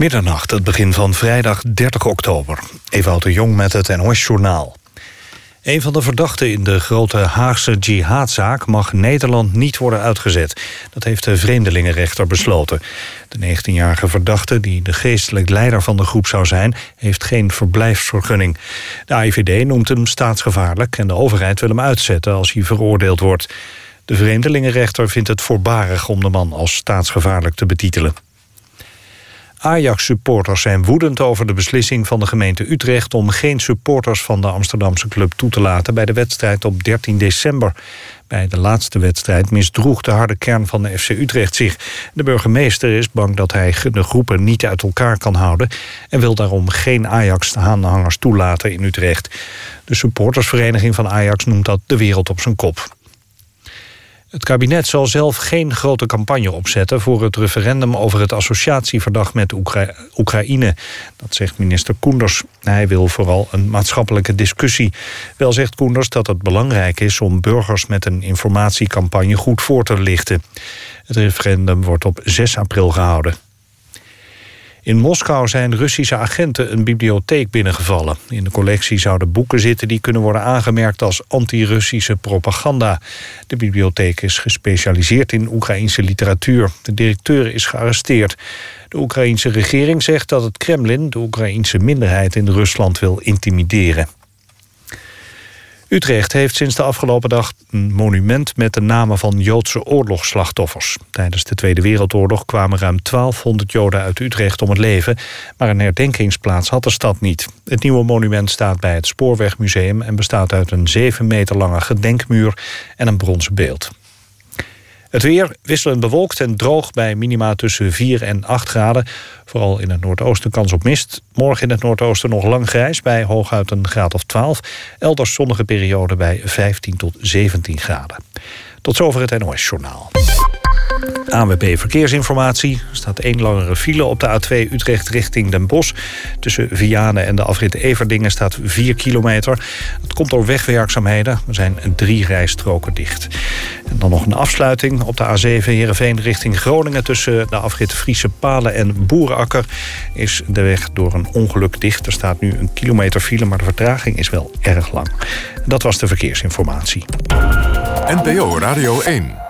Middernacht, het begin van vrijdag 30 oktober. Ewout de Jong met het NOS-journaal. Een van de verdachten in de grote Haagse jihadzaak... mag Nederland niet worden uitgezet. Dat heeft de vreemdelingenrechter besloten. De 19-jarige verdachte, die de geestelijk leider van de groep zou zijn... heeft geen verblijfsvergunning. De AIVD noemt hem staatsgevaarlijk... en de overheid wil hem uitzetten als hij veroordeeld wordt. De vreemdelingenrechter vindt het voorbarig om de man als staatsgevaarlijk te betitelen. Ajax-supporters zijn woedend over de beslissing van de gemeente Utrecht... om geen supporters van de Amsterdamse club toe te laten... bij de wedstrijd op 13 december. Bij de laatste wedstrijd misdroeg de harde kern van de FC Utrecht zich. De burgemeester is bang dat hij de groepen niet uit elkaar kan houden... en wil daarom geen Ajax-aanhangers toelaten in Utrecht. De supportersvereniging van Ajax noemt dat de wereld op zijn kop. Het kabinet zal zelf geen grote campagne opzetten... voor het referendum over het associatieverdrag met Oekra Oekraïne. Dat zegt minister Koenders. Hij wil vooral een maatschappelijke discussie. Wel zegt Koenders dat het belangrijk is... om burgers met een informatiecampagne goed voor te lichten. Het referendum wordt op 6 april gehouden. In Moskou zijn Russische agenten een bibliotheek binnengevallen. In de collectie zouden boeken zitten die kunnen worden aangemerkt als anti-Russische propaganda. De bibliotheek is gespecialiseerd in Oekraïnse literatuur. De directeur is gearresteerd. De Oekraïense regering zegt dat het Kremlin de Oekraïense minderheid in Rusland wil intimideren. Utrecht heeft sinds de afgelopen dag een monument met de namen van Joodse oorlogsslachtoffers. Tijdens de Tweede Wereldoorlog kwamen ruim 1200 Joden uit Utrecht om het leven, maar een herdenkingsplaats had de stad niet. Het nieuwe monument staat bij het Spoorwegmuseum en bestaat uit een 7 meter lange gedenkmuur en een bronzen beeld. Het weer wisselend bewolkt en droog bij minima tussen 4 en 8 graden. Vooral in het noordoosten kans op mist. Morgen in het noordoosten nog lang grijs bij hooguit een graad of 12. Elders zonnige periode bij 15 tot 17 graden. Tot zover het NOS-journaal. ANWB Verkeersinformatie. Er staat één langere file op de A2 Utrecht richting Den Bosch. Tussen Vianen en de afrit Everdingen staat 4 kilometer. Het komt door wegwerkzaamheden. Er zijn drie rijstroken dicht. En dan nog een afsluiting op de A7 Heerenveen richting Groningen... tussen de afrit Friese Palen en Boerenakker... is de weg door een ongeluk dicht. Er staat nu een kilometer file, maar de vertraging is wel erg lang. Dat was de verkeersinformatie. NPO Radio 1.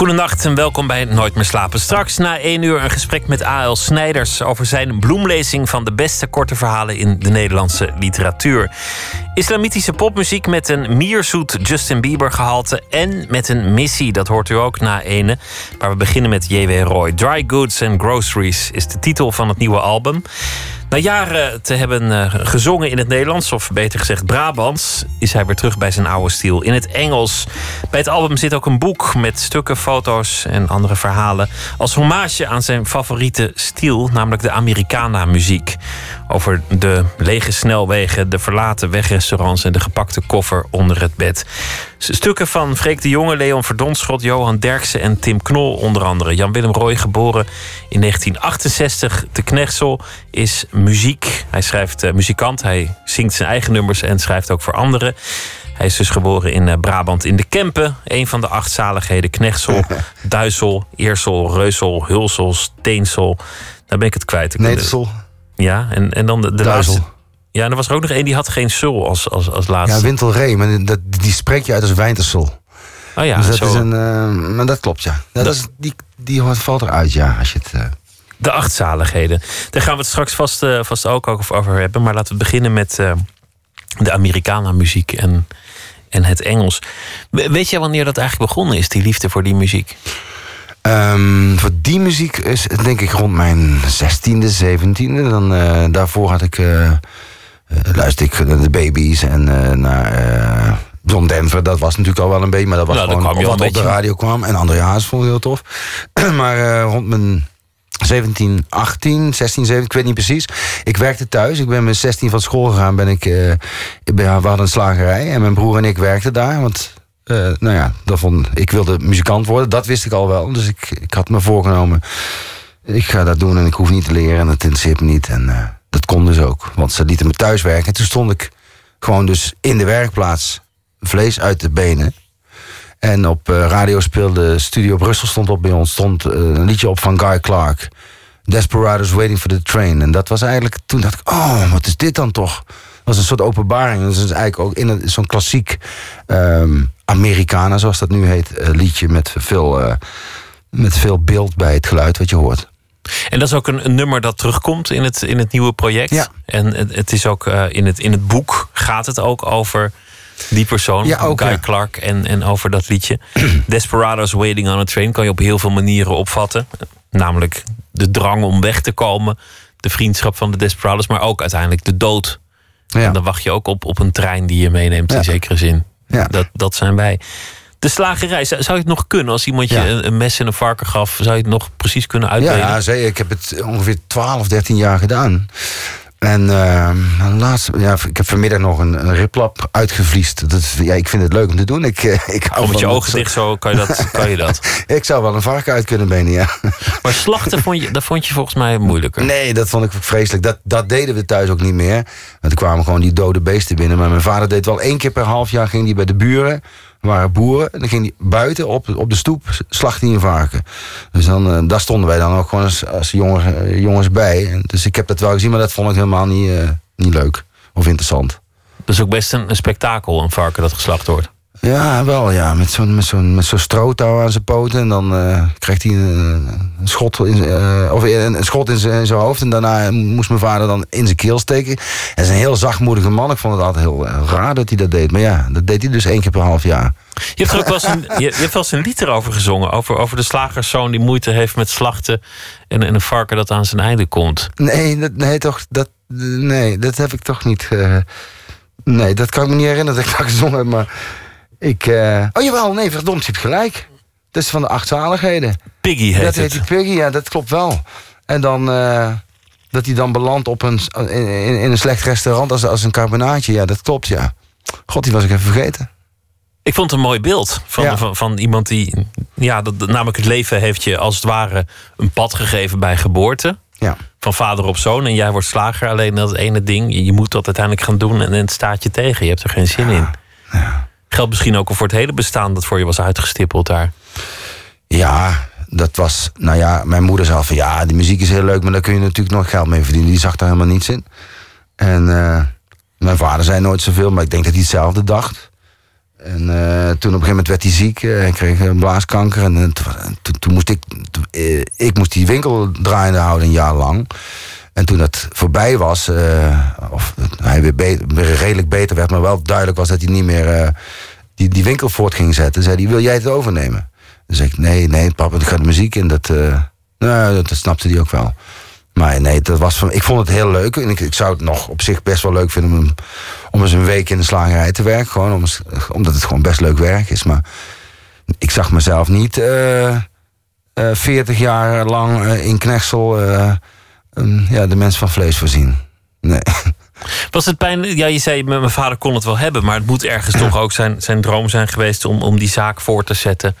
Goedenacht en welkom bij Nooit meer slapen. Straks na één uur een gesprek met A.L. Snijders over zijn bloemlezing van de beste korte verhalen in de Nederlandse literatuur. Islamitische popmuziek met een mierzoet Justin Bieber gehalte en met een missie, dat hoort u ook na ene. Maar we beginnen met J.W. Roy. Dry Goods and Groceries is de titel van het nieuwe album. Na jaren te hebben eh, gezongen in het Nederlands, of beter gezegd Brabants, is hij weer terug bij zijn oude stijl in het Engels. Bij het album zit ook een boek met stukken, foto's en andere verhalen. Als hommage aan zijn favoriete stijl, namelijk de Americana-muziek. Over de lege snelwegen, de verlaten wegrestaurants en de gepakte koffer onder het bed. Stukken van Freek de Jonge, Leon Verdonschot, Johan Derksen en Tim Knol onder andere. Jan-Willem Roy, geboren in 1968 te Knechtsel, is muziek. Hij schrijft uh, muzikant, hij zingt zijn eigen nummers en schrijft ook voor anderen. Hij is dus geboren in uh, Brabant in de Kempen. Een van de acht zaligheden. Knechtsel, Duisel, Eersel, Reusel, Hulsel, Steensel. Daar ben ik het kwijt. Nedersel. Ja, en, en dan de, de laatste... Ja, en er was er ook nog één die had geen sul als, als, als laatste. Ja, Wintelree, maar dat, die spreek je uit als Wijntersel. Oh ja, dus dat zo. is een, uh, maar dat klopt, ja. Dat, dat is, die, die valt eruit, ja, als je het... Uh... De achtzaligheden. Daar gaan we het straks vast, uh, vast ook over hebben. Maar laten we beginnen met de Americana-muziek en, en het Engels. Weet jij wanneer dat eigenlijk begonnen is, die liefde voor die muziek? Um, voor die muziek is het denk ik rond mijn 16e, 17e. Dan, daarvoor had ik, uh, uh, luisterde ik naar de baby's en naar John Denver. Dat was natuurlijk al wel een beetje, maar dat was nou, gewoon wat op de radio kwam. En André Haas vond ik heel tof. maar rond mijn 17, 18, 16, 17, ik weet niet precies. Ik werkte thuis. Ik ben met 16 van school gegaan. Ben ik, ik ben, we hadden een slagerij en mijn broer en ik werkten daar. Want uh, nou ja, dat vond, ik wilde muzikant worden, dat wist ik al wel. Dus ik, ik had me voorgenomen ik ga dat doen en ik hoef niet te leren en dat interesseert me niet. En eh, dat kon dus ook, want ze lieten me thuis werken. En toen stond ik gewoon dus in de werkplaats, vlees uit de benen. En op eh, radio speelde Studio Brussel stond op bij ons, stond eh, een liedje op van Guy Clark. Desperados Waiting for the Train. En dat was eigenlijk, toen dacht ik, oh, wat is dit dan toch? Dat was een soort openbaring. Dat is eigenlijk ook in zo'n klassiek ehm Americana, zoals dat nu heet, eh, liedje met veel, met veel beeld bij het geluid wat je hoort. En dat is ook een, een nummer dat terugkomt in het, in het nieuwe project. Ja. En het, het is ook eh, in, het, in het boek gaat het ook over die persoon, Ja, ook, Guy ja. Clark, en, en over dat liedje. Desperados Waiting on a Train kan je op heel veel manieren opvatten. Namelijk de drang om weg te komen, de vriendschap van de Desperados, maar ook uiteindelijk de dood. Ja. En dan wacht je ook op, op een trein die je meeneemt, in zekere zin. Ja. Dat, dat zijn wij. De slagerij, zou zou je het nog kunnen als iemand je een, een mes en een varken gaf? Zou je het nog precies kunnen Ja, uitdelen? ja zeker. Ik heb het ongeveer 12, 13 jaar gedaan. En eh, laatst, ja, ik heb vanmiddag nog een, een riplap uitgevliest. Dat ja, ik vind het leuk om te doen. Ik, eh, ik hou Of met je ogen dicht zo kan je dat. Kan je dat. Ik zou wel een varken uit kunnen benen, ja. Maar slachten vond je, dat vond je volgens mij moeilijker. Nee, dat vond ik vreselijk. Dat, dat deden we thuis ook niet meer. Want er kwamen gewoon die dode beesten binnen. Maar mijn vader deed wel één keer per half jaar... ging hij bij de buren, waren boeren... en dan ging hij buiten op, op de stoep, slacht hij een varken. Dus dan, eh, daar stonden wij dan ook gewoon als, als jongen, eh, jongens bij. Dus ik heb dat wel gezien, maar dat vond ik helemaal niet, eh, niet leuk. Of interessant. Dat is ook best een spektakel, een varken dat geslacht wordt. Ja, wel ja. Met zo'n met zo'n met zo'n strootouw aan zijn poten. En dan eh, krijgt hij een, een schot in, zijn- eh, of een, een schot in zijn, in zijn hoofd. En daarna moest mijn vader dan in zijn keel steken. Hij is een heel zachtmoedige man. Ik vond het altijd heel eh, raar dat hij dat deed. Maar ja, dat deed hij dus één keer per half jaar. Je hebt er ook wel eens een, je, je hebt wel eens een lied erover gezongen. Over, over de slagerszoon die moeite heeft met slachten. En, en een varken dat aan zijn einde komt. Nee, dat, nee, toch, dat, nee, dat heb ik toch niet. nee, dat kan ik me niet herinneren dat ik dat gezongen heb. Maar ik. eh, oh jawel, nee, verdomd, je hebt gelijk. Dat is van de acht zaligheden. Piggy heet dat het. heet die Piggy, ja, dat klopt wel. En dan eh, dat hij dan belandt op een, in, een slecht restaurant als, als een carbonaatje. Ja, dat klopt, ja. God, die was ik even vergeten. Ik vond het een mooi beeld van, Ja. van, van iemand die. Ja, dat, namelijk het leven heeft je als het ware een pad gegeven bij geboorte. Ja. Van vader op zoon. En jij wordt slager. Alleen dat ene ding. Je, moet dat uiteindelijk gaan doen. En het staat je tegen. Je hebt er geen zin in. Geldt misschien ook voor het hele bestaan dat voor je was uitgestippeld daar. Ja, dat was, nou ja, mijn moeder zei al van ja, die muziek is heel leuk, maar daar kun je natuurlijk nog geld mee verdienen. Die zag daar helemaal niets in. En eh, mijn vader zei nooit zoveel, maar ik denk dat hij hetzelfde dacht. En eh, toen op een gegeven moment werd hij ziek eh, en kreeg een blaaskanker. En, toen- moest ik, ik moest die winkel draaiende houden een jaar lang. En toen dat voorbij was, eh, of hij weer, redelijk beter werd, maar wel duidelijk was dat hij niet meer eh, die, die winkel voort ging zetten, zei hij: Wil jij het overnemen? Dan zei ik: Nee, nee, papa, ik ga de muziek in. Dat, eh, nou, dat, snapte hij ook wel. Maar nee, dat was van, ik vond het heel leuk. En ik, ik zou het nog op zich best wel leuk vinden om, om eens een week in de slagerij te werken. Gewoon om, omdat het gewoon best leuk werk is. Maar ik zag mezelf niet eh eh 40 jaar lang in Knechtsel eh, een- ja, de mens van vlees voorzien. Nee. Was het pijn? Ja, je zei, mijn vader kon het wel hebben. Maar het moet ergens toch ook zijn, zijn droom zijn geweest om, om die zaak voor te zetten.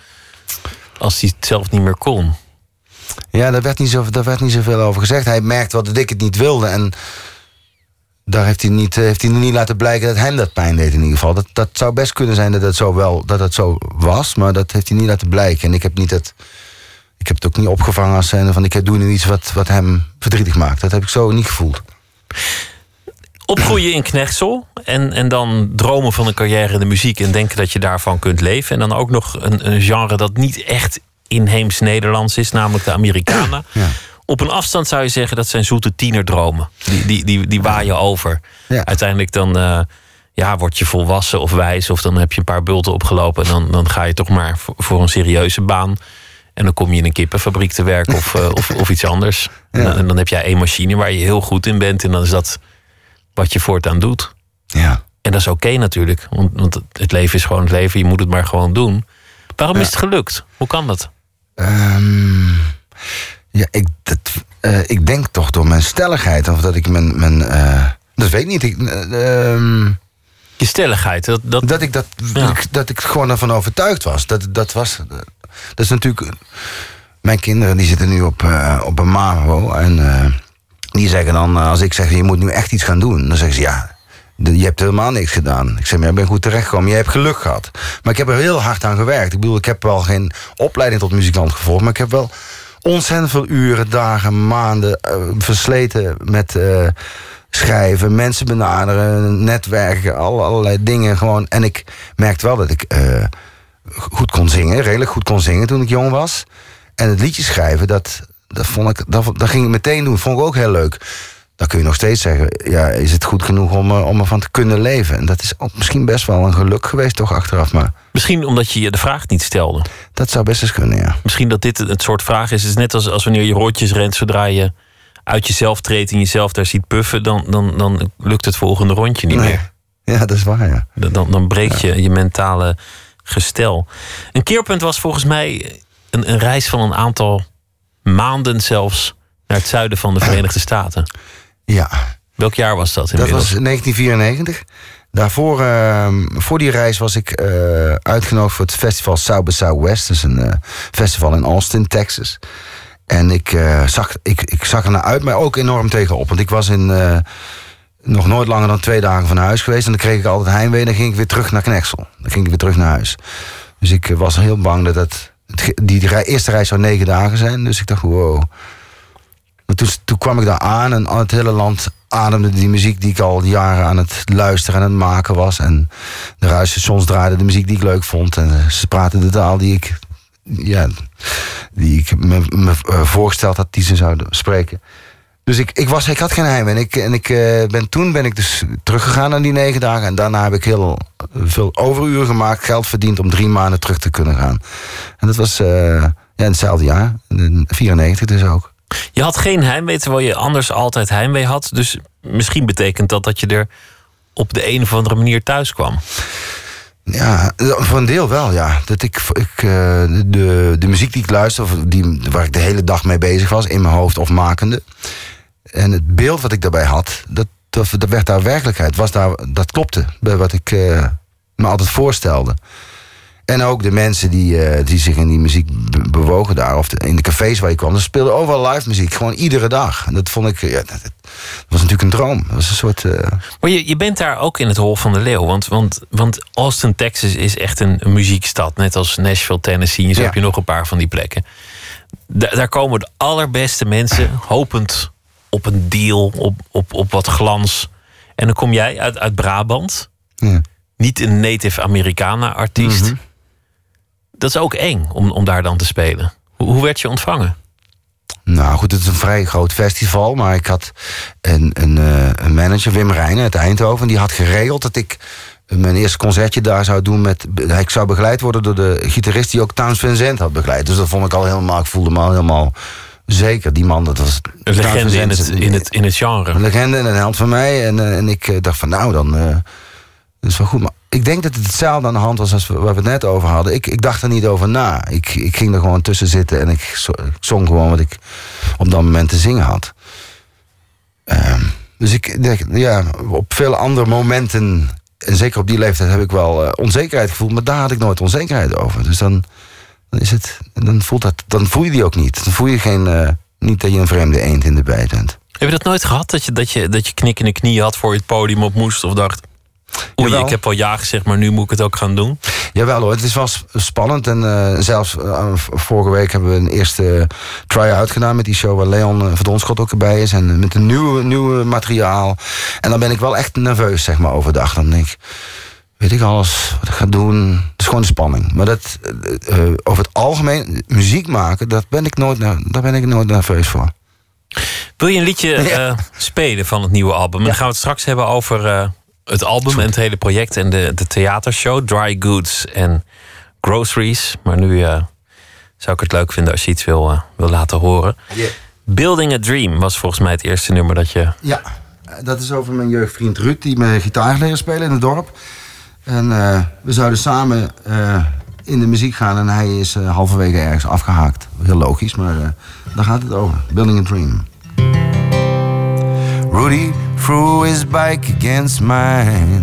Als hij het zelf niet meer kon. Ja, daar werd, niet zo, daar werd niet zoveel over gezegd. Hij merkte wel dat ik het niet wilde. En daar heeft hij, niet, heeft hij niet laten blijken dat hem dat pijn deed in ieder geval. Dat, dat zou best kunnen zijn dat het zo, wel, dat het zo was. Maar dat heeft hij niet laten blijken. En ik heb, niet het, ik heb het ook niet opgevangen als zijnde van... ik doe nu iets wat, wat hem verdrietig maakt. Dat heb ik zo niet gevoeld. Opgroeien in Knechtsel en, en dan dromen van een carrière in de muziek en denken dat je daarvan kunt leven. En dan ook nog een, een genre dat niet echt inheems Nederlands is, namelijk de Amerikanen. Ja. Op een afstand zou je zeggen dat zijn zoete tienerdromen. Die, die, die, die waaien over. Ja. Uiteindelijk dan eh, ja, word je volwassen of wijs of dan heb je een paar bulten opgelopen. En dan, dan ga je toch maar voor, voor een serieuze baan. En dan kom je in een kippenfabriek te werken of, eh, of, of iets anders. En, dan, en dan heb jij één machine waar je heel goed in bent. En dan is dat wat je voortaan doet. Ja. En dat is oké natuurlijk. Want, want het leven is gewoon het leven. Je moet het maar gewoon doen. Waarom is het gelukt? Hoe kan dat? Ehm, ja, ik, dat, eh, ik denk toch door mijn stelligheid. Of dat ik mijn... mijn eh, dat weet ik niet. Ik, eh, ehm, Je stelligheid. Dat, dat, Dat ik, dat, Ja. ik, dat ik gewoon ervan overtuigd was. Dat, dat was. Dat is natuurlijk. mijn kinderen die zitten nu op, eh, op een MAVO. En eh, die zeggen dan, eh, als ik zeg, je moet nu echt iets gaan doen. Dan zeggen ze, ja, je hebt helemaal niks gedaan. Ik zeg, maar je bent goed terechtgekomen. Je hebt geluk gehad. Maar ik heb er heel hard aan gewerkt. Ik bedoel, ik heb wel geen opleiding tot muzikant gevolgd. Maar ik heb wel ontzettend veel uren, dagen, maanden versleten met schrijven, mensen benaderen, netwerken, al, allerlei dingen gewoon. En ik merkte wel dat ik goed kon zingen, redelijk goed kon zingen toen ik jong was. En het liedje schrijven, dat, dat, vond ik, dat, dat ging ik meteen doen. Vond ik ook heel leuk. Dan kun je nog steeds zeggen, ja, is het goed genoeg om, er- om ervan te kunnen leven? En dat is misschien best wel een geluk geweest, toch achteraf. Maar Misschien omdat je je de vraag niet stelde. dat zou best eens kunnen, ja. Misschien dat dit het soort vraag is. Het is net als, als wanneer je rondjes rent, zodra je uit jezelf treedt en jezelf daar ziet puffen, dan, dan, dan lukt het volgende rondje niet Nee. meer. Ja, dat is waar, ja. Dan, dan, dan breekt je je mentale gestel. Een keerpunt was volgens mij een, een reis van een aantal maanden zelfs naar het zuiden van de Verenigde Staten. Ja, Welk jaar was dat dat inmiddels? was 1994. Daarvoor, ehm, voor die reis was ik eh, uitgenodigd voor het festival South by Southwest. Dat is een eh, festival in Austin, Texas. En ik, eh, zag, ik, ik zag er naar uit, maar ook enorm tegenop. Want ik was in, nog nooit langer dan twee dagen van huis geweest. En dan kreeg ik altijd heimwee. Dan ging ik weer terug naar Knexel. Dan ging ik weer terug naar huis. Dus ik eh, was heel bang dat ge- die, die eerste reis zou negen dagen zijn. Dus ik dacht, wow. Maar toen, toen kwam ik daar aan en het hele land ademde die muziek die ik al jaren aan het luisteren en aan het maken was. En de radiostations draaiden de muziek die ik leuk vond. En eh, ze praten de taal die ik, ja, die ik me, me eh, voorgesteld had die ze zouden spreken. Dus ik, ik, was, ik had geen heim. En, ik, en ik, eh, ben, toen ben ik dus teruggegaan naar die negen dagen. En daarna heb ik heel veel overuren gemaakt, geld verdiend om drie maanden terug te kunnen gaan. En dat was eh, ja, in hetzelfde jaar, in 94 dus ook. Je had geen heimwee, terwijl je anders altijd heimwee had. Dus misschien betekent dat dat je er op de een of andere manier thuis kwam. Ja, voor een deel wel, ja. Dat ik, ik eh, de, de muziek die ik luister, of die, waar ik de hele dag mee bezig was, in mijn hoofd of makende. En het beeld wat ik daarbij had, dat, dat, werd daar werkelijkheid. Was daar, dat klopte bij wat ik eh, me altijd voorstelde. En ook de mensen die, eh, die zich in die muziek be- bewogen daar, of in de cafés waar ik kwam, er speelde overal live muziek, gewoon iedere dag. En dat vond ik, ja, dat, dat was natuurlijk een droom. Dat was een soort. eh, Maar je, je bent daar ook in het Hol van de Leeuw. Want, want, want Austin, Texas is echt een, muziekstad. Net als Nashville, Tennessee. En zo Ja. heb je nog een paar van die plekken. Da- daar komen de allerbeste mensen hopend op een deal, op, op, op wat glans. En dan kom jij uit, uit Brabant. ja. Niet een native Americana artiest. Mhm. Dat is ook eng om, om daar dan te spelen. Hoe, hoe werd je ontvangen? Nou goed, het is een vrij groot festival. Maar ik had een, een, eh, een manager, Wim Rijnen uit Eindhoven. Die had geregeld dat ik mijn eerste concertje daar zou doen met... Ik zou begeleid worden door de gitarist die ook Towns Vincent had begeleid. Dus dat vond ik al helemaal... Ik voelde me al helemaal zeker. Die man, dat was... Een legende in het, in het, in het genre. Een legende en een held van mij. En, eh, en ik eh, dacht van nou, dan... dat is wel goed. Maar ik denk dat het hetzelfde aan de hand was als we, waar we het net over hadden. Ik, ik dacht er niet over na. Ik, ik ging er gewoon tussen zitten en ik zo- ik zong gewoon wat ik op dat moment te zingen had. Ehm, dus ik denk, ja, op veel andere momenten, en zeker op die leeftijd, heb ik wel eh, onzekerheid gevoeld. Maar daar had ik nooit onzekerheid over. Dus dan, dan, is het, dan, voelt dat, dan voel je die ook niet. Dan voel je geen, eh, niet dat je een vreemde eend in de bijt bent. Heb je dat nooit gehad? Dat je, dat je, dat je knik in de knie had voor je het podium op moest? Of dacht, oei, Jawel. ik heb al ja gezegd, maar nu moet ik het ook gaan doen? Jawel hoor, het is wel sp- spannend. En eh, zelfs eh, vorige week hebben we een eerste try-out gedaan met die show waar Leon uh, Verdonschot ook erbij is. En met een nieuwe, nieuwe materiaal. En dan ben ik wel echt nerveus, zeg maar, overdag. Dan denk ik, weet ik alles wat ik ga doen. Het is gewoon de spanning. Maar dat, eh, eh, over het algemeen, muziek maken, dat ben ik nooit, daar ben ik nooit nerveus voor. Wil je een liedje Ja. eh, spelen van het nieuwe album? En dan gaan we het straks hebben over eh, het album en het hele project en de, de theatershow, Dry Goods en Groceries. Maar nu eh, zou ik het leuk vinden als je iets wil, eh, wil laten horen. Building a Dream was volgens mij het eerste nummer dat je. Ja, dat is over mijn jeugdvriend Ruud, die me gitaar leren spelen in het dorp. En eh, we zouden samen in de muziek gaan en hij is halverwege ergens afgehaakt. Heel logisch, maar daar gaat het over. Building a Dream. Rudy threw his bike against mine.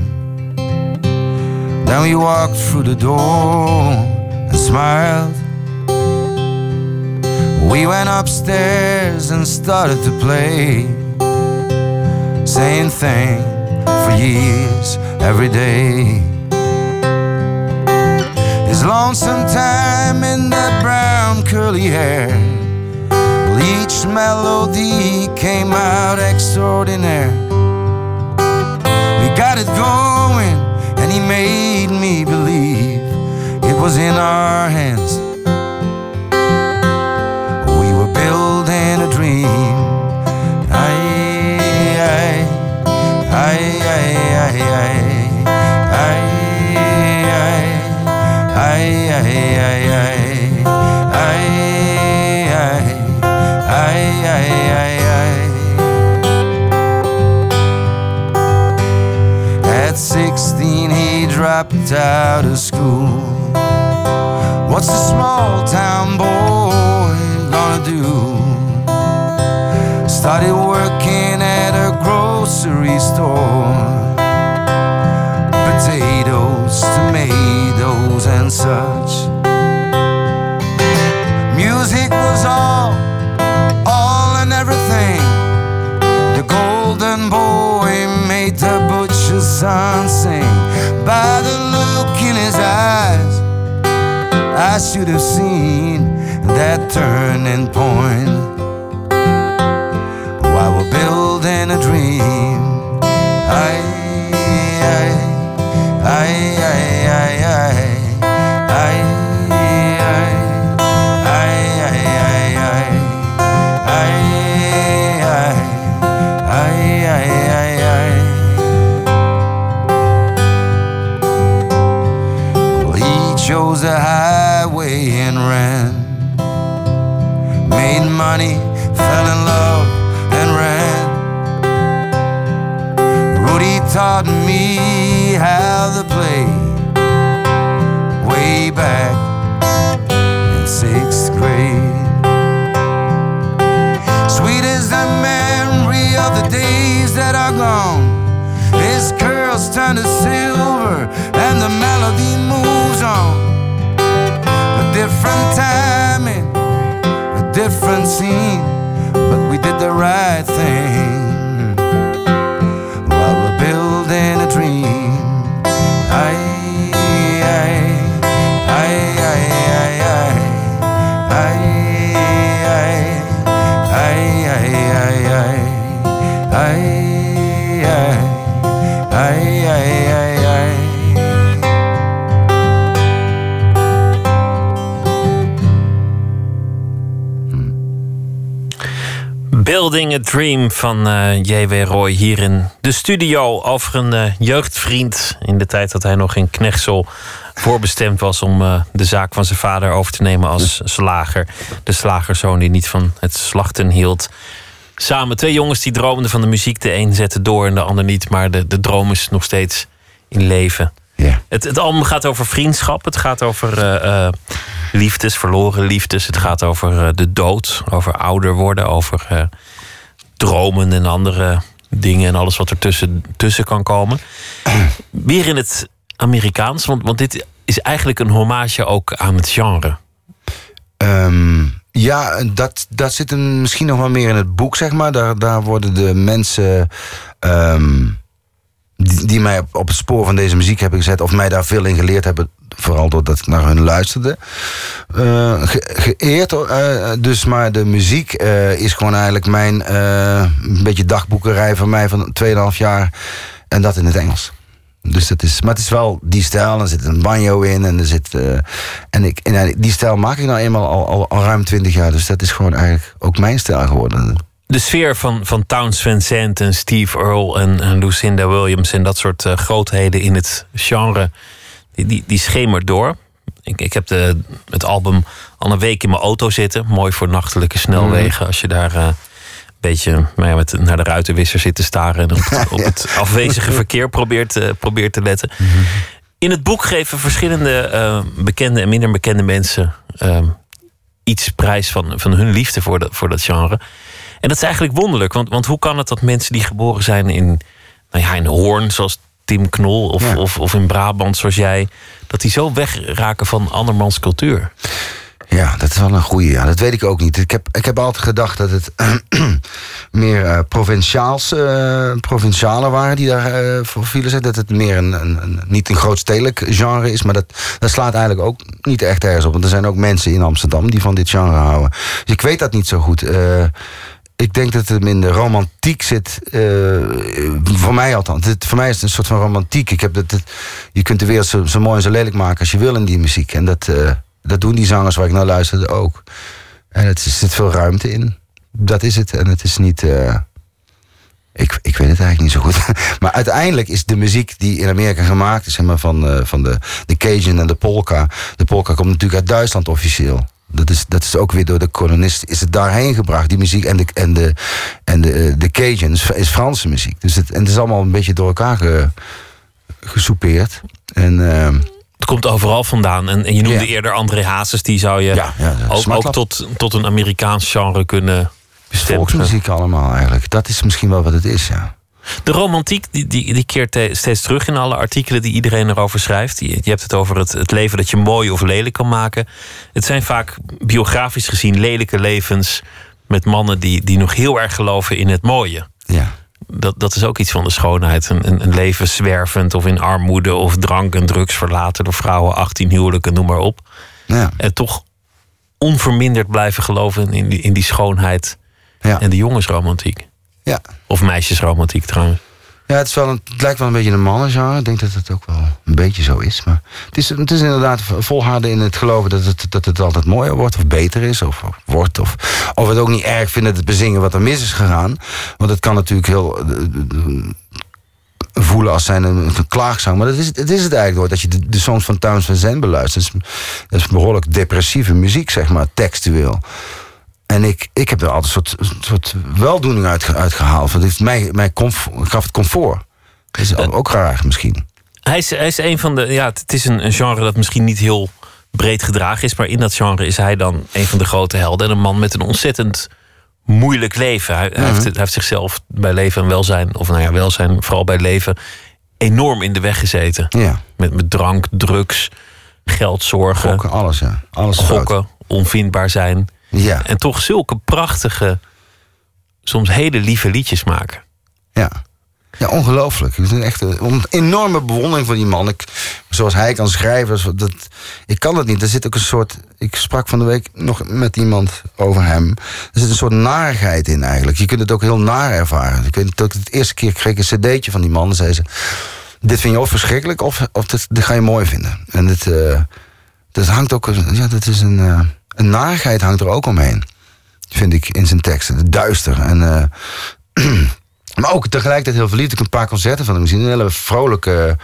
Then we walked through the door and smiled. We went upstairs and started to play. Same thing for years, every day. His lonesome time in that brown curly hair. Each melody came out extraordinary. We got it going, and he made me believe it was in our hands. We were building a dream. Aye, aye, aye, aye, aye, aye, aye, aye, aye, aye, dropped out of school. What's a small town boy gonna do? Started working at a grocery store. Potatoes, tomatoes, and such. Music was all, all and everything. The golden boy made the butcher's son sing. I should have seen that turning point. Taught me how to play way back in sixth grade. Sweet is the memory of the days that are gone. His curls turn to silver and the melody moves on. A different timing, a different scene, but we did the right thing Dream van eh, J.W. Roy hier in de studio over een eh, jeugdvriend in de tijd dat hij nog in Knechtsel voorbestemd was om eh, de zaak van zijn vader over te nemen als slager. De slagerzoon die niet van het slachten hield. Samen twee jongens die droomden van de muziek. De een zette door en de ander niet, maar de, de droom is nog steeds in leven. Ja. Het, het album gaat over vriendschap. Het gaat over liefdes, verloren liefdes. Het gaat over de dood, over ouder worden, over dromen en andere dingen en alles wat er tussen, tussen kan komen. Weer in het Amerikaans, want, want dit is eigenlijk een hommage ook aan het genre. Ehm, ja, dat, dat zit hem misschien nog wel meer in het boek, zeg maar. Daar, daar worden de mensen ehm, die, mij op het spoor van deze muziek hebben gezet... of mij daar veel in geleerd hebben, vooral doordat ik naar hun luisterde... eh, ge- geëerd. Eh, dus, maar de muziek eh, is gewoon eigenlijk mijn... een beetje dagboekerij van mij van 2,5 jaar. En dat in het Engels. Dus dat is, maar het is wel die stijl. Er zit een banjo in. En, er zit, en, ik, en die stijl maak ik nou eenmaal al, al, al ruim 20 jaar. Dus dat is gewoon eigenlijk ook mijn stijl geworden. De sfeer van, van Towns Van Zandt en Steve Earle en, Lucinda Williams... en dat soort grootheden in het genre, die, die, schemert door. Ik, ik heb de, het album al een week in mijn auto zitten. Mooi voor nachtelijke snelwegen. Als je daar eh, een beetje nou ja, met, naar de ruitenwisser zit te staren... en op het, op het afwezige verkeer probeert, eh, probeert te letten. In het boek geven verschillende eh, bekende en minder bekende mensen... eh, iets prijs van, van hun liefde voor dat, voor dat genre. En dat is eigenlijk wonderlijk. Want, want hoe kan het dat mensen die geboren zijn in, nou ja, in Hoorn, zoals Tim Knol, of, Ja. of, of in Brabant, zoals jij, dat die zo wegraken van andermans cultuur? Ja, dat is wel een goede. Ja, dat weet ik ook niet. Ik heb, ik heb altijd gedacht dat het meer uh, provinciaals, uh, provincialen waren die daar uh, voor vielen. Dat het meer een, een, een, niet een groot stedelijk genre is. Maar dat, dat slaat eigenlijk ook niet echt ergens op. Want er zijn ook mensen in Amsterdam die van dit genre houden. Dus ik weet dat niet zo goed. Ik denk dat het in de romantiek zit. voor mij althans. Het, voor mij is het een soort van romantiek. Ik heb dat, je kunt de wereld zo, zo, mooi en zo lelijk maken als je wil in die muziek. En dat dat doen die zangers waar ik naar luisterde ook. En het er zit veel ruimte in. Dat is het. En het is niet. Uh, ik, ik weet het eigenlijk niet zo goed. maar uiteindelijk is de muziek die in Amerika gemaakt is, zeg maar, van, van de, de Cajun en de polka. De polka komt natuurlijk uit Duitsland officieel. Dat is, dat is ook weer door de kolonisten is het daarheen gebracht. Die muziek en de, en de, en de, eh, de Cajun is, Franse muziek. Dus het, en het is allemaal een beetje door elkaar ge, gesoupeerd. En. Uh, het komt overal vandaan. En, en je noemde eerder André Hazes, die zou je ja, ja, ook, ook tot, tot een Amerikaans genre kunnen bestempelen. Volksmuziek allemaal eigenlijk. Dat is misschien wel wat het is, ja. De romantiek die, die, die keert steeds terug in alle artikelen die iedereen erover schrijft. Je, je hebt het over het, het leven dat je mooi of lelijk kan maken. Het zijn vaak biografisch gezien lelijke levens met mannen die, die nog heel erg geloven in het mooie. Ja dat, dat is ook iets van de schoonheid. Een, een, leven zwervend of in armoede of drank en drugs verlaten door vrouwen, 18 huwelijken, noem maar op. Ja. En toch onverminderd blijven geloven in die, in die schoonheid ja. en de jongensromantiek. Ja. Of meisjesromantiek trouwens. Ja, het, is wel een, het lijkt wel een beetje een mannengenre. Ik denk dat het ook wel een beetje zo is. Maar het is, het is inderdaad volharden in het geloven dat het, dat het altijd mooier wordt of beter is. Of, of wordt. Of, of het ook niet erg vinden te bezingen wat er mis is gegaan. Want het kan natuurlijk heel uh, voelen als zijn een, een klaagzang. Maar dat is, het is het eigenlijk nooit. Dat je de, de songs van Towns van Zen beluistert. Dat is, dat is behoorlijk depressieve muziek, zeg maar, textueel. En ik, ik heb er altijd een soort, soort weldoening uit, uitgehaald. Want het mij, mij gaf het comfort. Dat is ook raar misschien. Hij is, hij is een van de. Ja, het is een, een, genre dat misschien niet heel breed gedragen is. Maar in dat genre is hij dan een van de grote helden. En een man met een ontzettend moeilijk leven. Hij, hij, heeft, hij heeft, zichzelf bij leven en welzijn, of nou ja, welzijn, vooral bij leven, enorm in de weg gezeten. Ja. Met, met drank, drugs, geldzorgen. Gokken, alles, ja. Alles gokken, onvindbaar zijn. Ja. En toch zulke prachtige, soms hele lieve liedjes maken. Ja. Ja, ongelooflijk. Het is echt een enorme bewondering voor die man. Ik, zoals hij kan schrijven. Dat, ik kan het niet. Er zit ook een soort. Ik sprak van de week nog met iemand over hem. Er zit een soort narigheid in eigenlijk. Je kunt het ook heel naar ervaren. Ik weet dat het eerste keer kreeg ik een cd'tje van die man. En zei ze: Dit vind je of verschrikkelijk of, of dit, dit ga je mooi vinden. En dit, uh, dat hangt ook. Ja, dat is een. Uh, een narigheid hangt er ook omheen. Vind ik in zijn teksten. Duister. En, uh, maar ook tegelijkertijd heel verliefd. Ik heb een paar concerten van hem gezien. Een hele vrolijke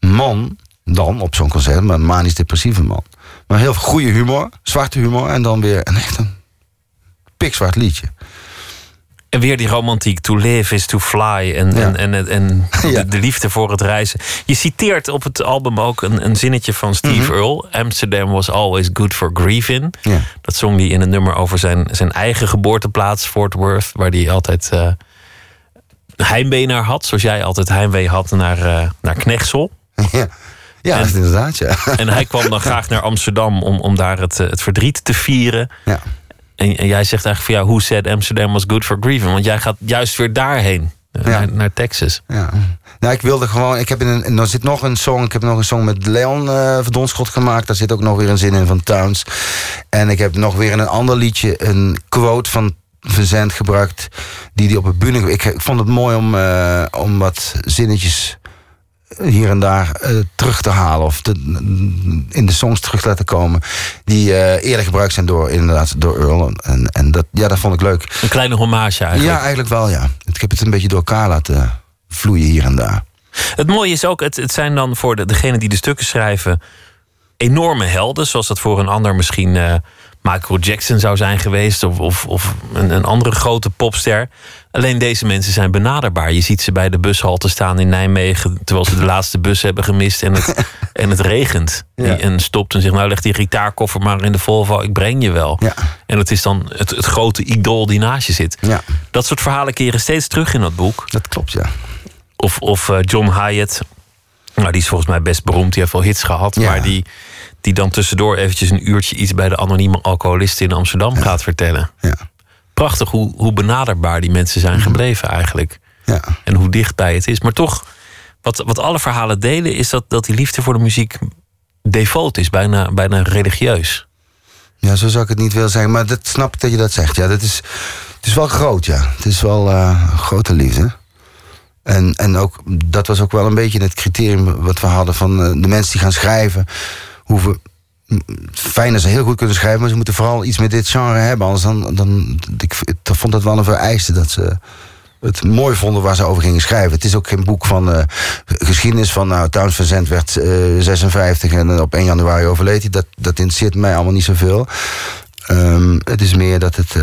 man dan op zo'n concert. Maar een manisch depressieve man. Maar heel goede humor. Zwarte humor. En dan weer een echt een pikzwart liedje. En weer die romantiek. To live is to fly. En, en, en, en de, liefde voor het reizen. Je citeert op het album ook een, een zinnetje van Steve mhm. Earle. Amsterdam was always good for grieving. Dat zong hij in een nummer over zijn, zijn eigen geboorteplaats, Fort Worth. Waar hij altijd uh, heimwee naar had. Zoals jij altijd heimwee had naar, uh, naar Knechtsel. Ja. Ja, en, inderdaad, ja. En hij kwam dan graag naar Amsterdam om, om daar het, het verdriet te vieren. Ja. En, en, jij zegt eigenlijk van ja, hoe said Amsterdam was good for grieving? Want jij gaat juist weer daarheen. Eh, naar, naar, Texas. Ja. Nou, ik wilde gewoon. Ik heb in een, er zit nog een song. Ik heb nog een song met Leon uh, Verdonschot gemaakt. Daar zit ook nog weer een zin in van Towns. En ik heb nog weer in een ander liedje een quote van Verzend gebruikt. Die die op het bühne. Ik, ik vond het mooi om, uh, om wat zinnetjes hier en daar uh, terug te halen of te, in de songs terug te laten komen die uh, eerder gebruikt zijn door inderdaad door Earl en, en dat ja dat vond ik leuk. Een kleine hommage eigenlijk. Ja, eigenlijk wel ja. Ik heb het een beetje door elkaar laten vloeien hier en daar. Het mooie is ook het, het zijn dan voor de, degene die de stukken schrijven enorme helden zoals dat voor een ander misschien uh, Michael Jackson zou zijn geweest of, of, of een, een, andere grote popster. Alleen deze mensen zijn benaderbaar. Je ziet ze bij de bushalte staan in Nijmegen terwijl ze de laatste bus hebben gemist en het, en het regent. En stopt en zegt: Nou, leg die gitaarkoffer maar in de Volvo, ik breng je wel. Ja. En het is dan het, het grote idool die naast je zit. Ja. Dat soort verhalen keren steeds terug in dat boek. Dat klopt, ja. Of, of uh, John Hyatt, nou, die is volgens mij best beroemd, die heeft wel hits gehad, maar die Die dan tussendoor eventjes een uurtje iets bij de anonieme alcoholisten in Amsterdam gaat vertellen. Ja. Prachtig hoe, hoe benaderbaar die mensen zijn gebleven eigenlijk. Ja. En hoe dichtbij het is. Maar toch, wat, wat alle verhalen delen, is dat, dat die liefde voor de muziek default is, bijna, bijna religieus. Ja, zo zou ik het niet willen zeggen. Maar dat snap ik dat je dat zegt. Ja, dat is, het is wel groot, ja. Het is wel een grote liefde. En, en ook, dat was ook wel een beetje het criterium wat we hadden van eh, de mensen die gaan schrijven. Hoeven, fijn dat ze heel goed kunnen schrijven, maar ze moeten vooral iets met dit genre hebben. Anders dan, dan ik, vond dat wel een vereiste dat ze het mooi vonden waar ze over gingen schrijven. Het is ook geen boek van uh, geschiedenis van... nou, Towns van Zandt werd uh, 56 en op 1 januari overleed hij. Dat, dat interesseert mij allemaal niet zoveel. Um, het is meer dat het...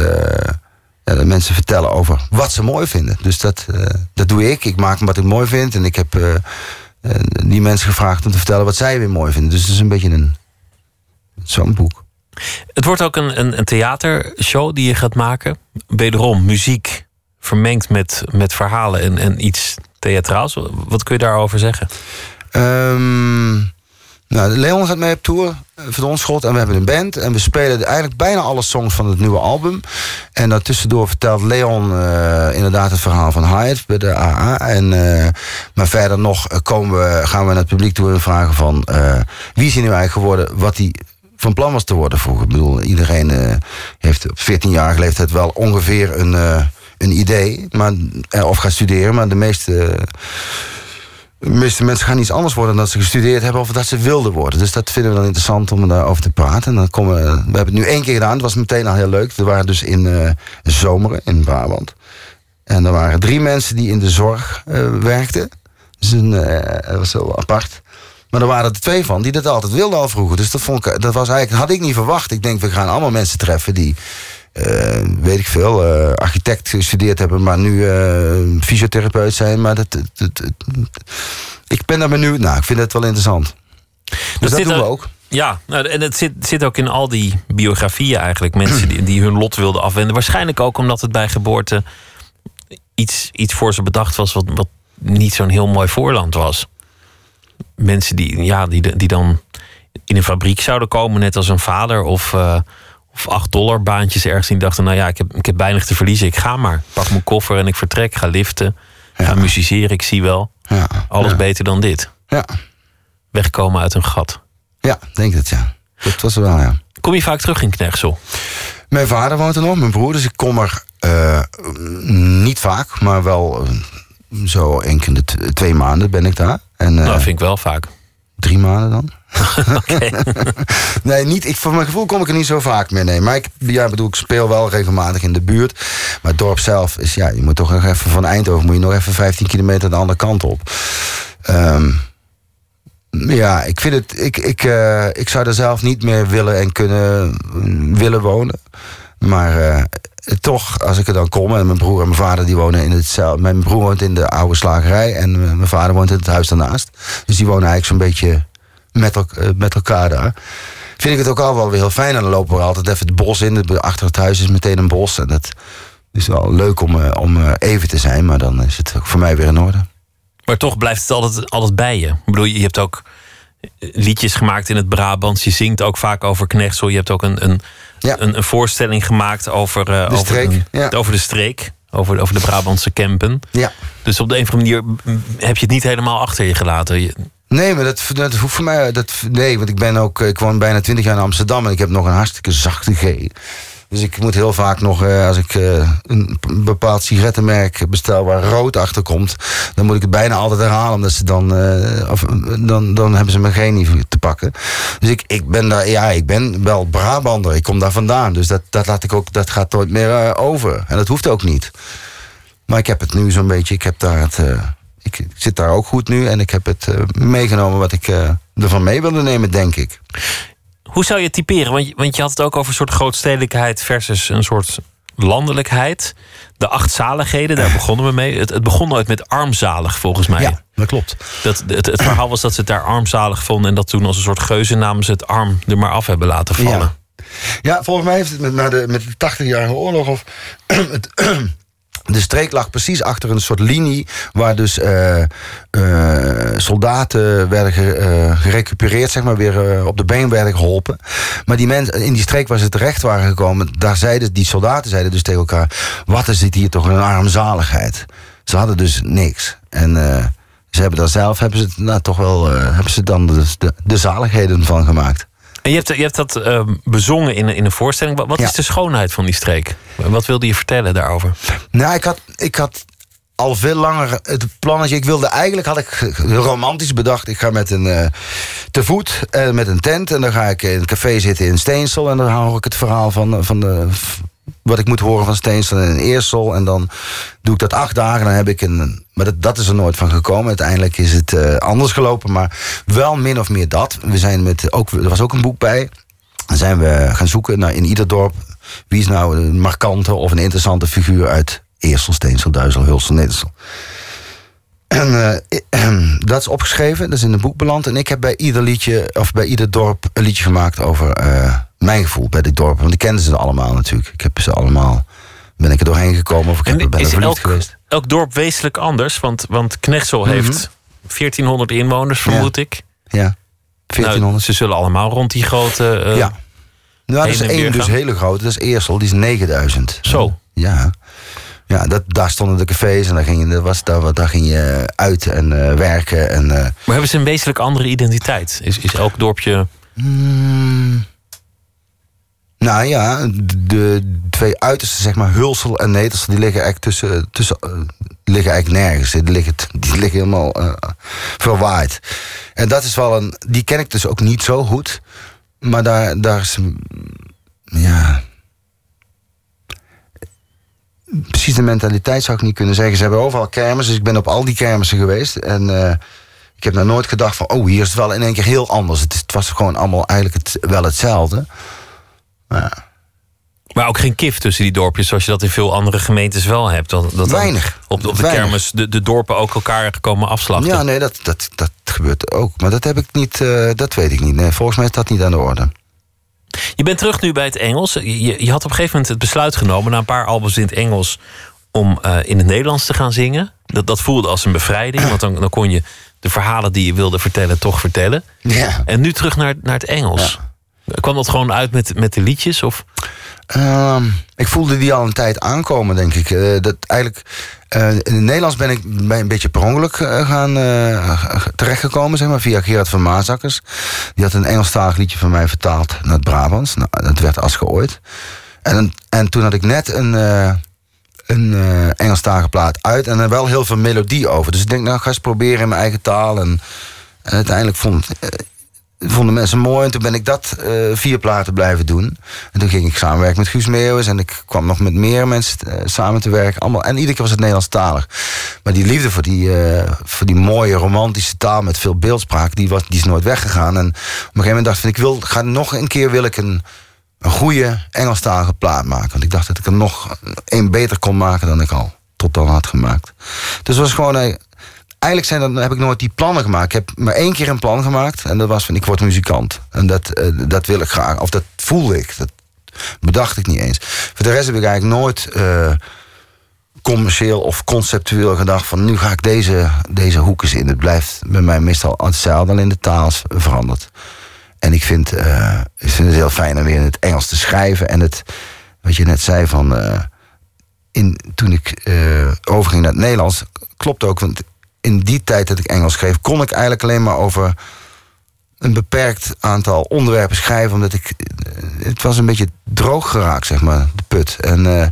Mensen vertellen over wat ze mooi vinden. Dus dat, dat doe ik. Ik maak wat ik mooi vind. En ik heb die mensen gevraagd om te vertellen wat zij weer mooi vinden. Dus het is een beetje een... zo'n boek. Het wordt ook een, een, een theatershow die je gaat maken. Wederom muziek vermengd met, met verhalen en, en iets theatraals. Wat kun je daarover zeggen? Um, nou, Leon gaat mee op tour voor de Onschot. En we hebben een band. En we spelen eigenlijk bijna alle songs van het nieuwe album. En daartussendoor vertelt Leon uh, inderdaad het verhaal van Hyatt bij de AA. En, uh, maar verder nog komen we, gaan we naar het publiek toe en vragen van... Wie is hij nu eigenlijk geworden wat hij van plan was te worden vroeger. Ik bedoel, iedereen heeft op 14-jarige leeftijd wel ongeveer een een idee, maar, of gaan studeren, maar de meeste, de meeste mensen gaan iets anders worden dan dat ze gestudeerd hebben of dat ze wilden worden. Dus dat vinden we dan interessant om daarover te praten. En dan komen, we hebben het nu één keer gedaan, het was meteen al heel leuk. We waren dus in uh, Zomeren in Brabant. En er waren drie mensen die in de zorg uh, werkten. Dus een, uh, dat was heel apart. Maar er waren er twee van die dat altijd wilden al vroeger. Dus dat, vond ik, dat was eigenlijk, had ik niet verwacht. Ik denk, we gaan allemaal mensen treffen die weet ik veel, uh, architect gestudeerd hebben, maar nu uh, fysiotherapeut zijn. Maar dat, dat, dat, ik ben daar benieuwd naar. Ik vind het wel interessant. Dus dat, doen we ook. Ja, nou, en het zit, zit ook in al die biografieën eigenlijk. Mensen die, die hun lot wilden afwenden. Waarschijnlijk ook omdat het bij geboorte iets, iets voor ze bedacht was... wat, wat niet zo'n heel mooi voorland was. Mensen die, ja, die, die dan in een fabriek zouden komen, net als een vader... of of 8 dollar baantjes ergens. die dachten, nou ja, ik heb, ik heb weinig te verliezen. Ik ga maar. Pak mijn koffer en ik vertrek. Ga liften. Ga musiceren. Ik zie wel. Ja. Alles ja. beter dan dit. Ja. Wegkomen uit een gat. Ja, denk het ja. Dat was wel, ja. Kom je vaak terug in Knechtsel? Mijn vader woont er nog, mijn broer. Dus ik kom er uh, niet vaak, maar wel uh, zo enkele twee maanden ben ik daar. En, uh, nou, vind ik wel vaak. Drie maanden dan? nee, niet, ik, voor mijn gevoel kom ik er niet zo vaak meer. Nee. Maar ik, ja, bedoel, ik speel wel regelmatig in de buurt. Maar het dorp zelf is, ja, je moet toch nog even van Eindhoven... moet je nog even 15 kilometer de andere kant op. Um, ja, ik vind het... Ik, ik, uh, ik zou er zelf niet meer willen en kunnen willen wonen. Maar uh, toch, als ik er dan kom... en mijn broer en mijn vader die wonen in hetzelfde... Mijn broer woont in de oude slagerij... en mijn vader woont in het huis daarnaast. Dus die wonen eigenlijk zo'n beetje met, el met elkaar daar. Vind ik het ook al wel weer heel fijn. En dan lopen we altijd even het bos in. Achter het huis is meteen een bos. En dat is wel leuk om, om even te zijn. Maar dan is het ook voor mij weer in orde. Maar toch blijft het altijd, altijd bij je. Ik bedoel, je hebt ook liedjes gemaakt in het Brabants. Je zingt ook vaak over Knechtsel. Je hebt ook een, een, ja. een, een, voorstelling gemaakt over, uh, de, over, streek, een, ja. over de streek. Over, over de Brabantse campen. Ja. Dus op de een of andere manier heb je het niet helemaal achter je gelaten. Je, Nee, maar dat, dat hoeft voor mij. Dat, nee, want ik ben ook. Ik woon bijna 20 jaar in Amsterdam en ik heb nog een hartstikke zachte G. Dus ik moet heel vaak nog, uh, als ik uh, een bepaald sigarettenmerk bestel waar rood achter komt, dan moet ik het bijna altijd herhalen, omdat ze dan, uh, of, dan, dan hebben ze mijn G niet te pakken. Dus ik, ik ben daar, ja, ik ben wel Brabander, ik kom daar vandaan. Dus dat, dat laat ik ook, dat gaat nooit meer over. En dat hoeft ook niet. Maar ik heb het nu zo'n beetje, ik heb daar het ik zit daar ook goed nu en ik heb het meegenomen wat ik uh, ervan mee wilde nemen, denk ik. Hoe zou je het typeren? Want je, want je had het ook over een soort grootstedelijkheid versus een soort landelijkheid. De acht zaligheden, daar begonnen we mee. Het, het begon nooit met armzalig, volgens mij. Ja, dat klopt. Dat, het, het verhaal was dat ze het daar armzalig vonden... en dat toen als een soort geuzennaam ze het arm er maar af hebben laten vallen. Ja, ja volgens mij heeft het met, na de, met de 80-jarige oorlog... of het de streek lag precies achter een soort linie waar dus uh, uh, soldaten werden ge, uh, gerecupereerd, zeg maar, weer op de been werden geholpen. Maar die mensen in die streek waar ze terecht waren gekomen, daar zeiden die soldaten zeiden dus tegen elkaar: wat is dit hier toch een armzaligheid? Ze hadden dus niks. En ze hebben daar zelf hebben ze, nou, toch wel hebben ze dan de, de, de zaligheden van gemaakt. En je hebt, je hebt dat uh, bezongen in, in een voorstelling. Wat, wat ja. is de schoonheid van die streek? Wat wilde je vertellen daarover? Nou, ik had, ik had al veel langer het plannetje. Ik wilde eigenlijk, had ik romantisch bedacht... ik ga met een uh, te voet, uh, met een tent... en dan ga ik in een café zitten in Steensel... en dan hou ik het verhaal van, van de wat ik moet horen van Steensel en Eersel. En dan doe ik dat acht dagen. Dan heb ik een. Maar dat, dat is er nooit van gekomen. Uiteindelijk is het uh, anders gelopen. Maar wel min of meer dat. We zijn met. Ook, er was ook een boek bij. Dan zijn we gaan zoeken naar in ieder dorp. Wie is nou een markante of een interessante figuur uit Eersel, Steensel, Duizel, Hulsel, Nedersel. En uh, dat is opgeschreven, dat is in een boek beland. En ik heb bij ieder liedje, of bij ieder dorp, een liedje gemaakt over mijn gevoel bij dit dorp. Want ik kende ze allemaal natuurlijk. Ik heb ze allemaal. Ben ik er doorheen gekomen of ik heb, ben er verliefd elk, geweest. Elk dorp wezenlijk anders. Want, want Knechtsel mm -hmm. heeft 1400 inwoners, vermoed ja. ik. Ja, 1400. Nou, ze zullen allemaal rond die grote. Uh, ja. Nou, dat is één dus hele grote. Dat is Eersel, die is 9000. Zo. Ja. Ja, dat, daar stonden de cafés en daar ging je, was, daar, daar ging je uit en uh, werken. En, uh, maar hebben ze een wezenlijk andere identiteit? Is, is elk dorpje. Mm, nou ja, de twee uitersten, zeg maar, Hulsel en Netelsel, die liggen eigenlijk tussen. tussen uh, liggen eigenlijk nergens. Die liggen, die liggen helemaal uh, verwaaid. En dat is wel een. Die ken ik dus ook niet zo goed. Maar daar, daar is. Ja. Precies de mentaliteit zou ik niet kunnen zeggen. Ze hebben overal kermissen, dus ik ben op al die kermissen geweest. En uh, ik heb nou nooit gedacht van, oh, hier is het wel in één keer heel anders. Het, het was gewoon allemaal eigenlijk het, wel hetzelfde. Ja. Maar ook geen kif tussen die dorpjes, zoals je dat in veel andere gemeentes wel hebt. Dat, dat Weinig. Op, op de Weinig. kermis de, de dorpen ook elkaar komen afslachten. Ja, nee, dat, dat, dat gebeurt ook. Maar dat heb ik niet, uh, dat weet ik niet. Nee, volgens mij is dat niet aan de orde. Je bent terug nu bij het Engels. Je, je had op een gegeven moment het besluit genomen, na een paar albums in het Engels, om uh, in het Nederlands te gaan zingen. Dat, dat voelde als een bevrijding, want dan, dan kon je de verhalen die je wilde vertellen toch vertellen. Ja. En nu terug naar, naar het Engels. Ja. Kwam dat gewoon uit met, met de liedjes? Of? Uh, ik voelde die al een tijd aankomen, denk ik. Uh, dat eigenlijk, uh, in het Nederlands ben ik een beetje per ongeluk uh, gaan terechtgekomen, zeg maar, via Gerard van Maasakkers. Die had een Engelstalig liedje van mij vertaald naar het Brabants. Nou, dat werd als geooid. En, en toen had ik net een, een Engelstalige plaat uit en er wel heel veel melodie over. Dus ik denk, nou, ga eens proberen in mijn eigen taal. En, en uiteindelijk vond vonden mensen mooi. En toen ben ik dat uh, vier platen blijven doen. En toen ging ik samenwerken met Guus Meeuwis. En ik kwam nog met meer mensen uh, samen te werken. Allemaal, en iedere keer was het Nederlandstalig. Maar die liefde voor die, uh, voor die mooie romantische taal met veel beeldspraak... die, was, die is nooit weggegaan. En op een gegeven moment dacht ik... ik wil, ga nog een keer wil ik een, een goede Engelstalige plaat maken. Want ik dacht dat ik er nog een beter kon maken dan ik al tot dan had gemaakt. Dus het was gewoon eigenlijk zijn dan heb ik nooit die plannen gemaakt. Ik heb maar één keer een plan gemaakt. En dat was van ik word muzikant. En dat, uh, dat wil ik graag. Of dat voelde ik. Dat bedacht ik niet eens. Voor de rest heb ik eigenlijk nooit uh, commercieel of conceptueel gedacht van nu ga ik deze, deze hoekjes in. Het blijft bij mij meestal hetzelfde, alleen de taal veranderd. En ik vind, uh, ik vind het heel fijn om weer in het Engels te schrijven. En het, wat je net zei van. in, toen ik overging naar het Nederlands, klopt ook. Want in die tijd dat ik Engels schreef, kon ik eigenlijk alleen maar over een beperkt aantal onderwerpen schrijven. Omdat ik. Het was een beetje droog geraakt, zeg maar, de put. En, uh,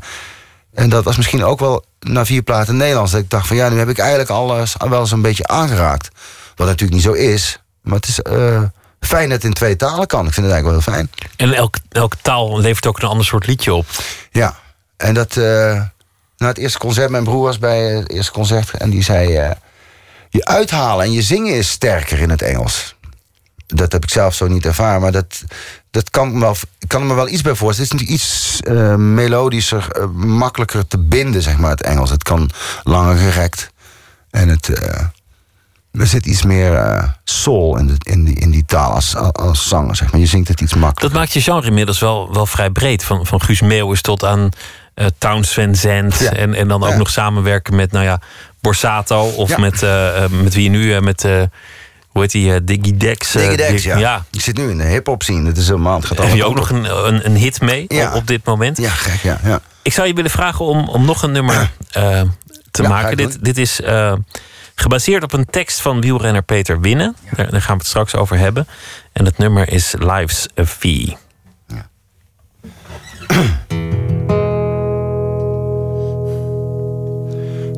en dat was misschien ook wel na vier platen Nederlands. Dat ik dacht van ja, nu heb ik eigenlijk alles wel zo'n beetje aangeraakt. Wat natuurlijk niet zo is. Maar het is. Uh, fijn dat het in twee talen kan. Ik vind het eigenlijk wel heel fijn. En elke, elke taal levert ook een ander soort liedje op. Ja, en dat. Uh, na het eerste concert, mijn broer was bij het eerste concert en die zei. Uh, je uithalen en je zingen is sterker in het Engels. Dat heb ik zelf zo niet ervaren, maar dat, dat kan, me wel, kan me wel iets bij voorstellen. Het is iets uh, melodischer, uh, makkelijker te binden, zeg maar, het Engels. Het kan langer gerekt. En het, uh, er zit iets meer soul in, de, in, die, in die taal als, als zanger, zeg maar. Je zingt het iets makkelijker. Dat maakt je genre inmiddels wel, wel vrij breed. Van, van Guus Meeuwis tot aan eh Towns Van Zandt. Ja. En, en dan ook Ja. nog samenwerken met, nou ja, Borsato. Of Ja. met, eh, eh, met wie je nu, eh, met, hoe heet die, eh, Diggy Dex. Diggy Dex, ja. ja. Ik zit nu in de hip-hop scene. Het is helemaal. Het gaat Heb je ook nog een, een, een hit mee Ja. op, op dit moment? Ja, gek, ja. ja. Ik zou je willen vragen om, om nog een nummer te Ja, maken. Dit, doen. dit is gebaseerd op een tekst van wielrenner Peter Winnen. Daar, daar gaan we het straks over hebben. En het nummer is Life's a Fee.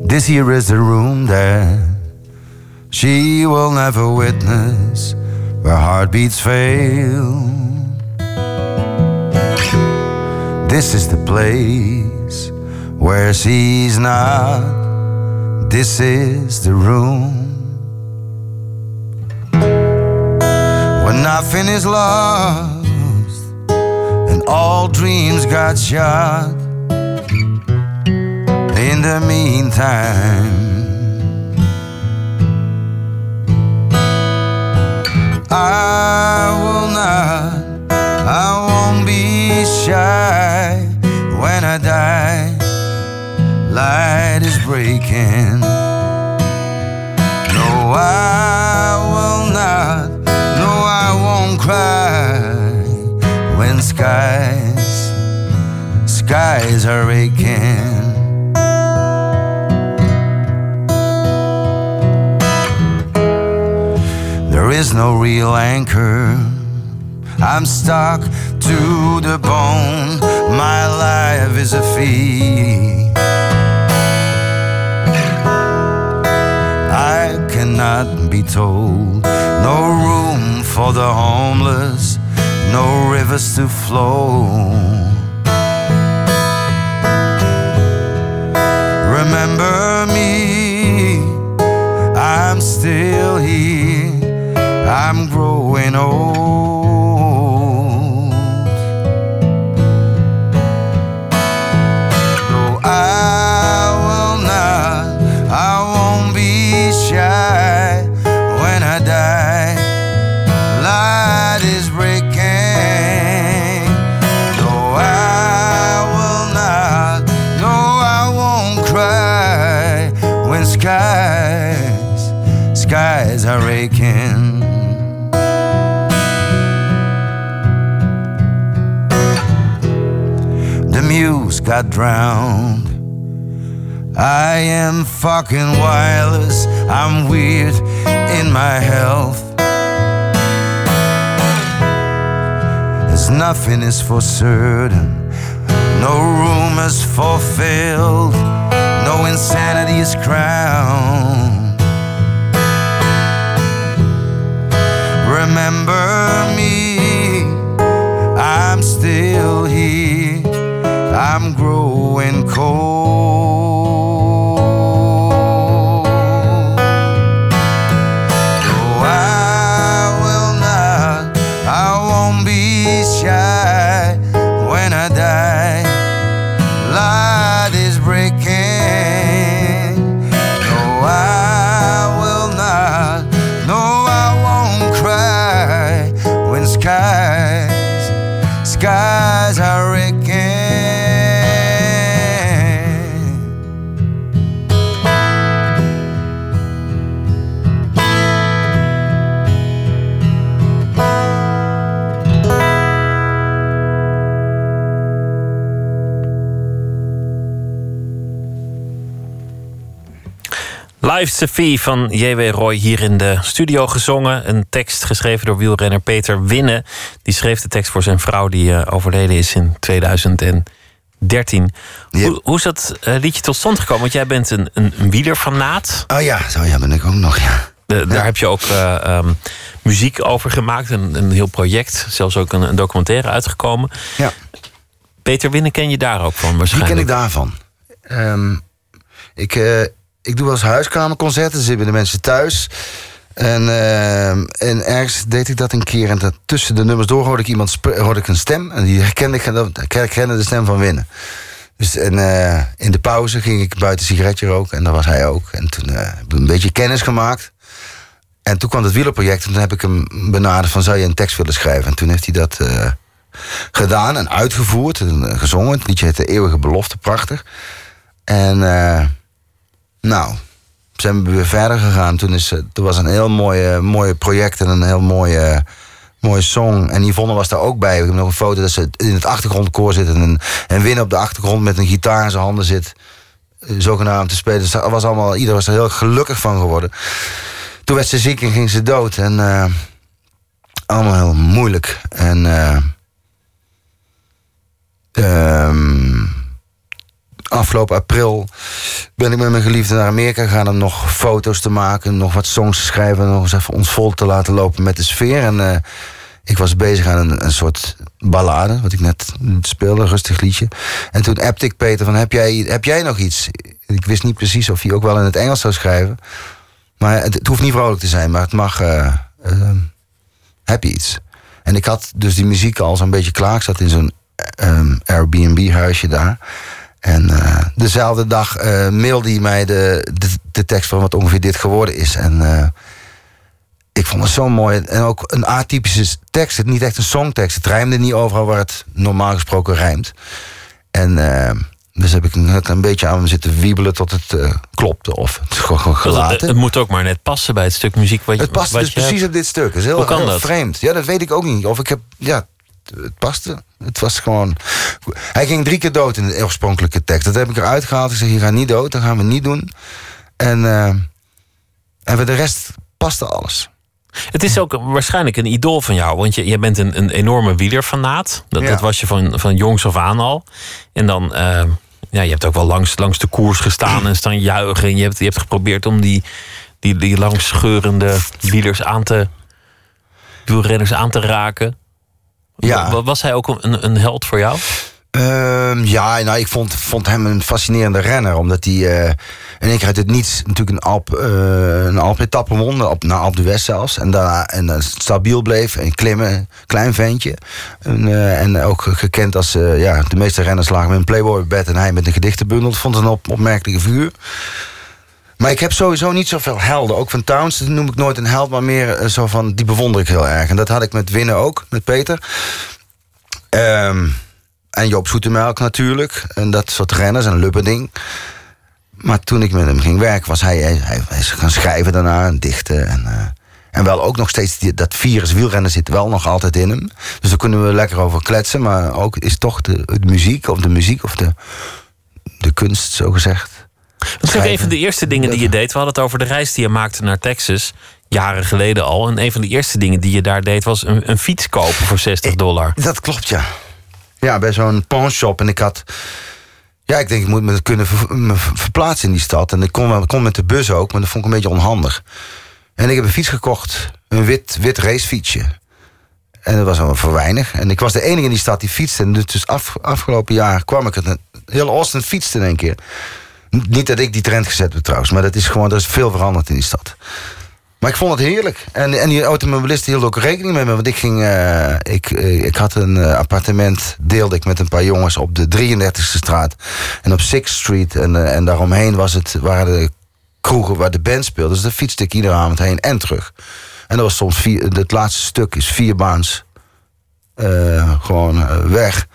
This here is the room that she will never witness where heartbeats fail. This is the place where she's not. This is the room where nothing is lost and all dreams got shot. In the meantime, I will not, I won't be shy when I die. Light is breaking. No, I will not, no, I won't cry when skies, skies are aching. Is no real anchor. I'm stuck to the bone. My life is a fee. I cannot be told. No room for the homeless, no rivers to flow. Remember me, I'm still here. I'm growing old. Got drowned. I am fucking wireless. I'm weird in my health. As nothing is for certain, no rumors fulfilled, no insanity is crowned. Remember me, I'm still here, I'm growing cold. A Fee van J.W. Roy hier in de studio gezongen. Een tekst geschreven door wielrenner Peter Winnen. Die schreef de tekst voor zijn vrouw die eh, overleden is in 2013. Ja. Hoe, hoe is dat eh, liedje tot stand gekomen? Want jij bent een, een, een wielerfanaat. Oh ja, zo ja ben ik ook nog, ja. De- Daar heb je ook eh, ehm, muziek over gemaakt. Een, een heel project. Zelfs ook een, een documentaire uitgekomen. Ja. Peter Winnen ken je daar ook van Wie waarschijnlijk. ken ik daarvan? Ehm, ik, ik doe wel eens huiskamerconcerten, zitten de mensen thuis. En, ehm, en ergens deed ik dat een keer. En tussen de nummers door hoorde ik, iemand hoorde ik een stem. En die herkende ik, ik herkende de stem van Winnen. Dus en, eh, in de pauze ging ik buiten sigaretje roken. En dat was hij ook. En toen eh, hebben we een beetje kennis gemaakt. En toen kwam het wielerproject. En toen heb ik hem benaderd van... zou je een tekst willen schrijven? En toen heeft hij dat eh, gedaan en uitgevoerd en gezongen. Het liedje heet De Eeuwige Belofte, prachtig. En nou, zijn we weer verder gegaan. Toen, is, toen was een heel mooi, mooi project en een heel mooie, mooie song. En Yvonne was daar ook bij. Ik heb nog een foto dat ze in het achtergrondkoor zit... en, en Win op de achtergrond met een gitaar in zijn handen zit... zogenaamd te spelen. Dus was allemaal, iedereen was er heel gelukkig van geworden. Toen werd ze ziek en ging ze dood. En uh, allemaal heel moeilijk. En... Uh, afgelopen april ben ik met mijn geliefde naar Amerika gegaan om nog foto's te maken, nog wat songs te schrijven en nog eens even ons vol te laten lopen met de sfeer. En uh, ik was bezig aan een, een soort ballade, wat ik net speelde, een rustig liedje. En toen appte ik Peter van, heb jij, heb jij nog iets? Ik wist niet precies of hij ook wel in het Engels zou schrijven. Maar het, het hoeft niet vrolijk te zijn, maar het mag... Uh, uh, heb je iets? En ik had dus die muziek al zo'n beetje klaar. Ik zat in zo'n Airbnb-huisje daar. En uh, dezelfde dag uh, mailde hij mij de, de, de, tekst van wat ongeveer dit geworden is. En uh, ik vond het zo mooi. En ook een atypische tekst. Het niet echt een songtekst. Het rijmde niet overal waar het normaal gesproken rijmt. En dus heb ik net een beetje aan me zitten wiebelen tot het klopte. Of het is gewoon gelaten. Het, het, moet ook maar net passen bij het stuk muziek wat je Het past wat dus je precies hebt. op dit stuk. Het is heel, Hoe kan heel dat? vreemd. Ja, dat weet ik ook niet. Of ik heb... Ja, het paste. Het was gewoon... Hij ging drie keer dood in de oorspronkelijke tekst. Dat heb ik eruit gehaald. Ik zeg, je gaat niet dood. Dat gaan we niet doen. En, uh, en voor de rest paste alles. Het is ook waarschijnlijk een idool van jou. Want je, je bent een, een enorme wielerfanaat. Dat, Ja. dat was je van, van jongs af aan al. En dan... eh, ja, je hebt ook wel langs, langs de koers gestaan en staan juichen. En je hebt, je hebt geprobeerd om die, die, die langscheurende wielers aan te... wielrenners aan te raken. Ja. Wa- Was hij ook een, een held voor jou? Ehm, ja, nou, ik vond, vond hem een fascinerende renner. Omdat hij eh, in één keer uit het niets natuurlijk een Alp, eh een Alp-etappe won. Op, naar Alp de West zelfs. En daarna en, dan stabiel bleef. En klimmen, klein ventje. En, eh, en ook gekend als... ja, de meeste renners lagen met een Playboy-bed... en hij met een gedichtenbundel. Dat vond een op, opmerkelijke figuur. Maar ik heb sowieso niet zoveel helden. Ook van Towns noem ik nooit een held, maar meer eh, zo van... die bewonder ik heel erg. En dat had ik met Winnen ook, met Peter. Ehm, en Joop Zoetemelk natuurlijk. En dat soort renners en Lubberding. Maar toen ik met hem ging werken, was hij, hij, hij is gaan schrijven daarna en dichten. En, eh, en wel ook nog steeds, die, dat virus wielrennen zit wel nog altijd in hem. Dus daar kunnen we lekker over kletsen. Maar ook is toch de, de muziek, of de muziek, of de, de kunst, zo gezegd. Dat is ook Schrijven. een van de eerste dingen die je deed. We hadden het over de reis die je maakte naar Texas. Jaren geleden al. En een van de eerste dingen die je daar deed was een, een fiets kopen voor 60 dollar. Dat klopt, ja. Ja, bij zo'n pawnshop. En ik had... Ja, ik denk, ik moet me kunnen me verplaatsen in die stad. En ik kon, met de bus ook, maar dat vond ik een beetje onhandig. En ik heb een fiets gekocht. Een wit, wit racefietsje. En dat was al voor weinig. En ik was de enige in die stad die fietste. En dus af, afgelopen jaar kwam ik het... Heel Austin fietste in één keer. Niet dat ik die trend gezet heb trouwens. Maar dat is gewoon, er is veel veranderd in die stad. Maar ik vond het heerlijk. En, en die automobilisten hielden ook rekening met me. Want ik ging. eh, ik, eh, ik had een eh, appartement, deelde ik met een paar jongens op de 33e straat. En op 6th Street. En, en daaromheen was het, waren de kroegen waar de band speelde. Dus daar fietste ik iedere avond heen en terug. En dat was soms vier. Het laatste stuk is vier baans. eh, gewoon weg.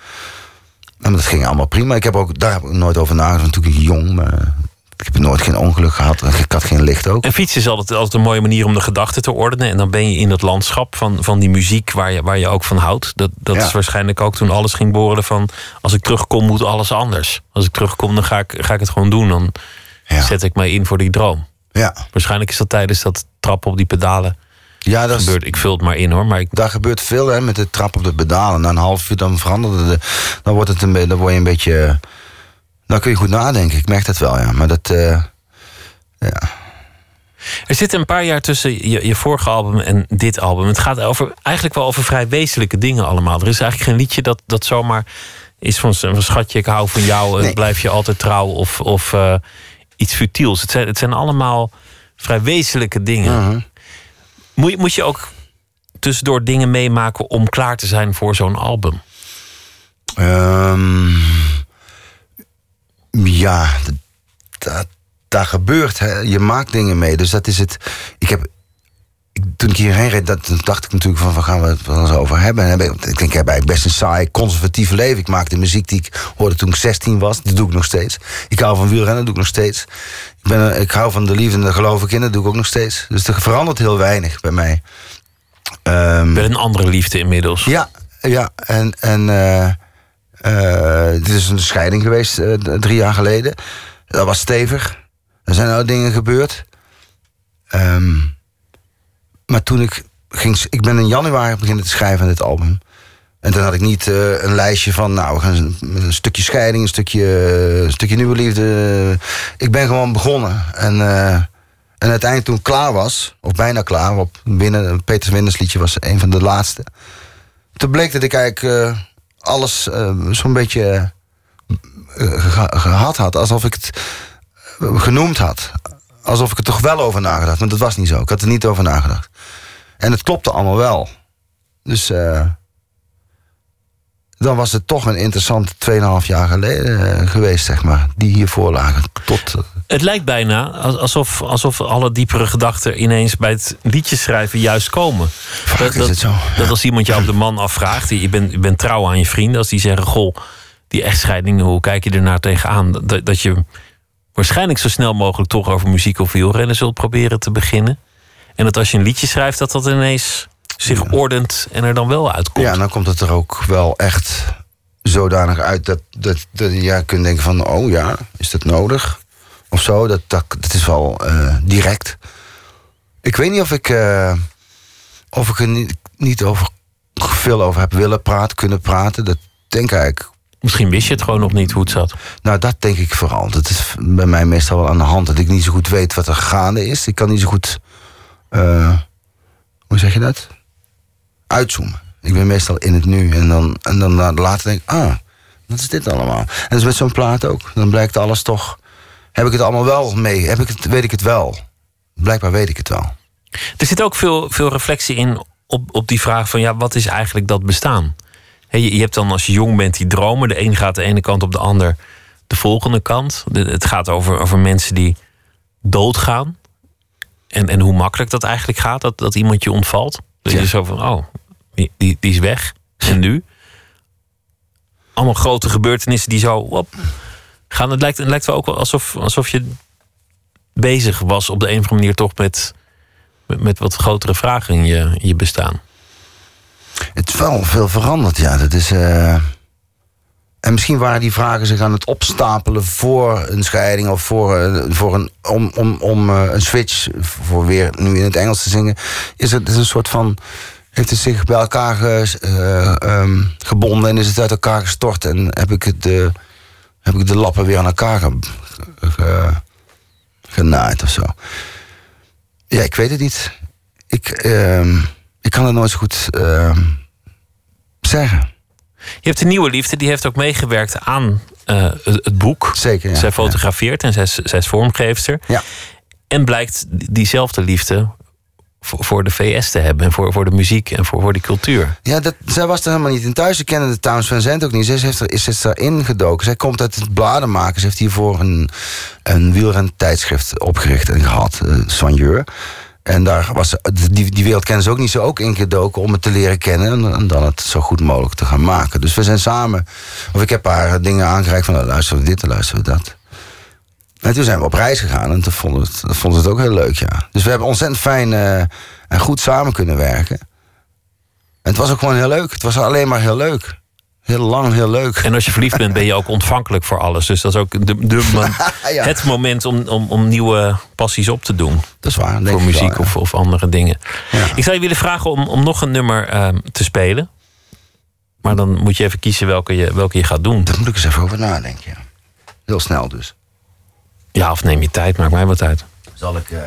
En dat ging allemaal prima. Ik heb ook, daar heb ik nooit over nagedacht. Natuurlijk jong, maar ik heb nooit geen ongeluk gehad. Ik had geen licht ook. En fietsen is altijd, altijd een mooie manier om de gedachten te ordenen. En dan ben je in dat landschap van, van die muziek waar je, waar je ook van houdt. Dat, dat Ja. is waarschijnlijk ook toen alles ging borrelen van... als ik terugkom moet alles anders. Als ik terugkom dan ga ik, ga ik het gewoon doen. Dan Ja. zet ik mij in voor die droom. Ja, Waarschijnlijk is dat tijdens dat trappen op die pedalen ja dat is, gebeurd. Ik vul het maar in hoor. Maar ik, daar gebeurt veel hè, met de trap op de pedalen. Na een half uur dan veranderde de, dan wordt het een dan word je een beetje. Dan kun je goed nadenken. Ik merk dat wel, ja. Maar dat, eh, ja. Er zit een paar jaar tussen je, je vorige album en dit album. Het gaat over, eigenlijk wel over vrij wezenlijke dingen allemaal. Er is eigenlijk geen liedje dat, dat zomaar is van, van schatje, ik hou van jou... en Nee. blijf je altijd trouw of, of eh, iets futiels. Het zijn, het zijn allemaal vrij wezenlijke dingen. Mhm. Moet, je, moet je ook tussendoor dingen meemaken om klaar te zijn voor zo'n album? Ehm, ja, dat, dat, daar gebeurt. Hè. Je maakt dingen mee. Dus dat is het. Ik heb. Ik, toen ik hierheen reed, dat, toen dacht ik natuurlijk van, waar gaan we het wel eens over hebben? En heb ik, denk, ik heb eigenlijk best een saai, conservatief leven. Ik maakte muziek die ik hoorde toen ik 16 was. Dat doe ik nog steeds. Ik hou van wielrennen, dat doe ik nog steeds. Ik, ben, ik hou van de liefde en daar geloof ik in, dat doe ik ook nog steeds. Dus er verandert heel weinig bij mij. Ehm, Wel een andere liefde inmiddels. ja, ja. En, en eh, dit is een scheiding geweest eh, drie jaar geleden. Dat was stevig. Er zijn ook dingen gebeurd. Ehm, maar toen ik ging... Ik ben in januari beginnen te schrijven aan dit album. En toen had ik niet eh, een lijstje van... Nou, we gaan een, stukje scheiding, een stukje, een stukje nieuwe liefde. Ik ben gewoon begonnen. En, eh, en uiteindelijk toen ik klaar was, of bijna klaar... Op binnen, Peters Winders liedje was een van de laatste... Toen bleek dat ik eigenlijk eh, alles eh, zo'n beetje eh, geha- gehad had. Alsof ik het eh, genoemd had. Alsof ik er toch wel over nagedacht. Maar dat was niet zo. Ik had er niet over nagedacht. En het klopte allemaal wel. Dus eh, dan was het toch een interessante 2,5 jaar geleden eh, geweest, zeg maar. Die hiervoor lagen. Tot, eh, Het lijkt bijna als- alsof, alsof alle diepere gedachten ineens bij het liedje schrijven juist komen. Is het zo. dat als iemand jou op de man afvraagt, je bent, je bent trouw aan je vrienden, als die zeggen: Goh, die echtscheiding, hoe kijk je ernaar tegenaan? Dat, dat je waarschijnlijk zo snel mogelijk toch over muziek of wielrennen zult proberen te beginnen. En dat als je een liedje schrijft, dat dat ineens zich ordent en er dan wel uitkomt. Ja, dan komt het er ook wel echt zodanig uit dat, dat, dat je ja, kunt denken van... oh ja, is dat nodig? Of zo, dat, dat, dat is wel eh, direct. Ik weet niet of ik, eh, of ik er niet, niet over, veel over heb willen praten, kunnen praten. Dat denk ik. Misschien wist je het gewoon nog niet hoe het zat. Nou, dat denk ik vooral. Dat is bij mij meestal wel aan de hand. Dat ik niet zo goed weet wat er gaande is. Ik kan niet zo goed... eh, hoe zeg je dat? Uitzoomen. Ik ben meestal in het nu. En dan, en dan later denk ik, ah, wat is dit allemaal? En dat is met zo'n plaat ook. Dan blijkt alles toch... Heb ik het allemaal wel mee? Heb ik het, weet ik het wel? Blijkbaar weet ik het wel. Er zit ook veel, veel reflectie in op, op die vraag van ja, wat is eigenlijk dat bestaan? Je, je hebt dan als je jong bent die dromen. De een gaat de ene kant op de ander de volgende kant. Het gaat over, over mensen die doodgaan. En, en hoe makkelijk dat eigenlijk gaat, dat, dat iemand je ontvalt. Dat Ja. je zo van, oh, die, die, die is weg. En nu? Allemaal grote gebeurtenissen die zo gaan. Het lijkt, het lijkt wel ook wel alsof, alsof je bezig was op de een of andere manier toch met, met, met wat grotere vragen in je, in je bestaan. Het is wel veel veranderd, ja. Dat is, eh, En misschien waren die vragen zich aan het opstapelen voor een scheiding of voor, eh, voor een, om, om, om eh, een switch, voor weer nu in het Engels te zingen. Is het is een soort van. Heeft het zich bij elkaar eh, ehm, gebonden en is het uit elkaar gestort? En heb ik, het, heb ik de lappen weer aan elkaar ge- genaaid of zo? Ja, ik weet het niet. Ik, ehm, ik kan het nooit zo goed ehm, zeggen. Je hebt een nieuwe liefde, die heeft ook meegewerkt aan eh, het, boek. Zeker, ja. zij fotografeert en zij is, zij is vormgeefster. Ja. En blijkt diezelfde liefde voor, de VS te hebben. En voor, voor de muziek en voor, voor die cultuur. Ja, dat, zij was er helemaal niet in thuis. Ze kende de Towns Van Zandt ook niet. Zij heeft er, is, erin gedoken. Zij komt uit het bladenmaken. Ze heeft hiervoor een, een wielrentijdschrift opgericht en gehad. Uh, Soigneur. En daar was die, die wereld kennen ze ook niet zo ook ingedoken om het te leren kennen. En, dan het zo goed mogelijk te gaan maken. Dus we zijn samen. Of ik heb haar dingen aangereikt van nou, luisteren we dit en luisteren we dat. En toen zijn we op reis gegaan en toen vonden we het, vonden ze het ook heel leuk, ja. Dus we hebben ontzettend fijn eh, en goed samen kunnen werken. En het was ook gewoon heel leuk. Het was alleen maar heel leuk. Heel lang, heel leuk. En als je verliefd bent, ben je ook ontvankelijk voor alles. Dus dat is ook de, de Ja. het moment om, om, om nieuwe passies op te doen. Dat is waar. voor muziek wel, ja. of, of andere dingen. Ja. Ik zou je willen vragen om, om nog een nummer ehm, te spelen. Maar dan moet je even kiezen welke je, welke je gaat doen. Daar moet ik eens even over nadenken. Ja. Heel snel dus. Ja, of neem je tijd, maakt mij wat uit. Zal ik... eh,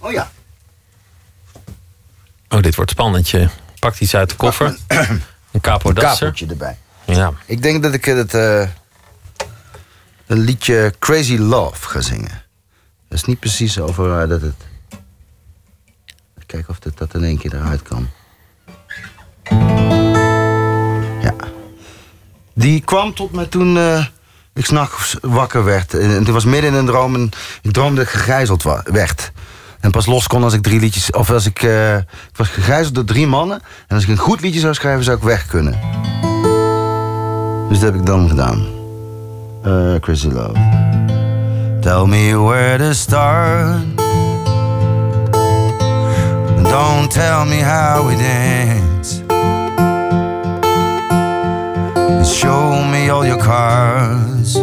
Oh ja. Oh, dit wordt spannend. Je pakt iets uit de koffer. Een capo Een dasser. kapeltje erbij. Ja. Ik denk dat ik het... eh een liedje Crazy Love ga zingen. Dat is niet precies over eh, dat het... Kijken of dit, dat in één keer eruit kan. Ja. Die kwam tot mij toen... eh, ik s'nachts wakker werd. En het was midden in een droom en ik droomde dat ik gegijzeld werd. En pas los kon als ik drie liedjes... Of als ik... eh, ik was gegijzeld door drie mannen. En als ik een goed liedje zou schrijven, zou ik weg kunnen. Dus dat heb ik dan gedaan. Eh Crazy Love. Tell me where to start. Don't tell me how we dance. Show me all your cards.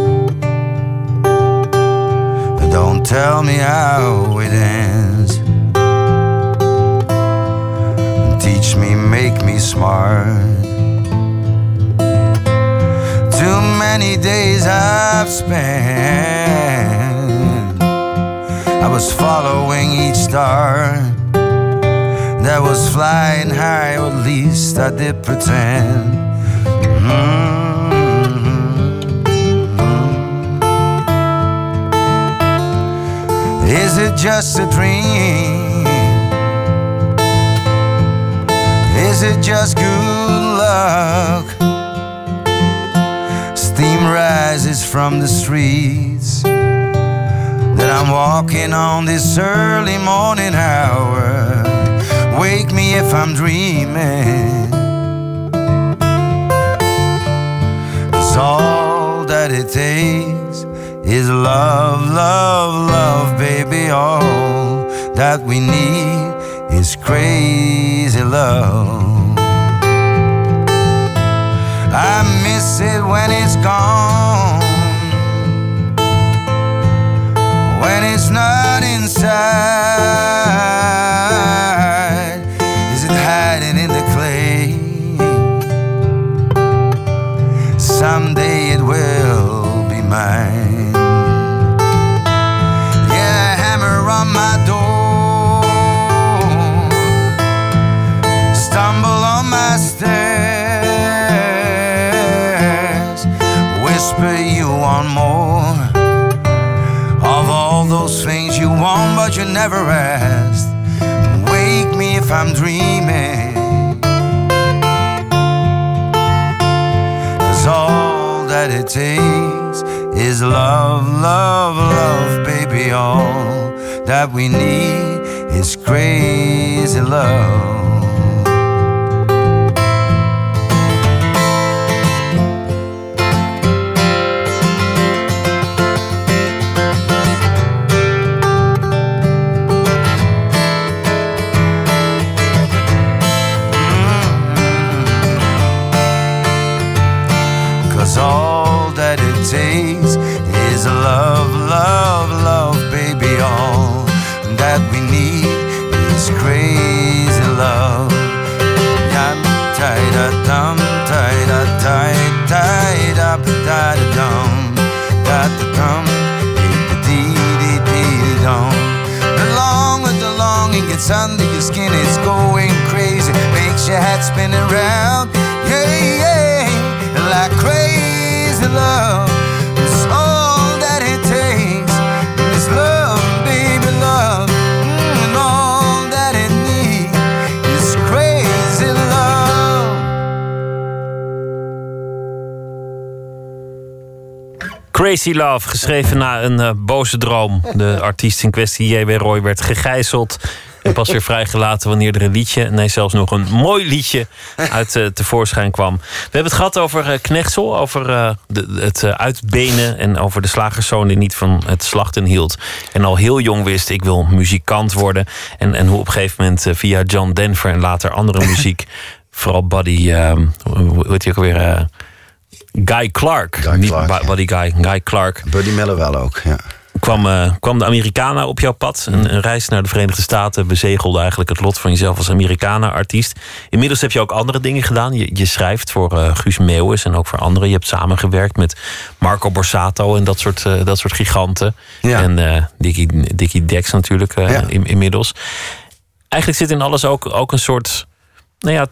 Don't tell me how it ends. Teach me, make me smart. Too many days I've spent. I was following each star that was flying high, or at least I did pretend. Is it just a dream? Is it just good luck? Steam rises from the streets that I'm walking on this early morning hour. Wake me if I'm dreaming. Cause all that it takes is love, love, love, baby. All that we need is crazy love. I miss it when it's gone, when it's not inside. You never asked. Wake me if I'm dreaming. Cause all that it takes is love, love, love, baby. All that we need is crazy love. Takes is love, love, love, baby. All that we need is crazy love. Yum, tie da dum, tie da tie, tie da da da dum, da da dum, dee under your skin, it's going crazy, makes your head spin around. Yeah, yeah, like crazy love. Crazy Love, geschreven na een eh, boze droom. De artiest in kwestie, J.W. Roy, werd gegijzeld. En pas weer vrijgelaten wanneer er een liedje, nee, zelfs nog een mooi liedje, uit eh, tevoorschijn kwam. We hebben het gehad over eh, Knechtsel, over de, het uitbenen en over de slagerszoon die niet van het slachten hield. En al heel jong wist, ik wil muzikant worden. En, en hoe op een gegeven moment via John Denver en later andere muziek, vooral Buddy, ehm, hoe heet hij ook alweer? Guy Clark. Guy Niet Clark, ja. Buddy Guy, Guy Clark. Buddy Miller wel ook, ja. Kwam, eh, kwam de Americana op jouw pad. Een, een reis naar de Verenigde Staten bezegelde eigenlijk het lot van jezelf als Americana-artiest. Inmiddels heb je ook andere dingen gedaan. Je, je schrijft voor eh, Guus Meeuwis en ook voor anderen. Je hebt samengewerkt met Marco Borsato en dat soort, eh, dat soort giganten. Ja. En eh Dickie, Dickie Dex natuurlijk Ja. in- inmiddels. Eigenlijk zit in alles ook, ook een soort nou ja,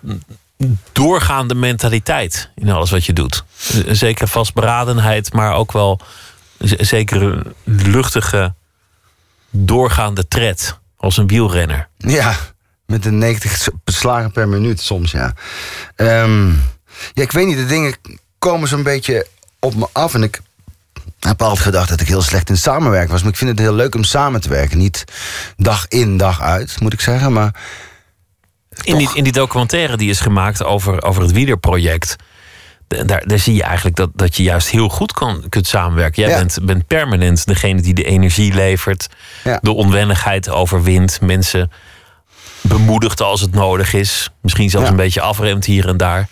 doorgaande mentaliteit in alles wat je doet. Een zekere vastberadenheid, maar ook wel een zekere luchtige, doorgaande tred. Als een wielrenner. Ja, met een 90 slagen per minuut soms, ja. Ehm, ja, ik weet niet, de dingen komen zo'n beetje op me af. En Ik heb altijd gedacht dat ik heel slecht in samenwerken was. Maar ik vind het heel leuk om samen te werken. Niet dag in, dag uit, moet ik zeggen. Maar In die, in die documentaire die is gemaakt over, over het wielerproject. Daar, daar zie je eigenlijk dat, dat je juist heel goed kan, kunt samenwerken. Jij Ja. bent, bent permanent degene die de energie levert, Ja. de onwennigheid overwint, mensen bemoedigt als het nodig is. Misschien zelfs Ja. een beetje afremt hier en daar.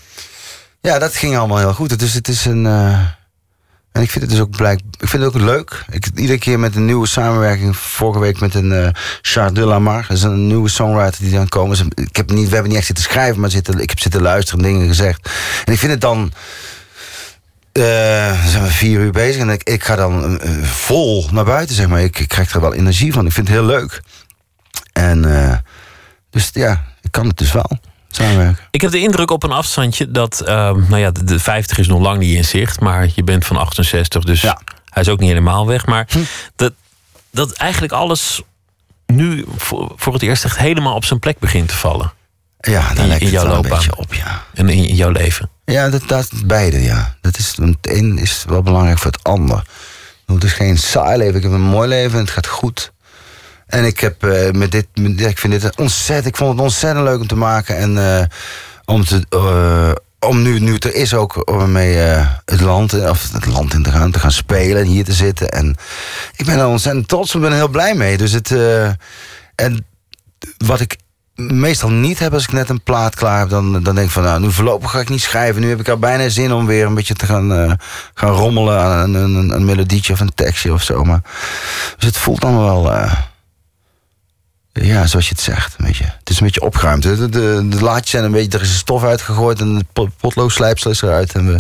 ja, dat ging allemaal heel goed. Dus het is een. eh, en ik vind het dus ook blijk, ik vind het ook leuk. Ik, iedere keer met een nieuwe samenwerking. Vorige week met een eh Charles de Lamar. Dat is een nieuwe songwriter die dan komen. Ik heb niet, we hebben niet echt zitten schrijven, maar zitten, ik heb zitten luisteren, dingen gezegd. En ik vind het dan. dan zijn we vier uur bezig en ik, ik ga dan eh, vol naar buiten, zeg maar. Ik, ik krijg er wel energie van. Ik vind het heel leuk. En eh, dus ja, ik kan het dus wel samenwerken. Ik heb de indruk op een afstandje dat, ehm, nou ja, de, de 50 is nog lang niet in zicht, maar je bent van 68, dus Ja. hij is ook niet helemaal weg. Maar dat, dat eigenlijk alles nu voor, voor het eerst echt helemaal op zijn plek begint te vallen. Ja, daar lijkt in het wel een beetje op, ja. En in, in jouw leven. Ja, dat, dat beide, ja. Dat is, want het een is wel belangrijk voor het ander. Het is geen saai leven. Ik heb een mooi leven en het gaat goed. En ik heb eh, met dit, ik vind dit ontzettend, ik vond het ontzettend leuk om te maken. En eh, om, te, eh, om nu, nu er is ook om mee het land, of het land in te gaan, te gaan spelen en hier te zitten. En ik ben er ontzettend trots op, ben er heel blij mee. Dus het, en wat ik meestal niet heb als ik net een plaat klaar heb, dan, dan denk ik van nou, nu voorlopig ga ik niet schrijven. Nu heb ik al bijna zin om weer een beetje te gaan, gaan rommelen aan een, een, een melodietje of een tekstje of zo. Maar, dus het voelt dan wel, ja, zoals je het zegt. Een beetje. Het is een beetje opgeruimd. De, de, de laadjes zijn een beetje, er is stof uitgegooid en het pot- potloodsslijpsel is eruit. En we,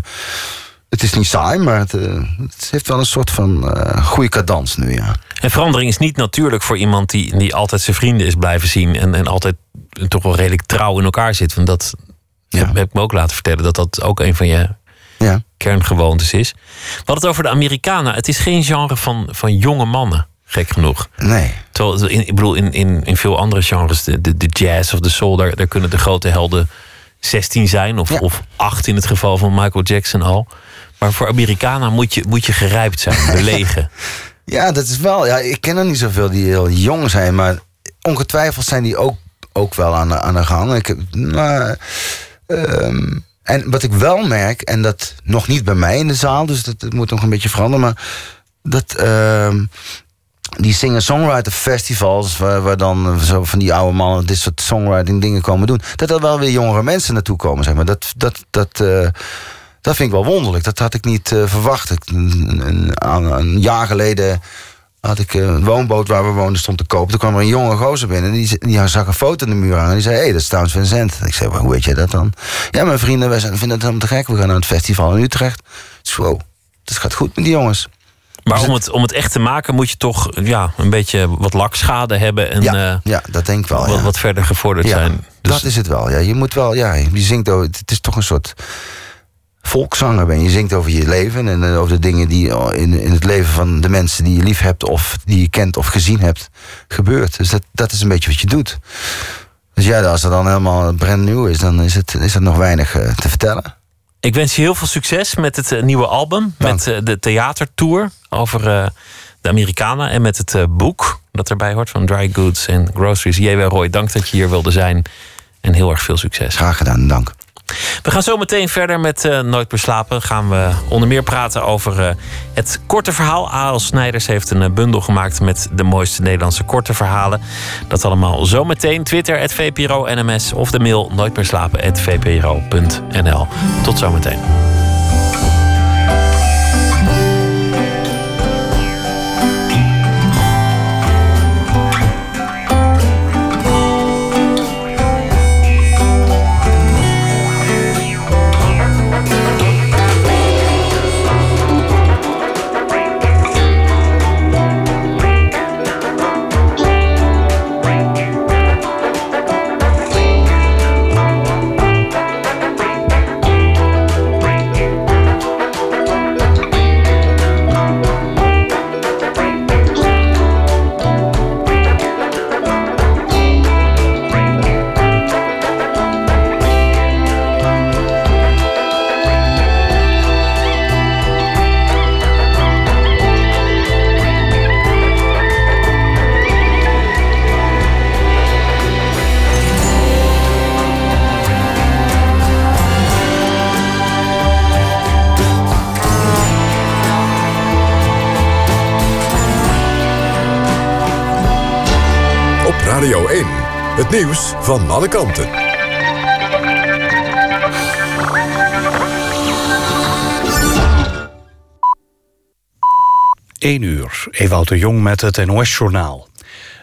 het is niet saai, maar het, eh, het heeft wel een soort van eh goede cadans nu, ja. En verandering is niet natuurlijk voor iemand die, die altijd zijn vrienden is blijven zien. En, en altijd toch wel redelijk trouw in elkaar zit. Want dat Ja. heb, heb ik me ook laten vertellen, dat dat ook een van je Ja, kerngewoontes is. Hadden het over de Amerikanen. Het is geen genre van, van jonge mannen, gek genoeg. nee. Terwijl, in, ik bedoel, in, in, in veel andere genres, de, de, de jazz of de soul, daar, daar kunnen de grote helden 16 zijn. Of, Ja. of 8 in het geval van Michael Jackson al. Maar voor Amerikanen moet je, moet je gerijpt zijn, belegen. Ja, dat is wel. Ja, ik ken er niet zoveel die heel jong zijn, maar ongetwijfeld zijn die ook, ook wel aan de, aan de gang. Ik, heb- maar, ehm, en wat ik wel merk, en dat nog niet bij mij in de zaal, dus dat, dat moet nog een beetje veranderen, maar dat. ehm, die singer-songwriter festivals, waar, dan zo van die oude mannen dit soort songwriting dingen komen doen, dat er wel weer jongere mensen naartoe komen, zeg maar. Dat, dat, dat, eh, dat vind ik wel wonderlijk. Dat had ik niet eh, verwacht. Een, een, jaar geleden had ik eh, een woonboot waar we woonden stond te kopen. Toen kwam er een jonge gozer binnen. En die, die zag een foto in de muur hangen. En die zei, hé, hey, dat is Towns Vincent. Ik zei, "Maar hoe weet jij dat dan? Ja, mijn vrienden, wij zijn, vinden het helemaal te gek. We gaan naar het festival in Utrecht. Wow, het gaat goed met die jongens. Maar om het, om het echt te maken moet je toch ja, een beetje wat lakschade hebben. En ja, eh, ja, dat denk ik wel. wat, ja. wat verder gevorderd Ja, zijn. Dus Dat is het wel. Ja, je moet wel, ja, je zingt over, het is toch een soort volkszanger ben je. Zingt over je leven en eh, over de dingen die in, in het leven van de mensen die je lief hebt of die je kent of gezien hebt gebeurt. Dus dat, dat is een beetje wat je doet. Dus ja, als het dan helemaal brand nieuw is, dan is, het, is er nog weinig eh, te vertellen. Ik wens je heel veel succes met het eh, nieuwe album. Dank. Met eh, de theatertour over eh, de Amerikanen. En met het boek dat erbij hoort van Dry Goods en Groceries. J.W. Roy, dank dat je hier wilde zijn. En heel erg veel succes. Graag gedaan, dank. We gaan zo meteen verder met eh, Nooit meer slapen. Gaan we onder meer praten over eh, het korte verhaal. A.L. Snijders heeft een eh, bundel gemaakt met de mooiste Nederlandse korte verhalen. Dat allemaal zo meteen. Twitter, VPRO NMS of de mail nooitmeerslapen.vpro.nl. Tot zometeen. Het nieuws van alle kanten. 1 uur, Ewout de Jong met het NOS-journaal.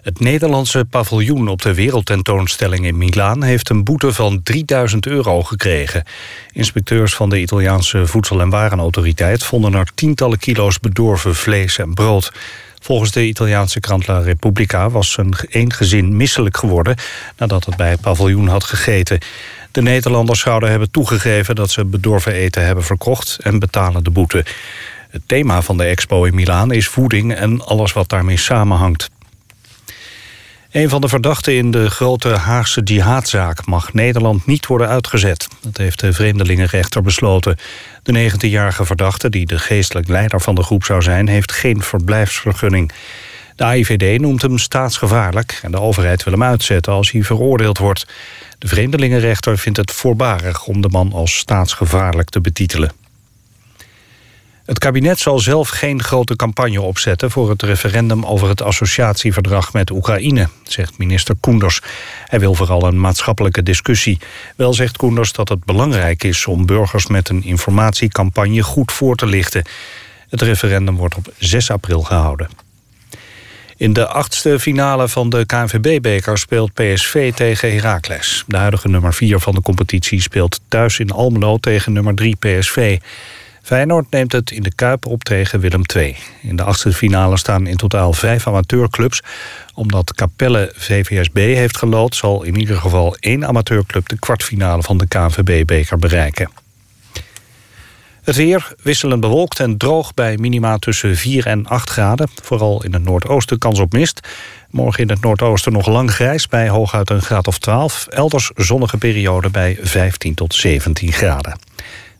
Het Nederlandse paviljoen op de wereldtentoonstelling in Milaan... heeft een boete van 3000 euro gekregen. Inspecteurs van de Italiaanse Voedsel- en Warenautoriteit... vonden er tientallen kilo's bedorven vlees en brood. Volgens de Italiaanse krant La Repubblica was een één gezin misselijk geworden... nadat het bij het paviljoen had gegeten. De Nederlanders zouden hebben toegegeven dat ze bedorven eten hebben verkocht... en betalen de boete. Het thema van de expo in Milaan is voeding en alles wat daarmee samenhangt. Een van de verdachten in de grote Haagse jihadzaak mag Nederland niet worden uitgezet. Dat heeft de vreemdelingenrechter besloten. De 19-jarige verdachte, die de geestelijk leider van de groep zou zijn, heeft geen verblijfsvergunning. De AIVD noemt hem staatsgevaarlijk en de overheid wil hem uitzetten als hij veroordeeld wordt. De vreemdelingenrechter vindt het voorbarig om de man als staatsgevaarlijk te betitelen. Het kabinet zal zelf geen grote campagne opzetten... voor het referendum over het associatieverdrag met Oekraïne... zegt minister Koenders. Hij wil vooral een maatschappelijke discussie. Wel zegt Koenders dat het belangrijk is... om burgers met een informatiecampagne goed voor te lichten. Het referendum wordt op 6 april gehouden. In de achtste finale van de KNVB-beker speelt PSV tegen Heracles. De huidige nummer 4 van de competitie speelt thuis in Almelo tegen nummer 3 PSV. Feyenoord neemt het in de Kuip op tegen Willem II. In de achtste finale staan in totaal vijf amateurclubs. Omdat Capelle VVSB heeft gelood... zal in ieder geval één amateurclub de kwartfinale van de KNVB-beker bereiken. Het weer wisselend bewolkt en droog bij minima tussen 4 en 8 graden. Vooral in het noordoosten kans op mist. Morgen in het noordoosten nog lang grijs bij hooguit een graad of 12. Elders zonnige periode bij 15 tot 17 graden.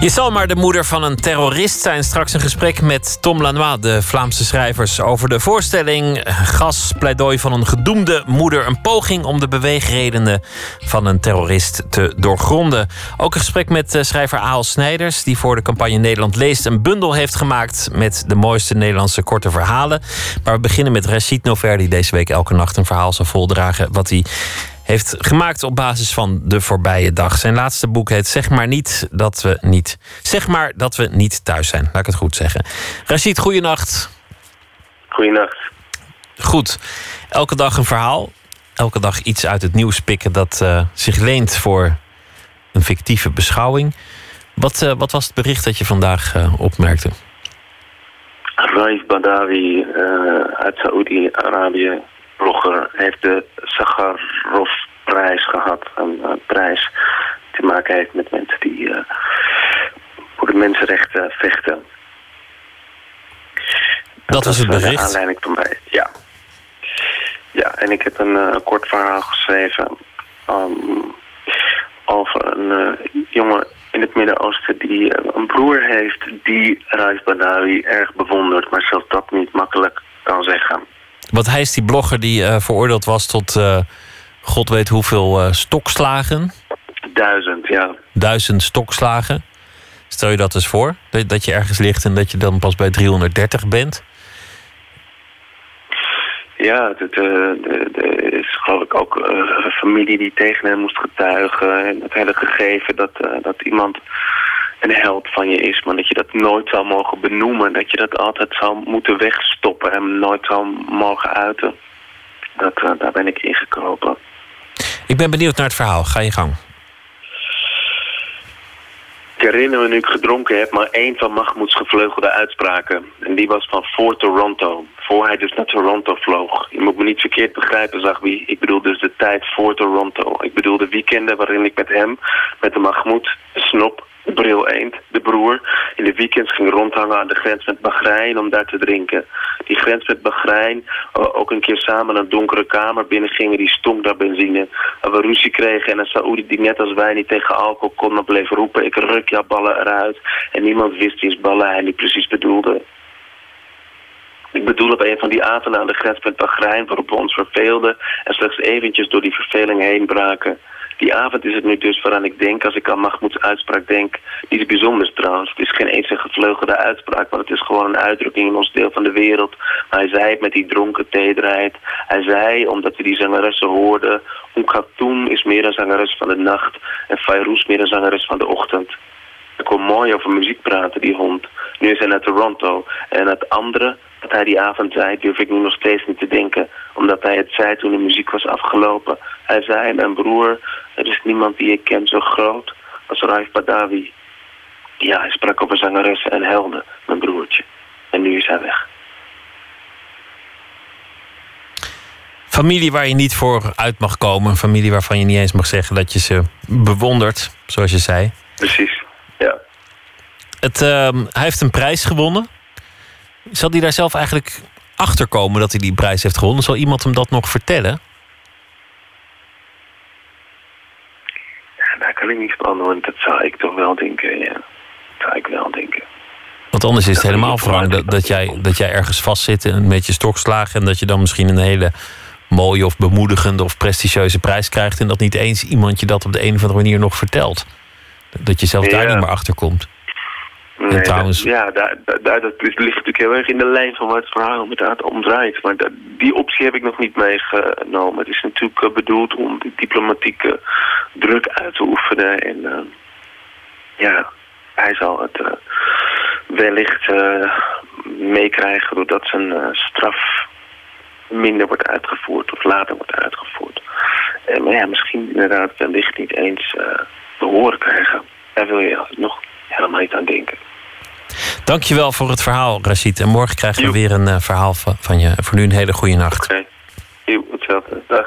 Je zal maar de moeder van een terrorist zijn. Straks een gesprek met Tom Lanois, de Vlaamse schrijvers, over de voorstelling Gas, pleidooi van een gedoemde moeder. Een poging om de beweegredenen van een terrorist te doorgronden. Ook een gesprek met eh, schrijver Aal Snijders, die voor de campagne Nederland leest een bundel heeft gemaakt met de mooiste Nederlandse korte verhalen. Maar we beginnen met Rachid Nover, die deze week elke nacht een verhaal zal voldragen. Wat hij heeft gemaakt op basis van de voorbije dag. Zijn laatste boek heet Zeg maar niet dat we niet. Zeg maar dat we niet thuis zijn. Laat ik het goed zeggen. Rashid, goeienacht. Goeienacht. Goed. Elke dag een verhaal. Elke dag iets uit het nieuws pikken dat uh, zich leent voor een fictieve beschouwing. Wat, uh, wat was het bericht dat je vandaag uh, opmerkte? Raif Badawi uit Saoedi-Arabië blogger heeft de Sakharov-prijs gehad. Een uh, prijs die te maken heeft met mensen die uh, voor de mensenrechten vechten. Dat, was het bericht? De aanleiding van mij, ja. Ja, en ik heb een uh, kort verhaal geschreven um, over een jongen in het Midden-Oosten die een broer heeft die Raif Badawi erg bewondert, maar zelfs dat niet makkelijk kan zeggen. Want hij is die blogger die uh, veroordeeld was tot uh, god weet hoeveel uh, stokslagen. Duizend, ja. Duizend stokslagen. Stel je dat eens voor, dat, dat je ergens ligt en dat je dan pas bij 330 bent. Ja, er is geloof ik ook een familie die tegen hem moest getuigen. En het hele gegeven dat, dat iemand een held van je is, maar dat je dat nooit zou mogen benoemen. Dat je dat altijd zou moeten wegstoppen en nooit zou mogen uiten. Dat, uh, daar ben ik ingekropen. Ik ben benieuwd naar het verhaal. Ga je gang. Ik herinner me nu ik gedronken heb, maar één van Mahmoud's gevleugelde uitspraken. En die was van voor Toronto. Voor hij dus naar Toronto vloog. Je moet me niet verkeerd begrijpen, zag wie. Ik bedoel dus de tijd voor Toronto. Ik bedoel de weekenden waarin ik met hem, met de Mahmoud, de snop, bril eend, de broer, in de weekends ging rondhangen aan de grens met Bahrein om daar te drinken. Die grens met Bahrein, ook een keer samen een donkere kamer binnen gingen, die stonk naar benzine. En we ruzie kregen en een Saoedi die net als wij niet tegen alcohol kon, dan bleef roepen, ik ruk jouw ballen eruit. En niemand wist wiens ballen hij niet precies bedoelde. Ik bedoel op een van die avonden aan de grens met Bahrein... waarop we ons verveelden en slechts eventjes door die verveling heen braken. Die avond is het nu dus waaraan ik denk, als ik aan Mahmoud's uitspraak denk... niet bijzonders trouwens. Het is geen eens een gevleugelde uitspraak... maar het is gewoon een uitdrukking in ons deel van de wereld. Maar hij zei het met die dronken tederheid. Hij zei, omdat we die zangeressen hoorden... Khatoum is meer een zangeres van de nacht... en Fayrouz meer een zangeres van de ochtend. Ik kon mooi over muziek praten, die hond. Nu is hij naar Toronto. En het andere dat hij die avond zei, durf ik nu nog steeds niet te denken. Omdat hij het zei toen de muziek was afgelopen. Hij zei, mijn broer, er is niemand die ik ken zo groot als Raif Badawi. Ja, hij sprak over zangeressen en helden, mijn broertje. En nu is hij weg. Familie waar je niet voor uit mag komen. Familie waarvan je niet eens mag zeggen dat je ze bewondert, zoals je zei. Precies, ja. Het, ehm, hij heeft een prijs gewonnen. Zal hij daar zelf eigenlijk achter komen dat hij die prijs heeft gewonnen? Zal iemand hem dat nog vertellen? Ja, daar kan ik niet van, want dat zou ik toch wel denken, ja. Dat zou ik wel denken. Want anders is het helemaal wrang dat, dat, jij, dat jij ergens vastzit en een beetje stokslagen... en dat je dan misschien een hele mooie of bemoedigende of prestigieuze prijs krijgt... en dat niet eens iemand je dat op de een of andere manier nog vertelt. Dat je zelf daar niet meer achter komt. Nee, En trouwens- dat, ja, daar, daar, dat ligt natuurlijk heel erg in de lijn van waar het verhaal inderdaad om draait. Maar dat- die optie heb ik nog niet meegenomen. Het is natuurlijk eh, bedoeld om die diplomatieke druk uit te oefenen. En eh, ja, hij zal het eh, wellicht meekrijgen doordat zijn straf minder wordt uitgevoerd of later wordt uitgevoerd. Eh, maar ja, misschien inderdaad wellicht niet eens eh te horen krijgen. Daar wil je nog helemaal niet aan denken. Dankjewel voor het verhaal, Rashid. En morgen krijgen we weer een eh, verhaal van, van je. Voor nu een hele goede nacht. Oké. Hetzelfde. Dag.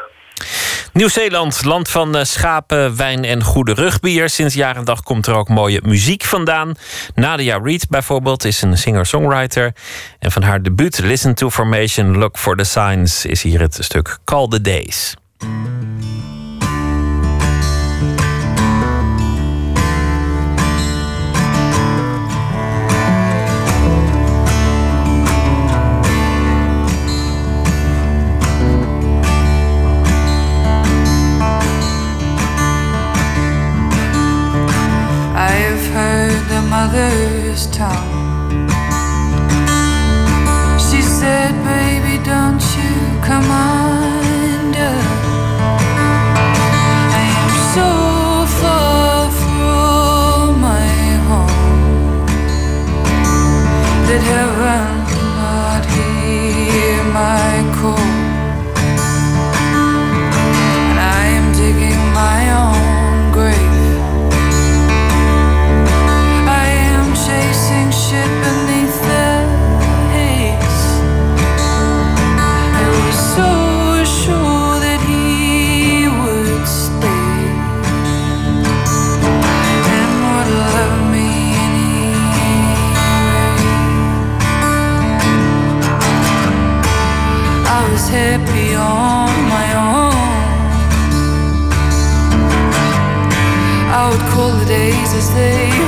Nieuw-Zeeland, land van eh, schapen, wijn en goede rugbier. Sinds jaar en dag komt er ook mooie muziek vandaan. Nadia Reid bijvoorbeeld is een singer-songwriter. En van haar debuut Listen to Formation, Look for the Signs... is hier het stuk Call the Days. Mother's tongue. She said, Baby, don't you come under. I am so far from my home that heaven not hear my call. Call the days as they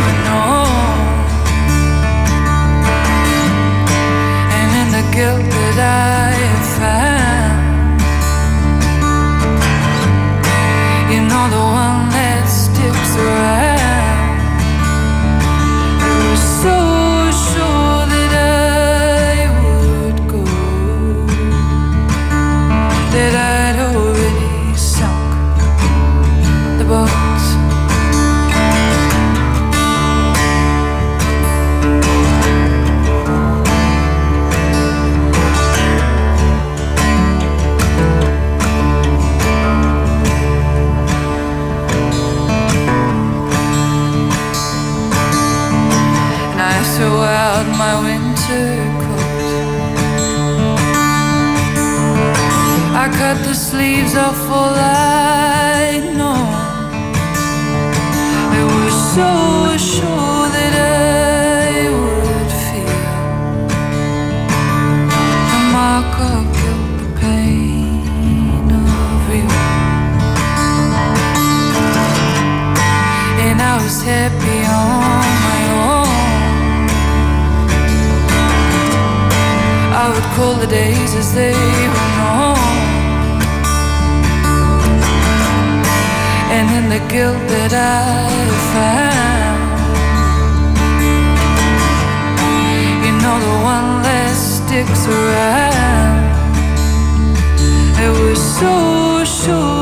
sleeves off all I know. I was so sure that I would feel the mark of the pain of you. And I was happy on my own. I would call the days as they guilt that I found, you know, the one that sticks around. I was so sure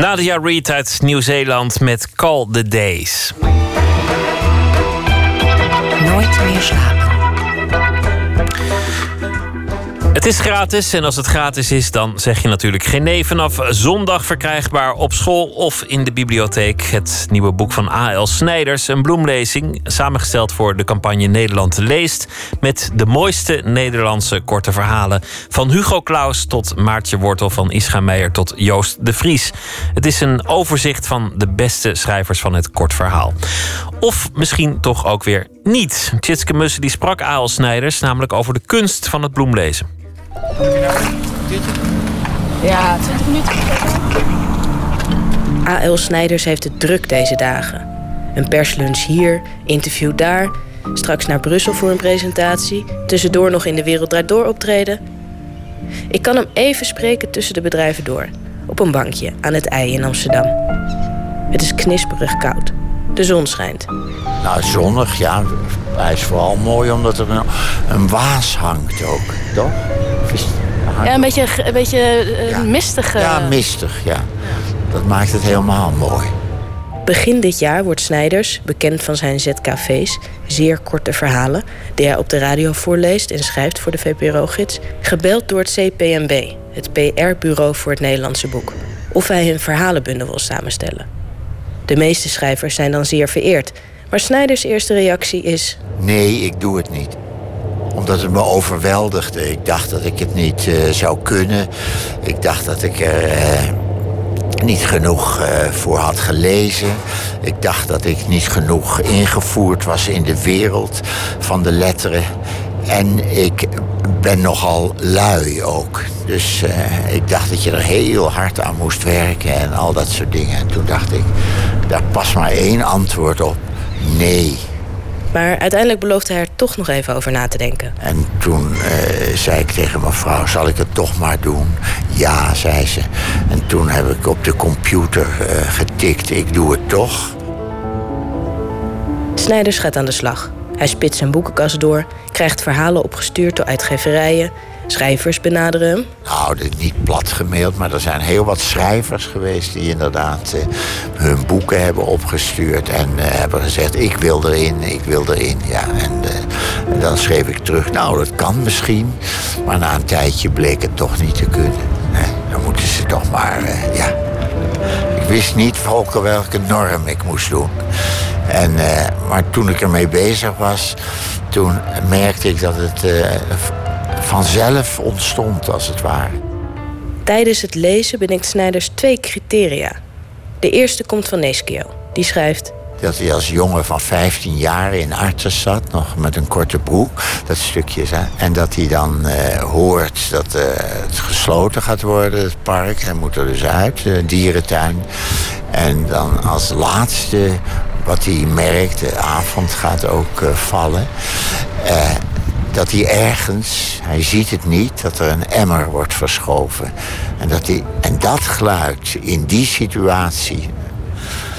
Nadia Reid uit Nieuw-Zeeland met Call the Days. Nooit meer slapen. Het is gratis en als het gratis is, dan zeg je natuurlijk geen nee. Vanaf zondag verkrijgbaar op school of in de bibliotheek. Het nieuwe boek van A.L. Snijders, een bloemlezing. Samengesteld voor de campagne Nederland leest. Met de mooiste Nederlandse korte verhalen. Van Hugo Claus tot Maartje Wortel, van Ischa Meijer tot Joost de Vries. Het is een overzicht van de beste schrijvers van het kort verhaal. Of misschien toch ook weer niet. Tjitske Mussen die sprak A.L. Snijders namelijk over de kunst van het bloemlezen. Ja, 20 minuten. A.L. Snijders heeft het druk deze dagen. Een perslunch hier, interview daar. Straks naar Brussel voor een presentatie. Tussendoor nog in de Wereld Draait Door optreden. Ik kan hem even spreken tussen de bedrijven door. Op een bankje aan het IJ in Amsterdam. Het is knisperig koud. De zon schijnt. Nou, zonnig, ja. Hij is vooral mooi omdat er een, een waas hangt ook, toch? Ja, een beetje, een beetje eh, Ja. mistig. Ja, mistig, ja. Dat maakt het helemaal mooi. Begin dit jaar wordt Snijders, bekend van zijn ZKV's, zeer korte verhalen, die hij op de radio voorleest en schrijft voor de VPRO-gids, gebeld door het CPMB, het PR-bureau voor het Nederlandse boek, of hij een verhalenbundel wil samenstellen. De meeste schrijvers zijn dan zeer vereerd, maar Snijders' eerste reactie is: Nee, ik doe het niet. Omdat het me overweldigde. Ik dacht dat ik het niet eh, zou kunnen. Ik dacht dat ik er eh, niet genoeg eh, voor had gelezen. Ik dacht dat ik niet genoeg ingevoerd was in de wereld van de letteren. En ik ben nogal lui ook. Dus eh, ik dacht dat je er heel hard aan moest werken en al dat soort dingen. En toen dacht ik, daar past maar één antwoord op. Nee. Maar uiteindelijk beloofde hij er toch nog even over na te denken. En toen eh, zei ik tegen mevrouw, zal ik het toch maar doen? Ja, zei ze. En toen heb ik op de computer eh, getikt, ik doe het toch. Snijders gaat aan de slag. Hij spitst zijn boekenkast door, krijgt verhalen opgestuurd door uitgeverijen. Schrijvers benaderen hem. Nou, dit niet plat gemaild, maar er zijn heel wat schrijvers geweest... die inderdaad eh, hun boeken hebben opgestuurd en eh, hebben gezegd... ik wil erin, ik wil erin, ja. En, eh, dan schreef ik terug, nou, dat kan misschien. Maar na een tijdje bleek het toch niet te kunnen. Nee, dan moeten ze toch maar, ja... Ik wist niet volgens welke norm ik moest doen. En, eh, maar toen ik ermee bezig was, toen merkte ik dat het v- vanzelf ontstond, als het ware. Tijdens het lezen bedenkt Snijders twee criteria. De eerste komt van Neschio. Die schrijft... Dat hij als jongen van 15 jaar in Artes zat, nog met een korte broek, dat stukje. Hè? En dat hij dan eh, hoort dat eh, het gesloten gaat worden, het park. Hij moet er dus uit, de dierentuin. En dan als laatste wat hij merkt, de avond gaat ook eh, vallen. eh, dat hij ergens, hij ziet het niet, dat er een emmer wordt verschoven. En dat, hij, en dat geluid in die situatie,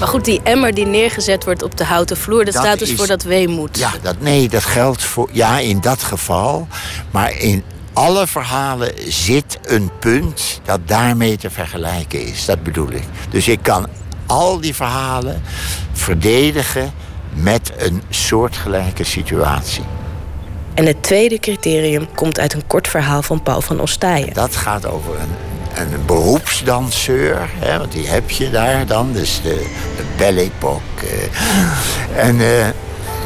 Maar goed, die emmer die neergezet wordt op de houten vloer... dat, Dat staat dus is- voor dat weemoed. Ja, dat, nee, dat geldt voor. Ja, in dat geval. Maar in alle verhalen zit een punt dat daarmee te vergelijken is. Dat bedoel ik. Dus ik kan al die verhalen verdedigen met een soortgelijke situatie. En het tweede criterium komt uit een kort verhaal van Paul van Ostaaien. Dat gaat over een, een beroepsdanseur, hè, want die heb je daar dan, dus de, de eh. en eh,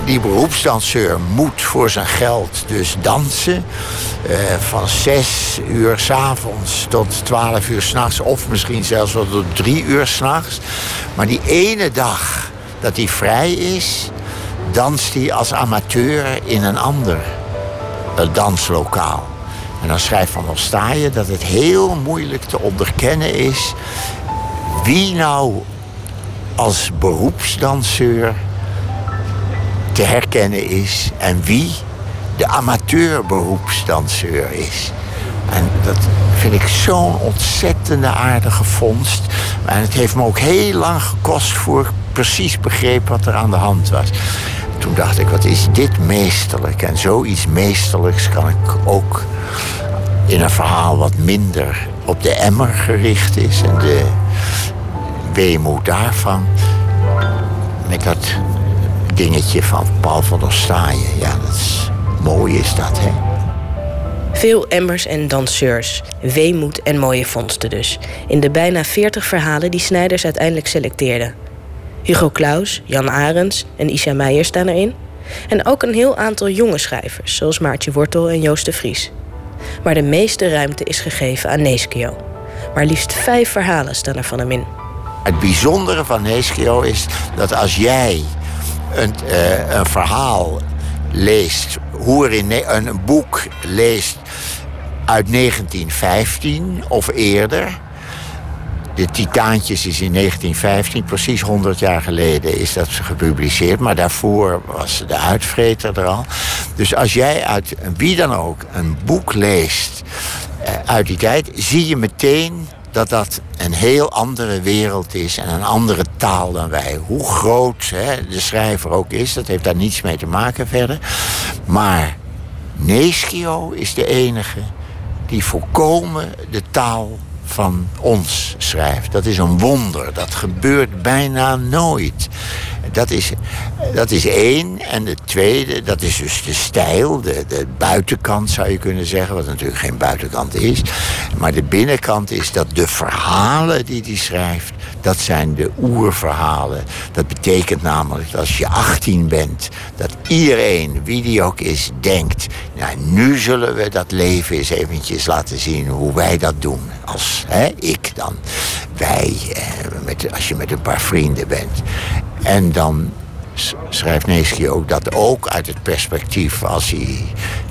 die beroepsdanseur moet voor zijn geld dus dansen. Uh, van zes uur s'avonds tot twaalf uur s'nachts. Of misschien zelfs wel tot drie uur s'nachts. Maar die ene dag dat hij vrij is, danst hij als amateur in een ander danslokaal. En dan schrijft Van Ostaaien dat het heel moeilijk te onderkennen is wie nou als beroepsdanseur te herkennen is en wie de amateurberoepsdanseur is. En dat vind ik zo'n ontzettende aardige vondst. En het heeft me ook heel lang gekost voor ik precies begreep wat er aan de hand was. Toen dacht ik, wat is dit meesterlijk? En zoiets meesterlijks kan ik ook in een verhaal wat minder op de emmer gericht is en de weemoed daarvan. Met dat dingetje van Paul van der. Ja, dat is, mooi is dat, hè? Veel emmers en danseurs, weemoed en mooie vondsten dus. In de bijna 40 verhalen die Snijders uiteindelijk selecteerde. Hugo Claus, Jan Arends en Isha Meijer staan erin. En ook een heel aantal jonge schrijvers, zoals Maartje Wortel en Joost de Vries. Maar de meeste ruimte is gegeven aan Neeskio. Maar liefst vijf verhalen staan er van hem in. Het bijzondere van Neeskio is dat als jij een, uh, een verhaal leest, hoe er in een boek leest uit 1915 of eerder. De Titaantjes is in 1915, precies 100 jaar geleden, is dat gepubliceerd. Maar daarvoor was de uitvreter er al. Dus als jij uit wie dan ook een boek leest eh, uit die tijd, zie je meteen dat dat een heel andere wereld is en een andere taal dan wij. Hoe groot hè, de schrijver ook is, dat heeft daar niets mee te maken verder. Maar Neschio is de enige die volkomen de taal van ons schrijft. Dat is een wonder. Dat gebeurt bijna nooit. Dat is, dat is één. En de tweede, dat is dus de stijl. De, de buitenkant zou je kunnen zeggen. Wat natuurlijk geen buitenkant is. Maar de binnenkant is dat de verhalen die hij schrijft... dat zijn de oerverhalen. Dat betekent namelijk dat als je 18 bent... dat iedereen, wie die ook is, denkt... Nou, nu zullen we dat leven eens eventjes laten zien hoe wij dat doen. Als hè, ik dan. Wij, eh, met, als je met een paar vrienden bent. En dan schrijft Neeski ook dat ook uit het perspectief als hij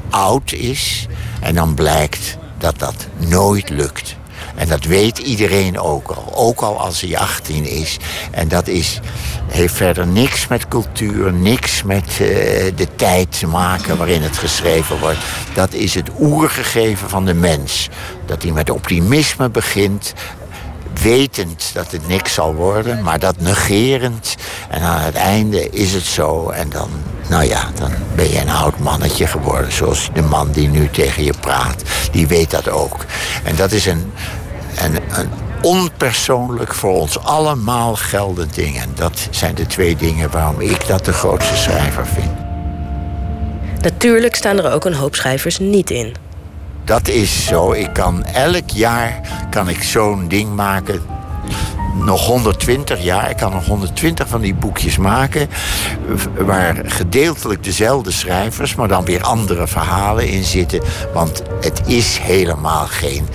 oud is. En dan blijkt dat dat nooit lukt. En dat weet iedereen ook al. Ook al als hij 18 is. En dat is, heeft verder niks met cultuur, niks met uh, de tijd te maken waarin het geschreven wordt. Dat is het oergegeven van de mens. Dat hij met optimisme begint wetend dat het niks zal worden, maar dat negerend. En aan het einde is het zo. En dan, nou ja, dan ben je een oud mannetje geworden. Zoals de man die nu tegen je praat. Die weet dat ook. En dat is een, een, een onpersoonlijk voor ons allemaal geldend ding. En dat zijn de twee dingen waarom ik dat de grootste schrijver vind. Natuurlijk staan er ook een hoop schrijvers niet in. Dat is zo. Ik kan elk jaar kan ik zo'n ding maken nog 120 jaar. Ik kan nog 120 van die boekjes maken. Waar gedeeltelijk dezelfde schrijvers, maar dan weer andere verhalen in zitten. Want het is helemaal geen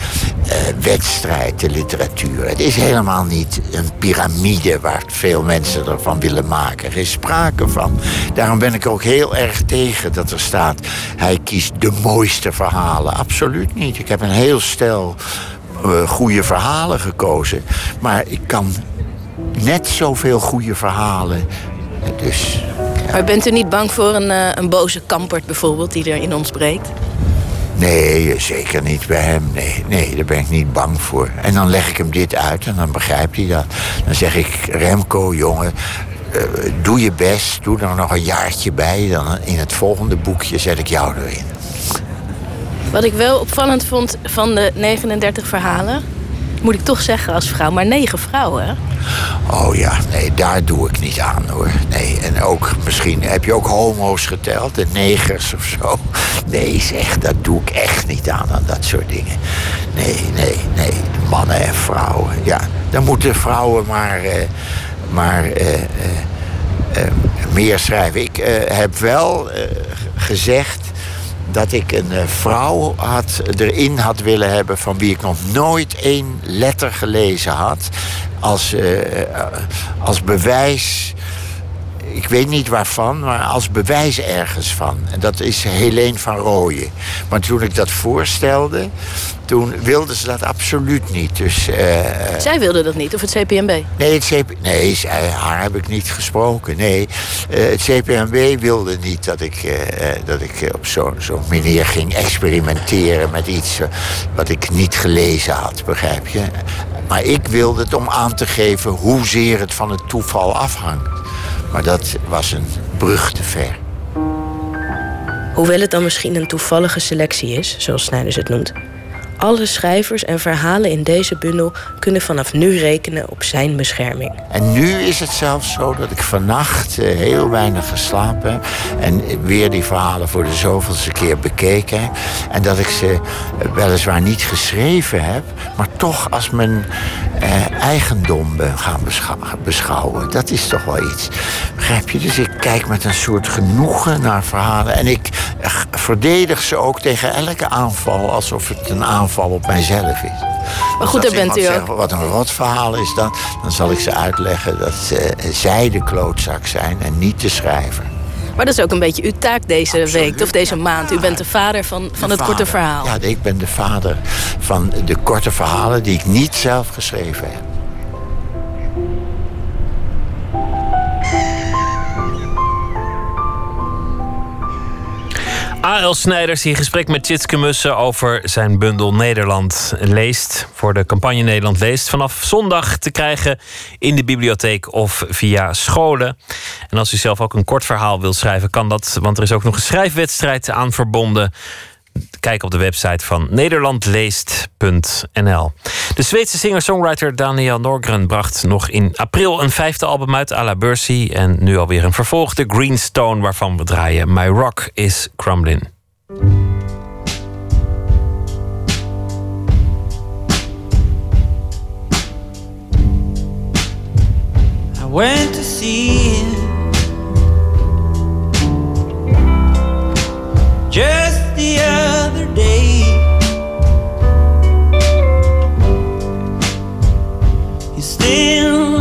uh, wedstrijd, de literatuur. Het is helemaal niet een piramide waar veel mensen ervan willen maken. Er is sprake van. Daarom ben ik ook heel erg tegen dat er staat... hij kiest de mooiste verhalen. Absoluut niet. Ik heb een heel stel uh, goede verhalen gekozen. Maar ik kan net zoveel goede verhalen. Dus, ja. Maar bent u niet bang voor een, uh, een boze kampert bijvoorbeeld die er in ons breekt? Nee, zeker niet bij hem. Nee, nee, daar ben ik niet bang voor. En dan leg ik hem dit uit en dan begrijpt hij dat. Dan zeg ik, Remco, jongen, uh, doe je best. Doe er nog een jaartje bij. Dan in het volgende boekje zet ik jou erin. Wat ik wel opvallend vond van de 39 verhalen, moet ik toch zeggen als vrouw, maar negen vrouwen. Oh ja, nee, daar doe ik niet aan hoor. Nee, en ook misschien heb je ook homo's geteld, de negers of zo. Nee, zeg, dat doe ik echt niet aan, aan dat soort dingen. Nee, nee, nee, mannen en vrouwen. Ja, dan moeten vrouwen maar, uh, maar uh, uh, meer schrijven. Ik eh, heb wel eh, gezegd dat ik een eh, vrouw had, erin had willen hebben van wie ik nog nooit één letter gelezen had. Als, eh, eh, als bewijs ik weet niet waarvan, maar als bewijs ergens van. En dat is Helene van Rooyen. Maar toen ik dat voorstelde, toen wilden ze dat absoluut niet. Dus, eh, Zij wilde dat niet, of het CPMB? Nee, het CP, nee, zij- haar heb ik niet gesproken. Nee, eh, het CPMB wilde niet dat ik, eh, eh, dat ik eh, op zo'n zo'n manier ging experimenteren met iets eh, wat ik niet gelezen had, begrijp je? Maar ik wilde het om aan te geven hoezeer het van het toeval afhangt. Maar dat was een brug te ver. Hoewel het dan misschien een toevallige selectie is, zoals Snijders het noemt. Alle schrijvers en verhalen in deze bundel kunnen vanaf nu rekenen op zijn bescherming. En nu is het zelfs zo dat ik vannacht eh, heel weinig geslapen heb. En weer die verhalen voor de zoveelste keer bekeken. En dat ik ze eh, weliswaar niet geschreven heb, maar toch als mijn eh, eigendom ben gaan beschou- beschouwen. Dat is toch wel iets. Begrijp je? Dus ik kijk met een soort genoegen naar verhalen. En ik eh, verdedig ze ook tegen elke aanval alsof het een aanval op mijzelf is. Maar goed, daar bent u iemand ook. zegt, wat een rot verhaal is dat. Dan zal ik ze uitleggen dat eh, zij de klootzak zijn en niet de schrijver. Maar dat is ook een beetje uw taak deze week of deze maand. U bent de vader van, van De het korte verhaal. Ja, ik ben de vader van de korte verhalen die ik niet zelf geschreven heb. A.L. Snijders in gesprek met Tjitske Mussen over zijn bundel Nederland leest. Voor de campagne Nederland leest. Vanaf zondag te krijgen in de bibliotheek of via scholen. En als u zelf ook een kort verhaal wilt schrijven, kan dat. Want er is ook nog een schrijfwedstrijd aan verbonden. Kijk op de website van nederlandleest.nl. De Zweedse singer-songwriter Daniel Norgren bracht nog in april een vijfde album uit, à la. En nu alweer een vervolg, The Greenstone, waarvan we draaien My Rock is Crumbling. I went to see him the other day. He still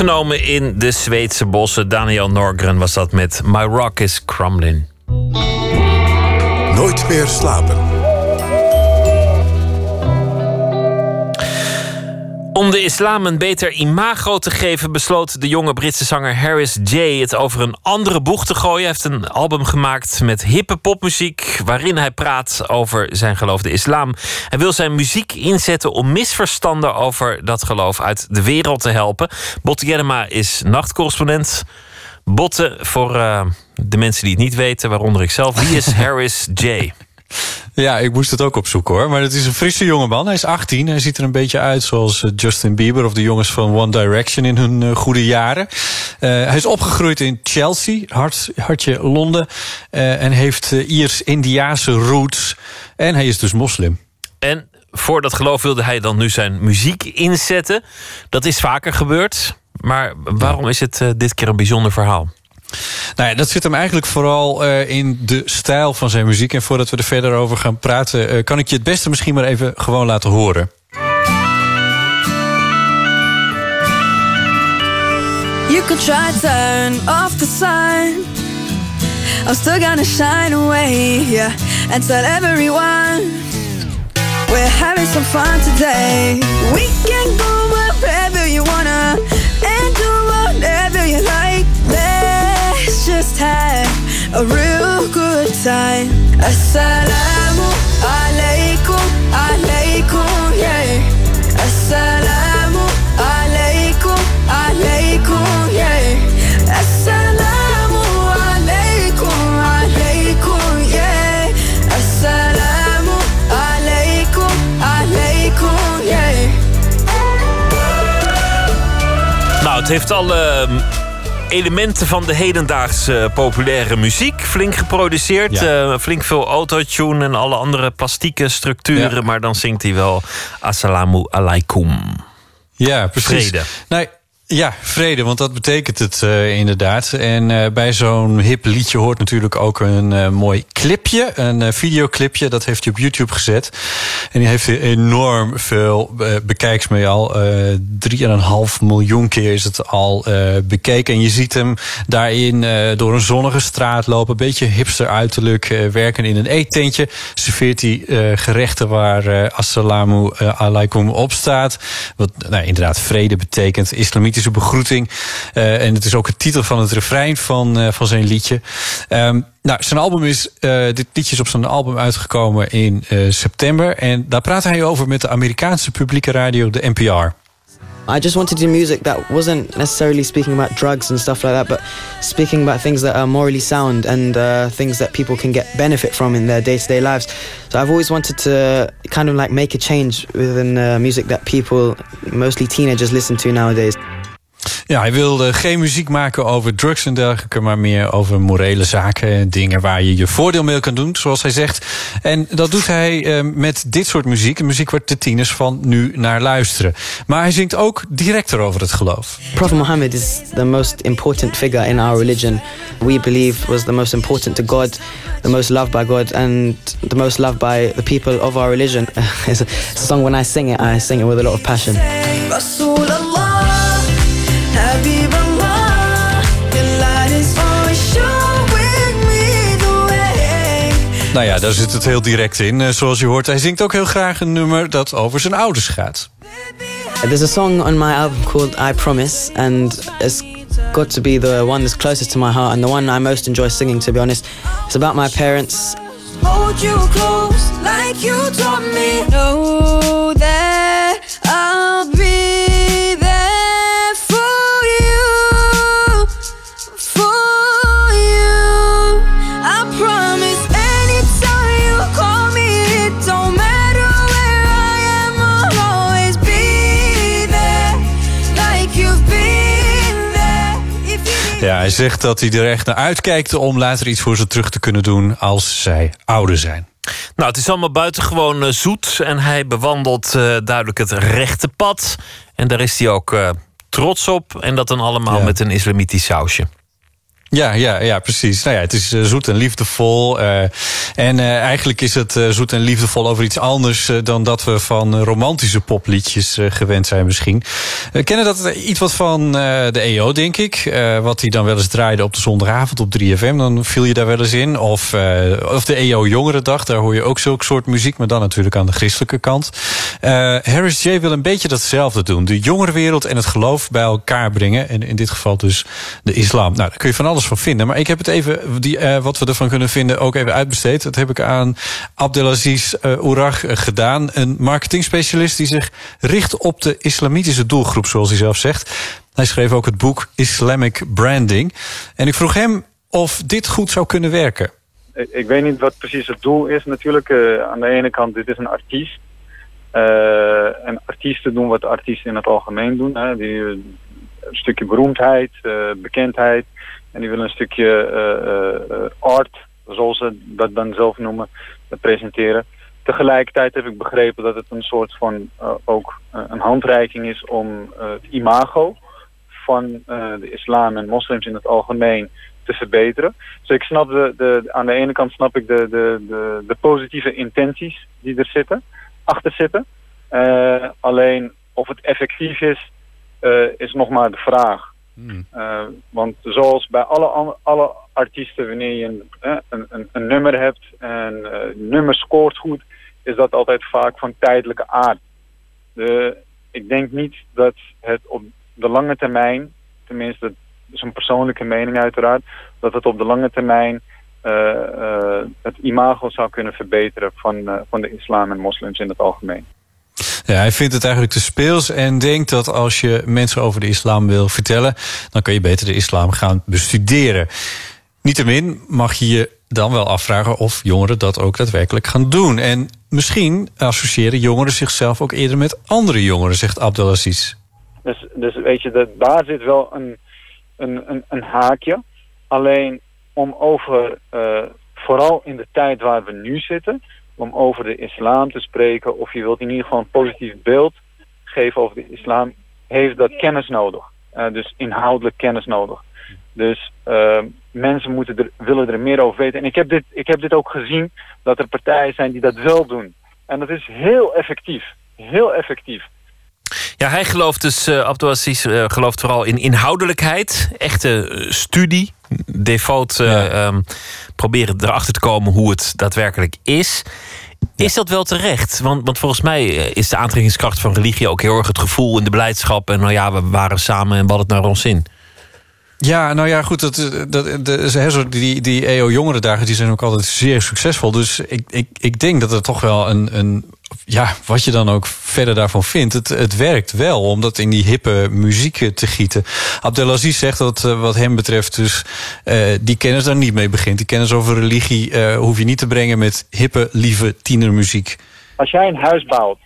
Opgenomen in de Zweedse bossen. Daniel Norgren was dat met My Rock is Crumbling. Nooit meer slapen. Om de islam een beter imago te geven, besloot de jonge Britse zanger Harris J. het over een andere boeg te gooien. Hij heeft een album gemaakt met hippe popmuziek, waarin hij praat over zijn geloof, de islam. Hij wil zijn muziek inzetten om misverstanden over dat geloof uit de wereld te helpen. Botte Jellema is nachtcorrespondent. Botte, voor uh, de mensen die het niet weten, waaronder ik zelf, wie is Harris J? Ja, ik moest het ook opzoeken hoor. Maar het is een frisse jongeman. Hij is 18. Hij ziet er een beetje uit zoals eh, Justin Bieber of de jongens van One Direction in hun uh, goede jaren. Uh, hij is opgegroeid in Chelsea, hart, hartje Londen. Uh, en heeft Iers-Indiaanse roots. En hij is dus moslim. En voor dat geloof wilde hij dan nu zijn muziek inzetten. Dat is vaker gebeurd. Maar waarom is het dit keer een bijzonder verhaal? Nou ja, dat zit hem eigenlijk vooral uh, in de stijl van zijn muziek. En voordat we er verder over gaan praten, uh, kan ik je het beste misschien maar even gewoon laten horen. You could try turn off the sun. I'm still gonna shine away, yeah. And tell everyone we're having some fun today. We can go wherever you wanna and do whatever you like. Let's just have a real good time. Assalamu alaikum, alaikum, yeah. Assalamu heeft alle elementen van de hedendaagse populaire muziek. Flink geproduceerd. Ja. Uh, flink veel autotune en alle andere plastieke structuren. Ja. Maar dan zingt hij wel Assalamu alaikum. Ja, precies. Vrede. Nee, ja, vrede, want dat betekent het uh, inderdaad. En uh, bij zo'n hip liedje hoort natuurlijk ook een uh, mooi clipje. Een videoclipje, dat heeft hij op YouTube gezet. En die heeft enorm veel bekijks mee al. 3,5 miljoen keer is het al bekeken. En je ziet hem daarin door een zonnige straat lopen. Een beetje hipster uiterlijk, werken in een eettentje. Serveert hij gerechten waar Assalamu alaikum op staat. Wat nou, inderdaad vrede betekent. Islamitisch begroeting. Uh, en het is ook het titel van het refrein van, uh, van zijn liedje. Um, nou, zijn album is, uh, dit liedje is op zijn album uitgekomen in september. En daar praat hij over met de Amerikaanse publieke radio, de NPR. I just wanted to do music that wasn't necessarily speaking about drugs and stuff like that, but speaking about things that are morally sound and uh, things that people can get benefit from in their day to day lives. So I've always wanted to kind of like make a change within uh, music that people, mostly teenagers, listen to nowadays. Ja, hij wilde geen muziek maken over drugs en dergelijke, maar meer over morele zaken. Dingen waar je je voordeel mee kan doen, zoals hij zegt. En dat doet hij uh, met dit soort muziek. Muziek waar de tieners van nu naar luisteren. Maar hij zingt ook direct over het geloof. Prophet Muhammad is the most important figure in our religion. We believe was the most important to God, the most loved by God, and the most loved by the people of our religion. it's, a, it's a song when I sing it, I sing it with a lot of passion. Nou ja, daar zit het heel direct in. Uh, zoals je hoort, hij zingt ook heel graag een nummer dat over zijn ouders gaat. There's a song on my album called I Promise, and it's got to be the one that's closest to my heart and the one I most enjoy singing, to be honest. It's about my parents. Hold you close like you taught me. Know that hij zegt dat hij er echt naar uitkijkt om later iets voor ze terug te kunnen doen als zij ouder zijn. Nou, het is allemaal buitengewoon uh, zoet en hij bewandelt uh, duidelijk het rechte pad. En daar is hij ook uh, trots op. En dat dan allemaal Ja. met een islamitisch sausje. Ja, ja, ja, precies. Nou ja, het is eh, zoet en liefdevol. eh, en eh, eigenlijk is het eh, zoet en liefdevol over iets anders eh, dan dat we van romantische popliedjes gewend zijn misschien. We kennen dat iets wat van de EO, denk ik. Wat hij dan wel eens draaide op de zondagavond op 3FM. Dan viel je daar wel eens in. Of, of de EO Jongerendag, daar hoor je ook zulke soort muziek. Maar dan natuurlijk aan de christelijke kant. Harris J. wil een beetje datzelfde doen. De jongerenwereld en het geloof bij elkaar brengen. En in dit geval dus de islam. Nou, daar kun je van alles van vinden. Maar ik heb het even, die, wat we ervan kunnen vinden, ook even uitbesteed. Dat heb ik aan Abdelaziz uh, Ourag eh, gedaan. Een marketingspecialist die zich richt op de islamitische doelgroep, zoals hij zelf zegt. Hij schreef ook het boek Islamic Branding. En ik vroeg hem of dit goed zou kunnen werken. Ik, weet niet wat precies het doel is natuurlijk. Eh, aan de ene kant, dit is een artiest. Eh, en artiesten doen wat artiesten in het algemeen doen. Hè. Die, eh, een stukje beroemdheid, eh, bekendheid. En die willen een stukje eh, eh, eh, art, zoals ze dat dan zelf noemen, eh, presenteren. Tegelijkertijd heb ik begrepen dat het een soort van eh, ook eh, een handreiking is om het imago van de islam en moslims in het algemeen te verbeteren. Dus ik snap de, de, aan de ene kant snap ik de, de, de, de positieve intenties die er zitten, achter zitten. Alleen of het effectief is, is nog maar de vraag. Eh, want zoals bij alle, alle artiesten, wanneer je een, een, een, een nummer hebt en eh, het nummer scoort goed, is dat altijd vaak van tijdelijke aard. De, ik denk niet dat het op de lange termijn, tenminste dat is een persoonlijke mening uiteraard, dat het op de lange termijn eh, het imago zou kunnen verbeteren van, van de islam en moslims in het algemeen. Ja, hij vindt het eigenlijk te speels en denkt dat als je mensen over de islam wil vertellen, dan kan je beter de islam gaan bestuderen. Niettemin mag je je dan wel afvragen of jongeren dat ook daadwerkelijk gaan doen. En misschien associëren jongeren zichzelf ook eerder met andere jongeren, zegt Abdelaziz. Dus, dus weet je, dat, daar zit wel een, een, een, een haakje. Alleen om over, eh, vooral in de tijd waar we nu zitten, om over de islam te spreken, of je wilt in ieder geval een positief beeld geven over de islam, heeft dat kennis nodig. Eh, dus inhoudelijk kennis nodig. Dus eh, mensen moeten er, willen er meer over weten. En ik heb, dit, ik heb dit ook gezien, dat er partijen zijn die dat wel doen. En dat is heel effectief. Heel effectief. Ja, hij gelooft dus, uh, Abdelaziz uh, gelooft vooral in inhoudelijkheid. Echte studie. Devoot ja. um, proberen erachter te komen hoe het daadwerkelijk is. Is dat wel terecht? Want, want volgens mij is de aantrekkingskracht van religie ook heel erg het gevoel en de beleidschap. En nou ja, we waren samen en we hadden het naar ons in. Ja, nou ja, goed. Dat, dat, de, die, die EO-jongerendagen die zijn ook altijd zeer succesvol. Dus ik, ik, ik denk dat er toch wel een, een. Ja, wat je dan ook verder daarvan vindt. Het, het werkt wel om dat in die hippe muziek te gieten. Abdelaziz zegt dat wat hem betreft, dus uh, die kennis daar niet mee begint. Die kennis over religie uh, hoef je niet te brengen met hippe, lieve tienermuziek. Als jij een huis bouwt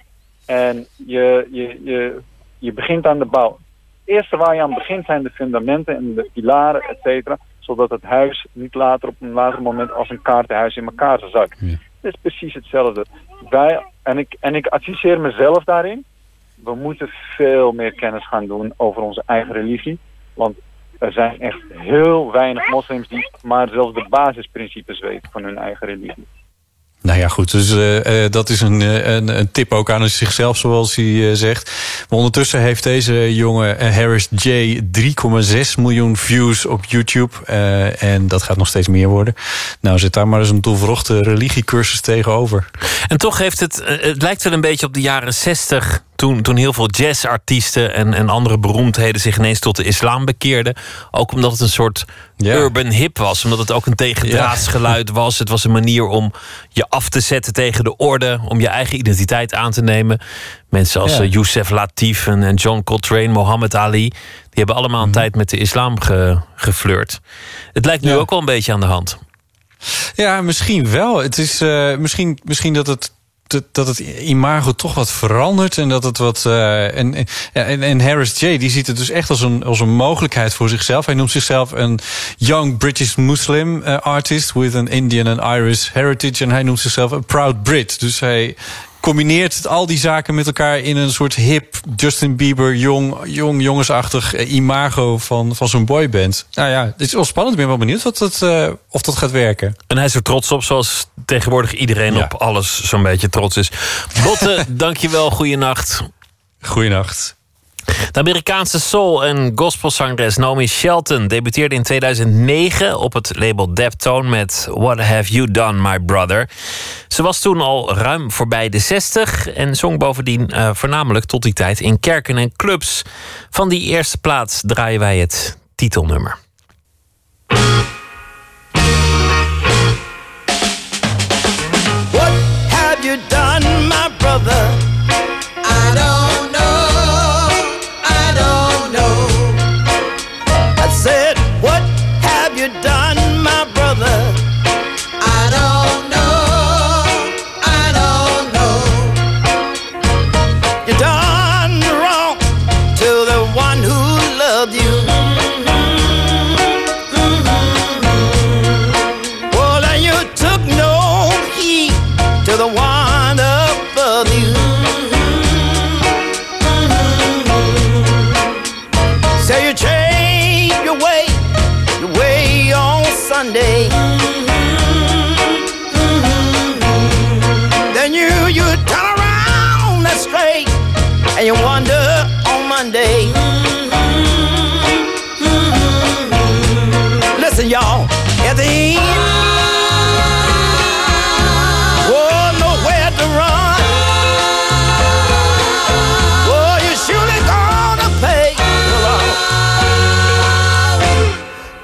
en je, je, je, je begint aan de bouw het eerste waar je aan begint zijn de fundamenten en de pilaren, et cetera. Zodat het huis niet later op een later moment als een kaartenhuis in elkaar zakt. Ja. Het is precies hetzelfde. Wij, en, ik, en ik adviseer mezelf daarin. We moeten veel meer kennis gaan doen over onze eigen religie. Want er zijn echt heel weinig moslims die maar zelfs de basisprincipes weten van hun eigen religie. Nou ja, goed. Dus uh, uh, dat is een, een, een, tip ook aan zichzelf, zoals hij zegt. Maar ondertussen heeft deze jonge Harris J 3,6 miljoen views op YouTube. en dat gaat nog steeds meer worden. Nou, zit daar maar eens een doelverrochte religiecursus tegenover. En toch heeft het, het lijkt wel een beetje op de jaren 60 toen, toen heel veel jazzartiesten en, en andere beroemdheden zich ineens tot de islam bekeerden. Ook omdat het een soort ja. urban hip was. Omdat het ook een tegendraadsgeluid ja. was. Het was een manier om je af te zetten tegen de orde. Om je eigen identiteit aan te nemen. Mensen als ja. uh, Youssef Latif en, en, John Coltrane, Muhammad Ali. Die hebben allemaal een mm. tijd met de islam ge, geflirt. Het lijkt nu ook wel een beetje aan de hand. Ja, misschien wel. Het is uh, misschien, misschien dat het dat het imago toch wat verandert en dat het wat. Uh, en, en, en Harris J. die ziet het dus echt als een, als een mogelijkheid voor zichzelf. Hij noemt zichzelf een young British Muslim uh, artist with an Indian and Irish heritage. En hij noemt zichzelf een proud Brit. Dus hij combineert het al die zaken met elkaar in een soort hip Justin Bieber, jong, jong jongensachtig eh, imago van, van zo'n boyband. Nou ja, het is wel spannend. Ik ben wel benieuwd wat het, eh, of dat gaat werken. En hij is er trots op, zoals tegenwoordig iedereen op alles zo'n beetje trots is. Botte, dankjewel. Goeienacht. Goeienacht. De Amerikaanse soul- en gospelzangeres Naomi Shelton debuteerde in 2009 op het label Deptone met What Have You Done, My Brother. Ze was toen al ruim voorbij de 60 en zong bovendien eh, voornamelijk tot die tijd in kerken en clubs. Van die eerste plaats draaien wij het titelnummer. What have you done, my brother?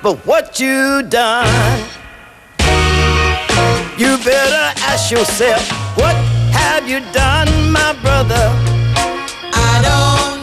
For what you done. You better ask yourself, what have you done, my brother? I don't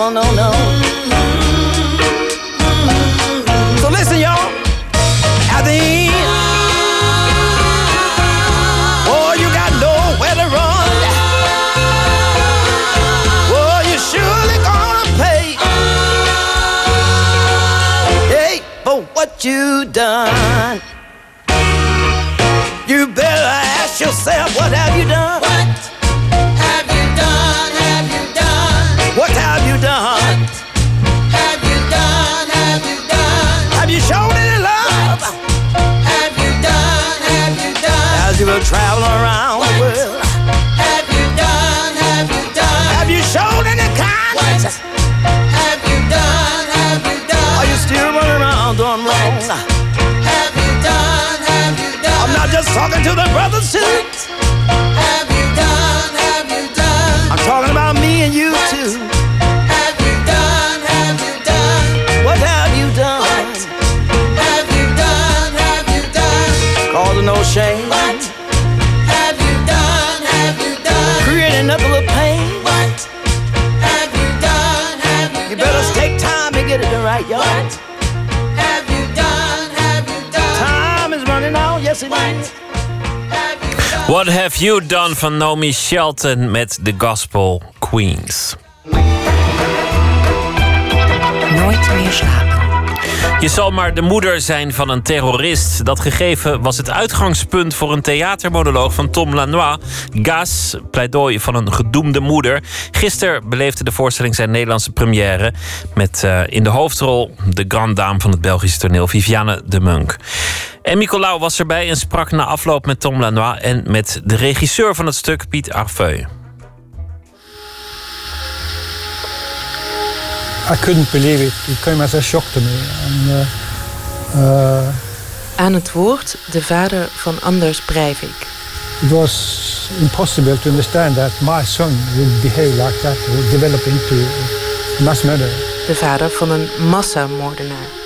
forever, no, no. So listen, y'all, at the end, oh, you got nowhere to run. Oh, you're surely gonna pay, hey, for what you done. You better ask yourself, what have you done? Done? As you were traveling around the world. Have you done? Have you done? Have you shown any kindness? have you done? Have you done? Are you still running around doing wrong? Have you done? Have you done? I'm not just talking to the brothers too. What Have You Done van Naomi Shelton met The Gospel Queens. Nooit meer slapen. Je zal maar de moeder zijn van een terrorist. Dat gegeven was het uitgangspunt voor een theatermonoloog van Tom Lanois. Gas, pleidooi van een gedoemde moeder. Gisteren beleefde de voorstelling zijn Nederlandse première. Met eh, in de hoofdrol de grande dame van het Belgische toneel, Viviane de Munk. En Nicolau was erbij en sprak na afloop met Tom Lanois en met de regisseur van het stuk, Piet Arfeu. I couldn't believe it. It came as a shock to me. And, uh, uh, Aan het woord de vader van Anders Breivik. it was impossible to understand that my son would behave like that, would develop into a mass murderer. De vader van een massamoordenaar.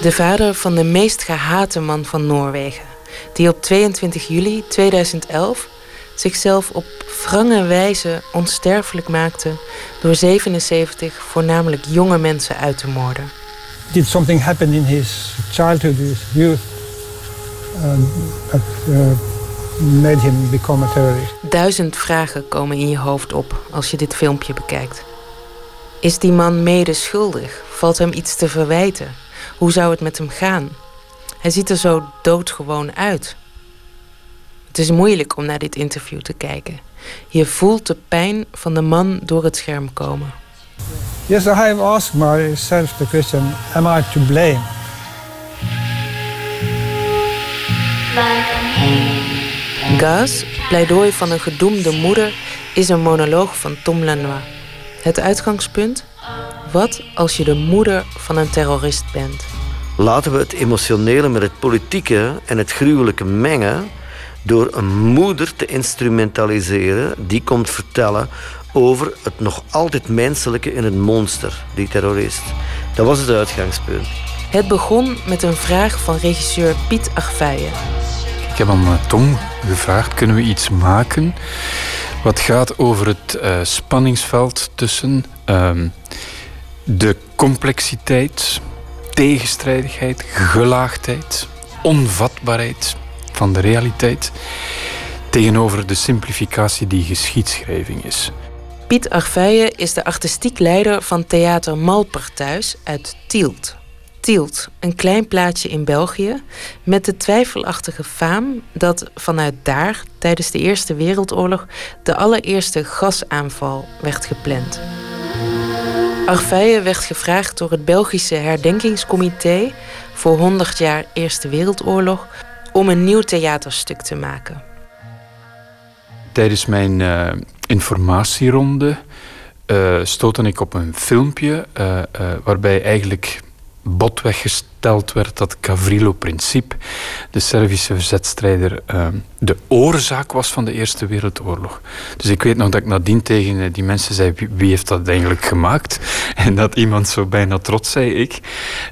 De vader van de meest gehate man van Noorwegen. Die op 22 juli 2011 zichzelf op wrange wijze onsterfelijk maakte door 77 voornamelijk jonge mensen uit te moorden. Did something happen in his childhood, his youth, um, that uh, made him become a terrorist? Duizend vragen komen in je hoofd op als je dit filmpje bekijkt. Is die man mede schuldig? Valt hem iets te verwijten? Hoe zou het met hem gaan? Hij ziet er zo doodgewoon uit. Het is moeilijk om naar dit interview te kijken. Je voelt de pijn van de man door het scherm komen. Yes, I have asked myself the question, am I to blame? Gas, pleidooi van een gedoemde moeder, is een monoloog van Tom Lanois. Het uitgangspunt? Wat als je de moeder van een terrorist bent? Laten we het emotionele met het politieke en het gruwelijke mengen door een moeder te instrumentaliseren die komt vertellen over het nog altijd menselijke in het monster, die terrorist. Dat was het uitgangspunt. Het begon met een vraag van regisseur Piet Achveijen. Ik heb aan Tom gevraagd, kunnen we iets maken wat gaat over het eh, spanningsveld tussen ehm, de complexiteit, tegenstrijdigheid, gelaagdheid, onvatbaarheid van de realiteit tegenover de simplificatie die geschiedschrijving is. Piet Achveijen is de artistiek leider van Theater Malperthuis uit Tielt. Tielt, een klein plaatsje in België, met de twijfelachtige faam dat vanuit daar tijdens de Eerste Wereldoorlog de allereerste gasaanval werd gepland. Arfeijen werd gevraagd door het Belgische Herdenkingscomité voor 100 jaar Eerste Wereldoorlog om een nieuw theaterstuk te maken. Tijdens mijn eh, informatieronde uh, stootte ik op een filmpje uh, waarbij eigenlijk botweg gesteld werd dat Gavrilo-Princip, de Servische verzetstrijder, ehm, de oorzaak was van de Eerste Wereldoorlog. Dus ik weet nog dat ik nadien tegen eh, die mensen zei, wie heeft dat eigenlijk gemaakt? En dat iemand zo bijna trots zei, ik.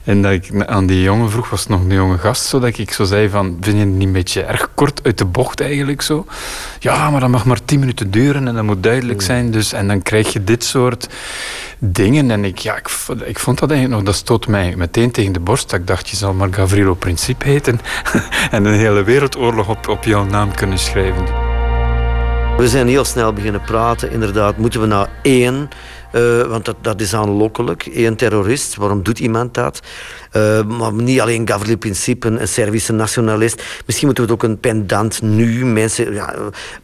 En dat ik aan die jongen vroeg, was nog een jonge gast, zodat ik zo zei van, vind je het niet een beetje erg kort uit de bocht eigenlijk zo? Ja, maar dat mag maar tien minuten duren en dat moet duidelijk zijn. Dus, en dan krijg je dit soort dingen. En ik, ja, ik, ik vond dat eigenlijk nog, dat stoot mij meteen tegen de borst. Ik dacht, je zal maar Gavrilo Princip heten en een hele wereldoorlog op, op jouw naam kunnen schrijven. We zijn heel snel beginnen praten. Inderdaad, moeten we nou één uh, want dat, dat is aanlokkelijk. Eén terrorist, waarom doet iemand dat? Uh, maar niet alleen Gavrilo Principe, een Servische nationalist. Misschien moeten we het ook een pendant nu, mensen, ja,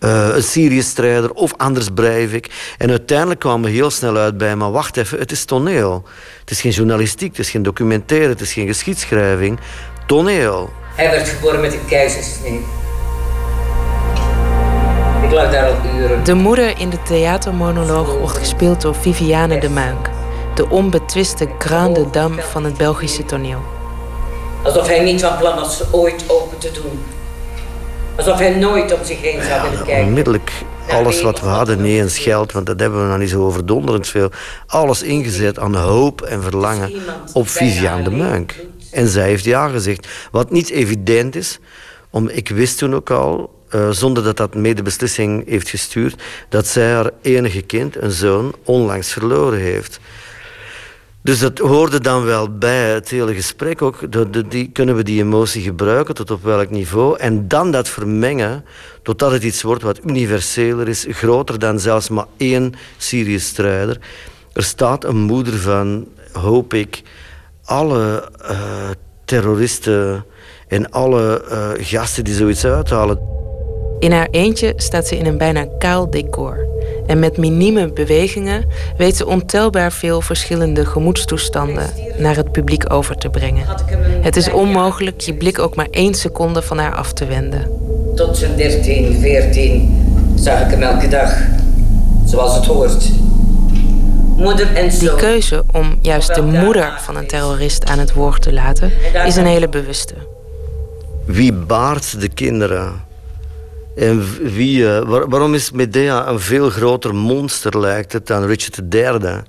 uh, een Syrië-strijder of anders Breivik. En uiteindelijk kwamen we heel snel uit bij, maar wacht even, het is toneel. Het is geen journalistiek, het is geen documentaire, het is geen geschiedschrijving. Toneel. Hij werd geboren met een keizersnee. Ik lag daar al uren. De moeder in de theatermonoloog wordt gespeeld door Viviane de Muink. De onbetwiste grande dame van het Belgische toneel. Alsof hij niet van plan was ooit open te doen. Alsof hij nooit om zich heen zou willen kijken. Onmiddellijk alles wat we hadden, niet eens geld, want dat hebben we nog niet zo overdonderend veel. Alles ingezet aan hoop en verlangen op Viviane de Muink. En zij heeft ja gezegd. Wat niet evident is, om, ik wist toen ook al, uh, zonder dat dat medebeslissing heeft gestuurd, dat zij haar enige kind, een zoon, onlangs verloren heeft. Dus dat hoorde dan wel bij het hele gesprek ook. De, die, kunnen we die emotie gebruiken, tot op welk niveau? En dan dat vermengen, totdat het iets wordt wat universeler is, groter dan zelfs maar één Syrië-strijder. Er staat een moeder van, hoop ik, alle uh, terroristen en alle uh, gasten die zoiets uithalen. In haar eentje staat ze in een bijna kaal decor. En met minieme bewegingen weet ze ontelbaar veel verschillende gemoedstoestanden naar het publiek over te brengen. Het is onmogelijk je blik ook maar één seconde van haar af te wenden. Tot zijn 13, 14 zag ik hem elke dag, zoals het hoort. Moeder en zoon. Die keuze om juist de moeder van een terrorist aan het woord te laten, is een hele bewuste. Wie baart de kinderen? En wie, eh, waar- waarom is Medea een veel groter monster, lijkt het, dan Richard III?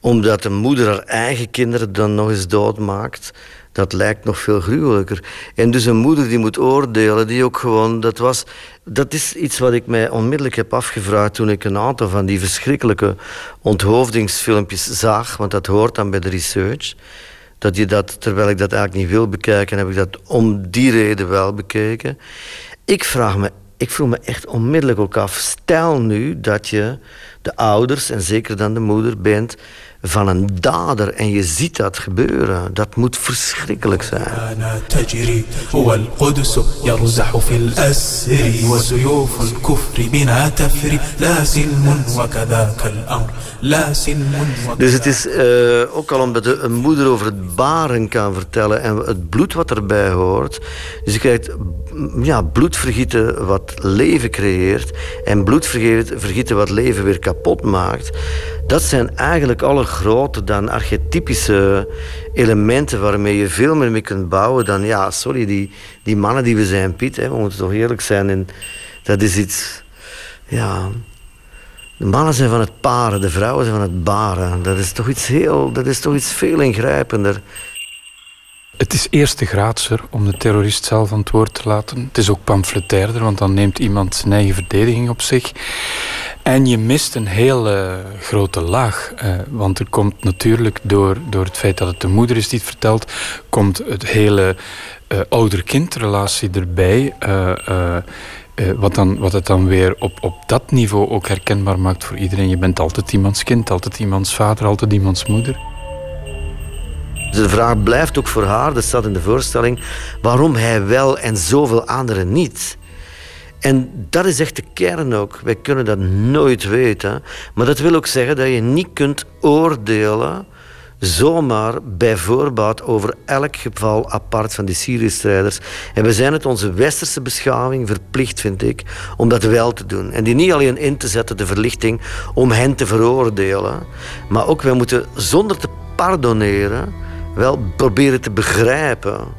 Omdat de moeder haar eigen kinderen dan nog eens doodmaakt. Dat lijkt nog veel gruwelijker. En dus een moeder die moet oordelen, die ook gewoon... Dat, was, dat is iets wat ik mij onmiddellijk heb afgevraagd... toen ik een aantal van die verschrikkelijke onthoofdingsfilmpjes zag. Want dat hoort dan bij de research. Dat je dat, terwijl ik dat eigenlijk niet wil bekijken... heb ik dat om die reden wel bekeken. Ik vraag me, ik vroeg me echt onmiddellijk ook af... stel nu dat je de ouders, en zeker dan de moeder, bent van een dader en je ziet dat gebeuren. Dat moet verschrikkelijk zijn. Dus het is eh, ook al omdat een moeder over het baren kan vertellen en het bloed wat erbij hoort. Dus je krijgt ja, bloedvergieten wat leven creëert en bloedvergieten vergieten wat leven weer kapot maakt. Dat zijn eigenlijk alle grote dan archetypische elementen waarmee je veel meer mee kunt bouwen dan, ja, sorry, die, die mannen die we zijn, Piet, hè, we moeten toch eerlijk zijn. En dat is iets, ja, de mannen zijn van het paren, de vrouwen zijn van het baren. Dat is toch iets heel, dat is toch iets veel ingrijpender. Het is eerste graadser om de terrorist zelf aan het woord te laten. Het is ook pamfletairder, want dan neemt iemand zijn eigen verdediging op zich. En je mist een hele grote laag. eh, want er komt natuurlijk door, door het feit dat het de moeder is die het vertelt, komt het hele eh, ouder-kindrelatie erbij. eh, eh, eh, wat, dan, wat het dan weer op, op dat niveau ook herkenbaar maakt voor iedereen. Je bent altijd iemands kind, altijd iemands vader, altijd iemands moeder. De vraag blijft ook voor haar, dat staat in de voorstelling, waarom hij wel en zoveel anderen niet. En dat is echt de kern ook. Wij kunnen dat nooit weten. Maar dat wil ook zeggen dat je niet kunt oordelen zomaar bij voorbaat over elk geval apart van die Syrië-strijders. En we zijn het onze westerse beschaving verplicht, vind ik, om dat wel te doen. En die niet alleen in te zetten, de verlichting, om hen te veroordelen, maar ook wij moeten zonder te pardoneren wel proberen te begrijpen.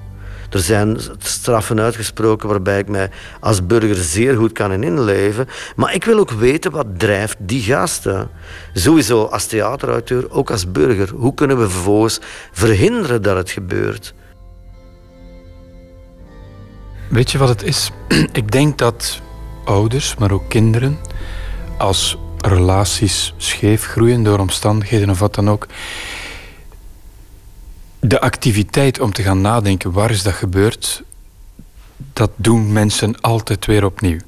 Er zijn straffen uitgesproken waarbij ik mij als burger zeer goed kan in inleven. Maar ik wil ook weten wat drijft die gasten. Sowieso als theaterauteur, ook als burger. Hoe kunnen we vervolgens verhinderen dat het gebeurt? Weet je wat het is? Ik denk dat ouders, maar ook kinderen, als relaties scheef groeien door omstandigheden of wat dan ook, de activiteit om te gaan nadenken waar is dat gebeurd, dat doen mensen altijd weer opnieuw.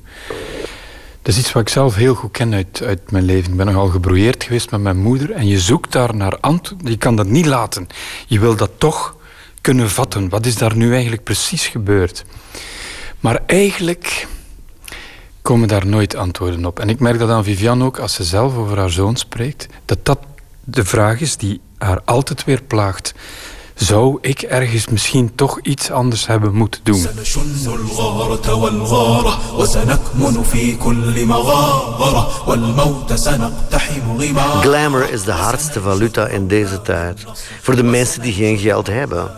Dat is iets wat ik zelf heel goed ken uit, uit mijn leven. Ik ben nogal gebrouilleerd geweest met mijn moeder en je zoekt daar naar antwoorden. Je kan dat niet laten. Je wil dat toch kunnen vatten. Wat is daar nu eigenlijk precies gebeurd? Maar eigenlijk komen daar nooit antwoorden op. En ik merk dat aan Viviane ook, als ze zelf over haar zoon spreekt, dat dat de vraag is die haar altijd weer plaagt zou ik ergens misschien toch iets anders hebben moeten doen. Glamour is de hardste valuta in deze tijd. Voor de mensen die geen geld hebben.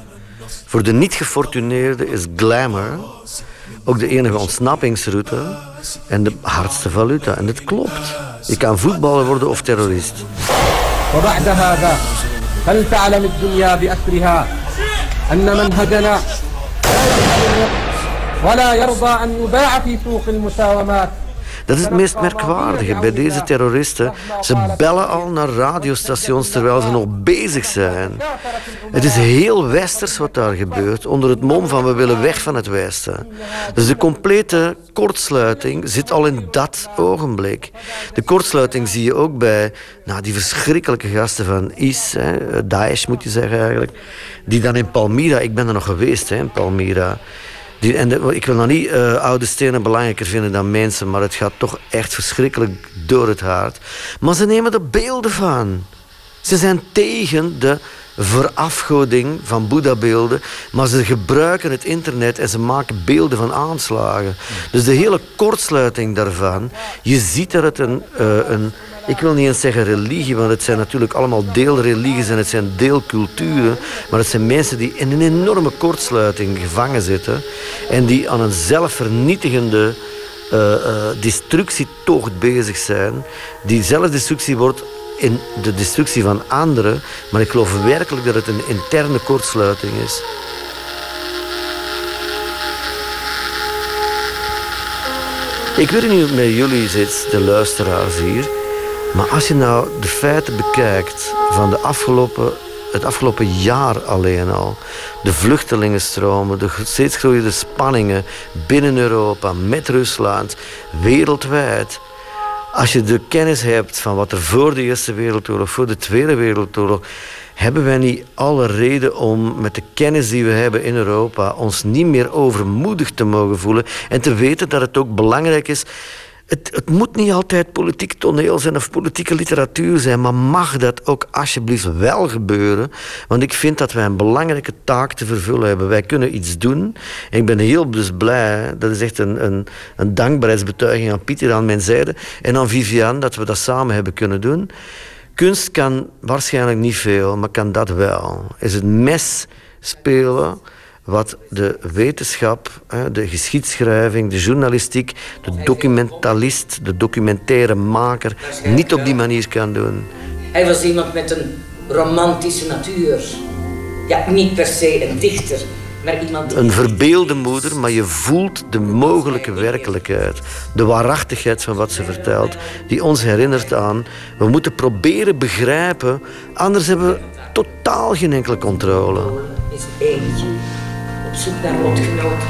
Voor de niet-gefortuneerden is glamour ook de enige ontsnappingsroute en de hardste valuta. En dat klopt. Je kan voetballer worden of terrorist. فلتعلم الدنيا بأسرها أن منهجنا ولا يرضى أن يباع في سوق المساومات. Dat is het meest merkwaardige bij deze terroristen. Ze bellen al naar radiostations terwijl ze nog bezig zijn. Het is heel westers wat daar gebeurt, onder het mom van we willen weg van het Westen. Dus de complete kortsluiting zit al in dat ogenblik. De kortsluiting zie je ook bij nou, die verschrikkelijke gasten van IS, hè, Daesh moet je zeggen eigenlijk, die dan in Palmyra, ik ben er nog geweest hè, in Palmyra, en ik wil nog niet eh, oude stenen belangrijker vinden dan mensen, maar het gaat toch echt verschrikkelijk door het hart. Maar ze nemen er beelden van. Ze zijn tegen de verafgoding van Boeddha-beelden, maar ze gebruiken het internet en ze maken beelden van aanslagen. Dus de hele kortsluiting daarvan, je ziet dat het een, eh, een ik wil niet eens zeggen religie, want het zijn natuurlijk allemaal deelreligies en het zijn deelculturen. Maar het zijn mensen die in een enorme kortsluiting gevangen zitten. En die aan een zelfvernietigende eh, destructietocht bezig zijn, die zelf destructie wordt in de destructie van anderen, maar ik geloof werkelijk dat het een interne kortsluiting is. Ik weet niet hoe het met jullie zit, de luisteraars hier. Maar als je nou de feiten bekijkt van de afgelopen, het afgelopen jaar alleen al. De vluchtelingenstromen, de steeds groeiende spanningen binnen Europa, met Rusland, wereldwijd. Als je de kennis hebt van wat er voor de Eerste Wereldoorlog, voor de Tweede Wereldoorlog, hebben wij niet alle reden om met de kennis die we hebben in Europa ons niet meer overmoedig te mogen voelen en te weten dat het ook belangrijk is. Het, het moet niet altijd politiek toneel zijn of politieke literatuur zijn, maar mag dat ook alsjeblieft wel gebeuren? Want ik vind dat wij een belangrijke taak te vervullen hebben. Wij kunnen iets doen. En ik ben heel dus blij, dat is echt een, een, een dankbaarheidsbetuiging aan Pieter aan mijn zijde en aan Vivian, dat we dat samen hebben kunnen doen. Kunst kan waarschijnlijk niet veel, maar kan dat wel. Is het mes spelen wat de wetenschap, de geschiedschrijving, de journalistiek, de documentalist, de documentaire maker niet op die manier kan doen. Hij was iemand met een romantische natuur. Ja, niet per se een dichter, maar iemand die... Een verbeelde moeder, maar je voelt de mogelijke werkelijkheid. De waarachtigheid van wat ze vertelt, die ons herinnert aan... we moeten proberen begrijpen, anders hebben we totaal geen enkele controle. is eentje op zoek naar lotgenoten.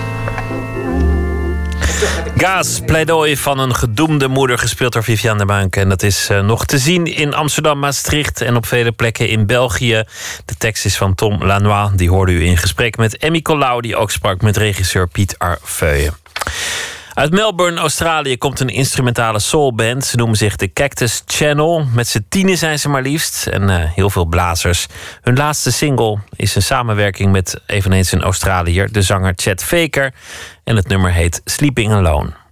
Gaas, pleidooi van een gedoemde moeder, gespeeld door Viviane de Bank. En dat is eh, nog te zien in Amsterdam, Maastricht en op vele plekken in België. De tekst is van Tom Lanois. Die hoorde u in gesprek met Emmy Colau, die ook sprak met regisseur Piet Arfeuille. Uit Melbourne, Australië, komt een instrumentale soulband. Ze noemen zich de Cactus Channel. Met z'n tienen zijn ze maar liefst en eh, heel veel blazers. Hun laatste single is een samenwerking met eveneens een Australiër, de zanger Chet Faker. En het nummer heet Sleeping Alone.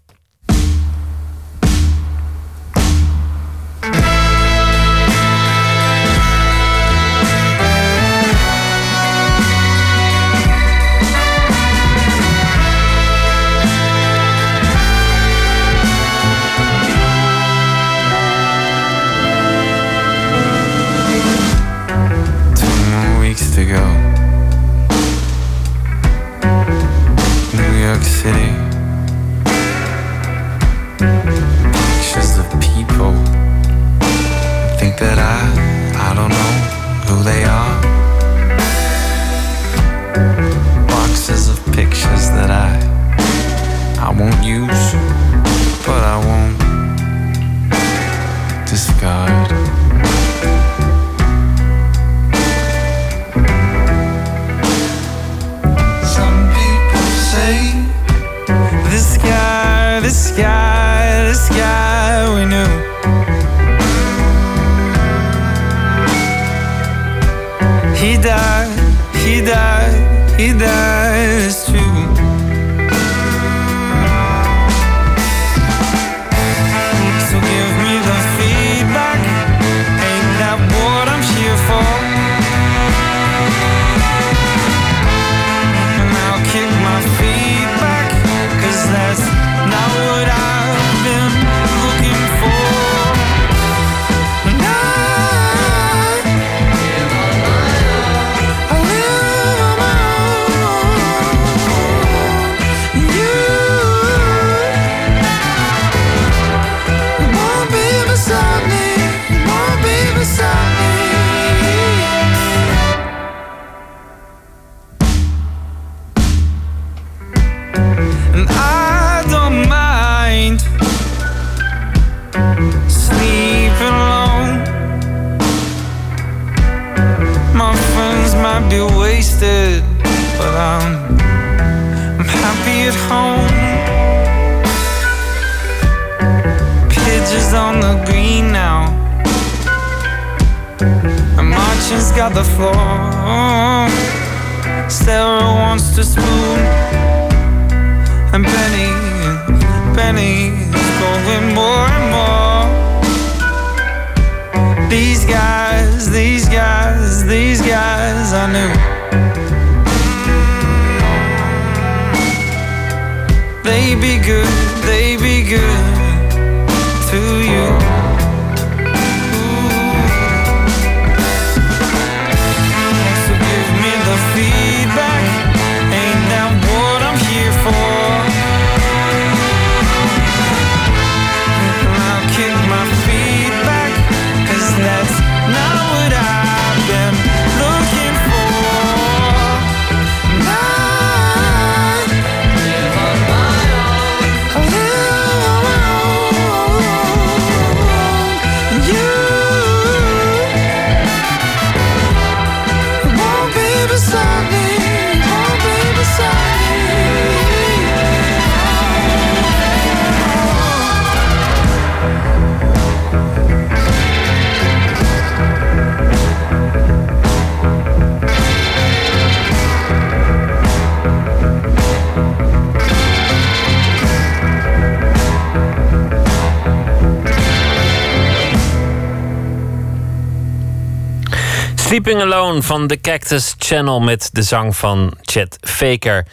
Sleeping Alone van The Cactus Channel met de zang van Chet Faker.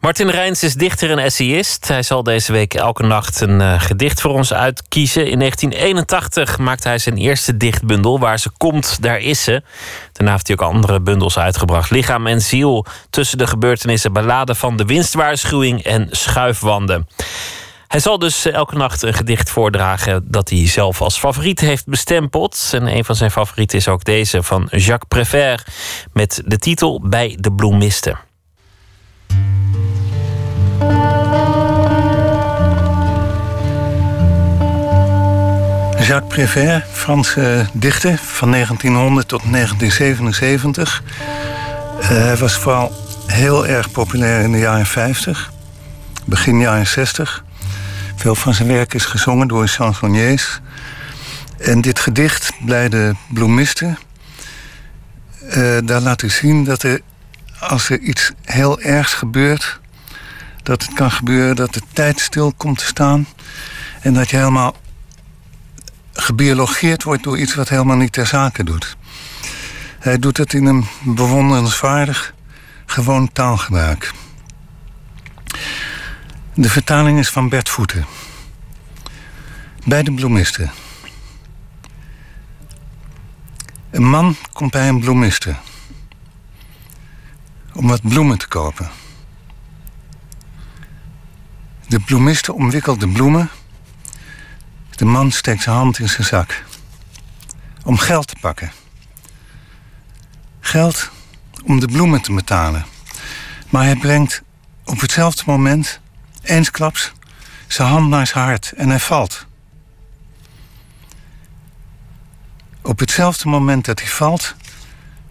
Martin Rijns is dichter en essayist. Hij zal deze week elke nacht een eh, gedicht voor ons uitkiezen. In 1981 maakte hij zijn eerste dichtbundel. Waar ze komt, daar is ze. Daarna heeft hij ook andere bundels uitgebracht. Lichaam en ziel, tussen de gebeurtenissen... balladen van de winstwaarschuwing en schuifwanden. Hij zal dus eh, elke nacht een gedicht voordragen dat hij zelf als favoriet heeft bestempeld. En een van zijn favorieten is ook deze van Jacques Prévert met de titel Bij de bloemisten. Jacques Prévert, Franse dichter van 1900 tot 1977. Eh, hij was vooral heel erg populair in de jaren 50, begin jaren 60. Veel van zijn werk is gezongen door chansonniers. En dit gedicht, Blijde Bloemisten, eh, daar laat hij zien dat er, als er iets heel ergs gebeurt, dat het kan gebeuren dat de tijd stil komt te staan en dat je helemaal gebiologeerd wordt door iets wat helemaal niet ter zake doet. Hij doet het in een bewonderenswaardig, gewoon taalgebruik. De vertaling is van Bert Voeten. Bij de bloemisten. Een man komt bij een bloemiste. Om wat bloemen te kopen. De bloemiste omwikkelt de bloemen. De man steekt zijn hand in zijn zak. Om geld te pakken. Geld om de bloemen te betalen. Maar hij brengt op hetzelfde moment, eensklaps, zijn hand naar zijn hart en hij valt. Op hetzelfde moment dat hij valt,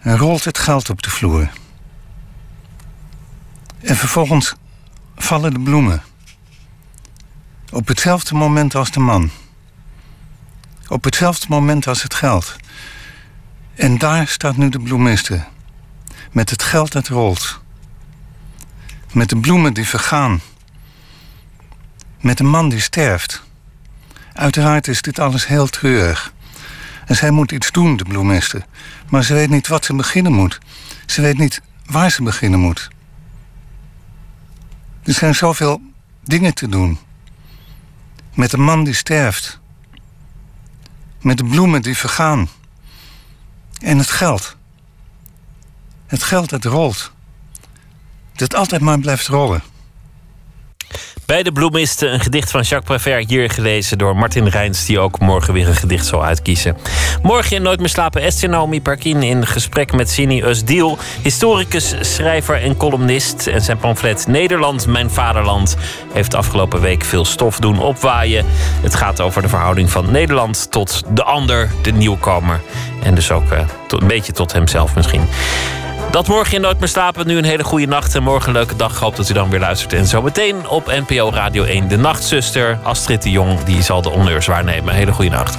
rolt het geld op de vloer. En vervolgens vallen de bloemen. Op hetzelfde moment als de man. Op hetzelfde moment als het geld. En daar staat nu de bloemiste. Met het geld dat rolt. Met de bloemen die vergaan. Met de man die sterft. Uiteraard is dit alles heel treurig. En zij moet iets doen, de bloemiste. Maar ze weet niet wat ze beginnen moet. Ze weet niet waar ze beginnen moet. Er zijn zoveel dingen te doen. Met de man die sterft. Met de bloemen die vergaan. En het geld. Het geld dat rolt. Dat altijd maar blijft rollen. Bij de bloemisten een gedicht van Jacques Prévert, hier gelezen door Martin Rijns, die ook morgen weer een gedicht zal uitkiezen. Morgen in Nooit meer slapen Esther Naomi Parkin in gesprek met Sini Usdiel, historicus, schrijver en columnist. En zijn pamflet Nederland, mijn vaderland heeft afgelopen week veel stof doen opwaaien. Het gaat over de verhouding van Nederland tot de ander, de nieuwkomer. En dus ook uh, tot, een beetje tot hemzelf misschien. Dat morgen in Nooit meer slapen. Nu een hele goede nacht en morgen een leuke dag. Ik hoop dat u dan weer luistert. En zometeen op NPO Radio 1 de nachtzuster Astrid de Jong. Die zal de honneurs waarnemen. Hele goede nacht.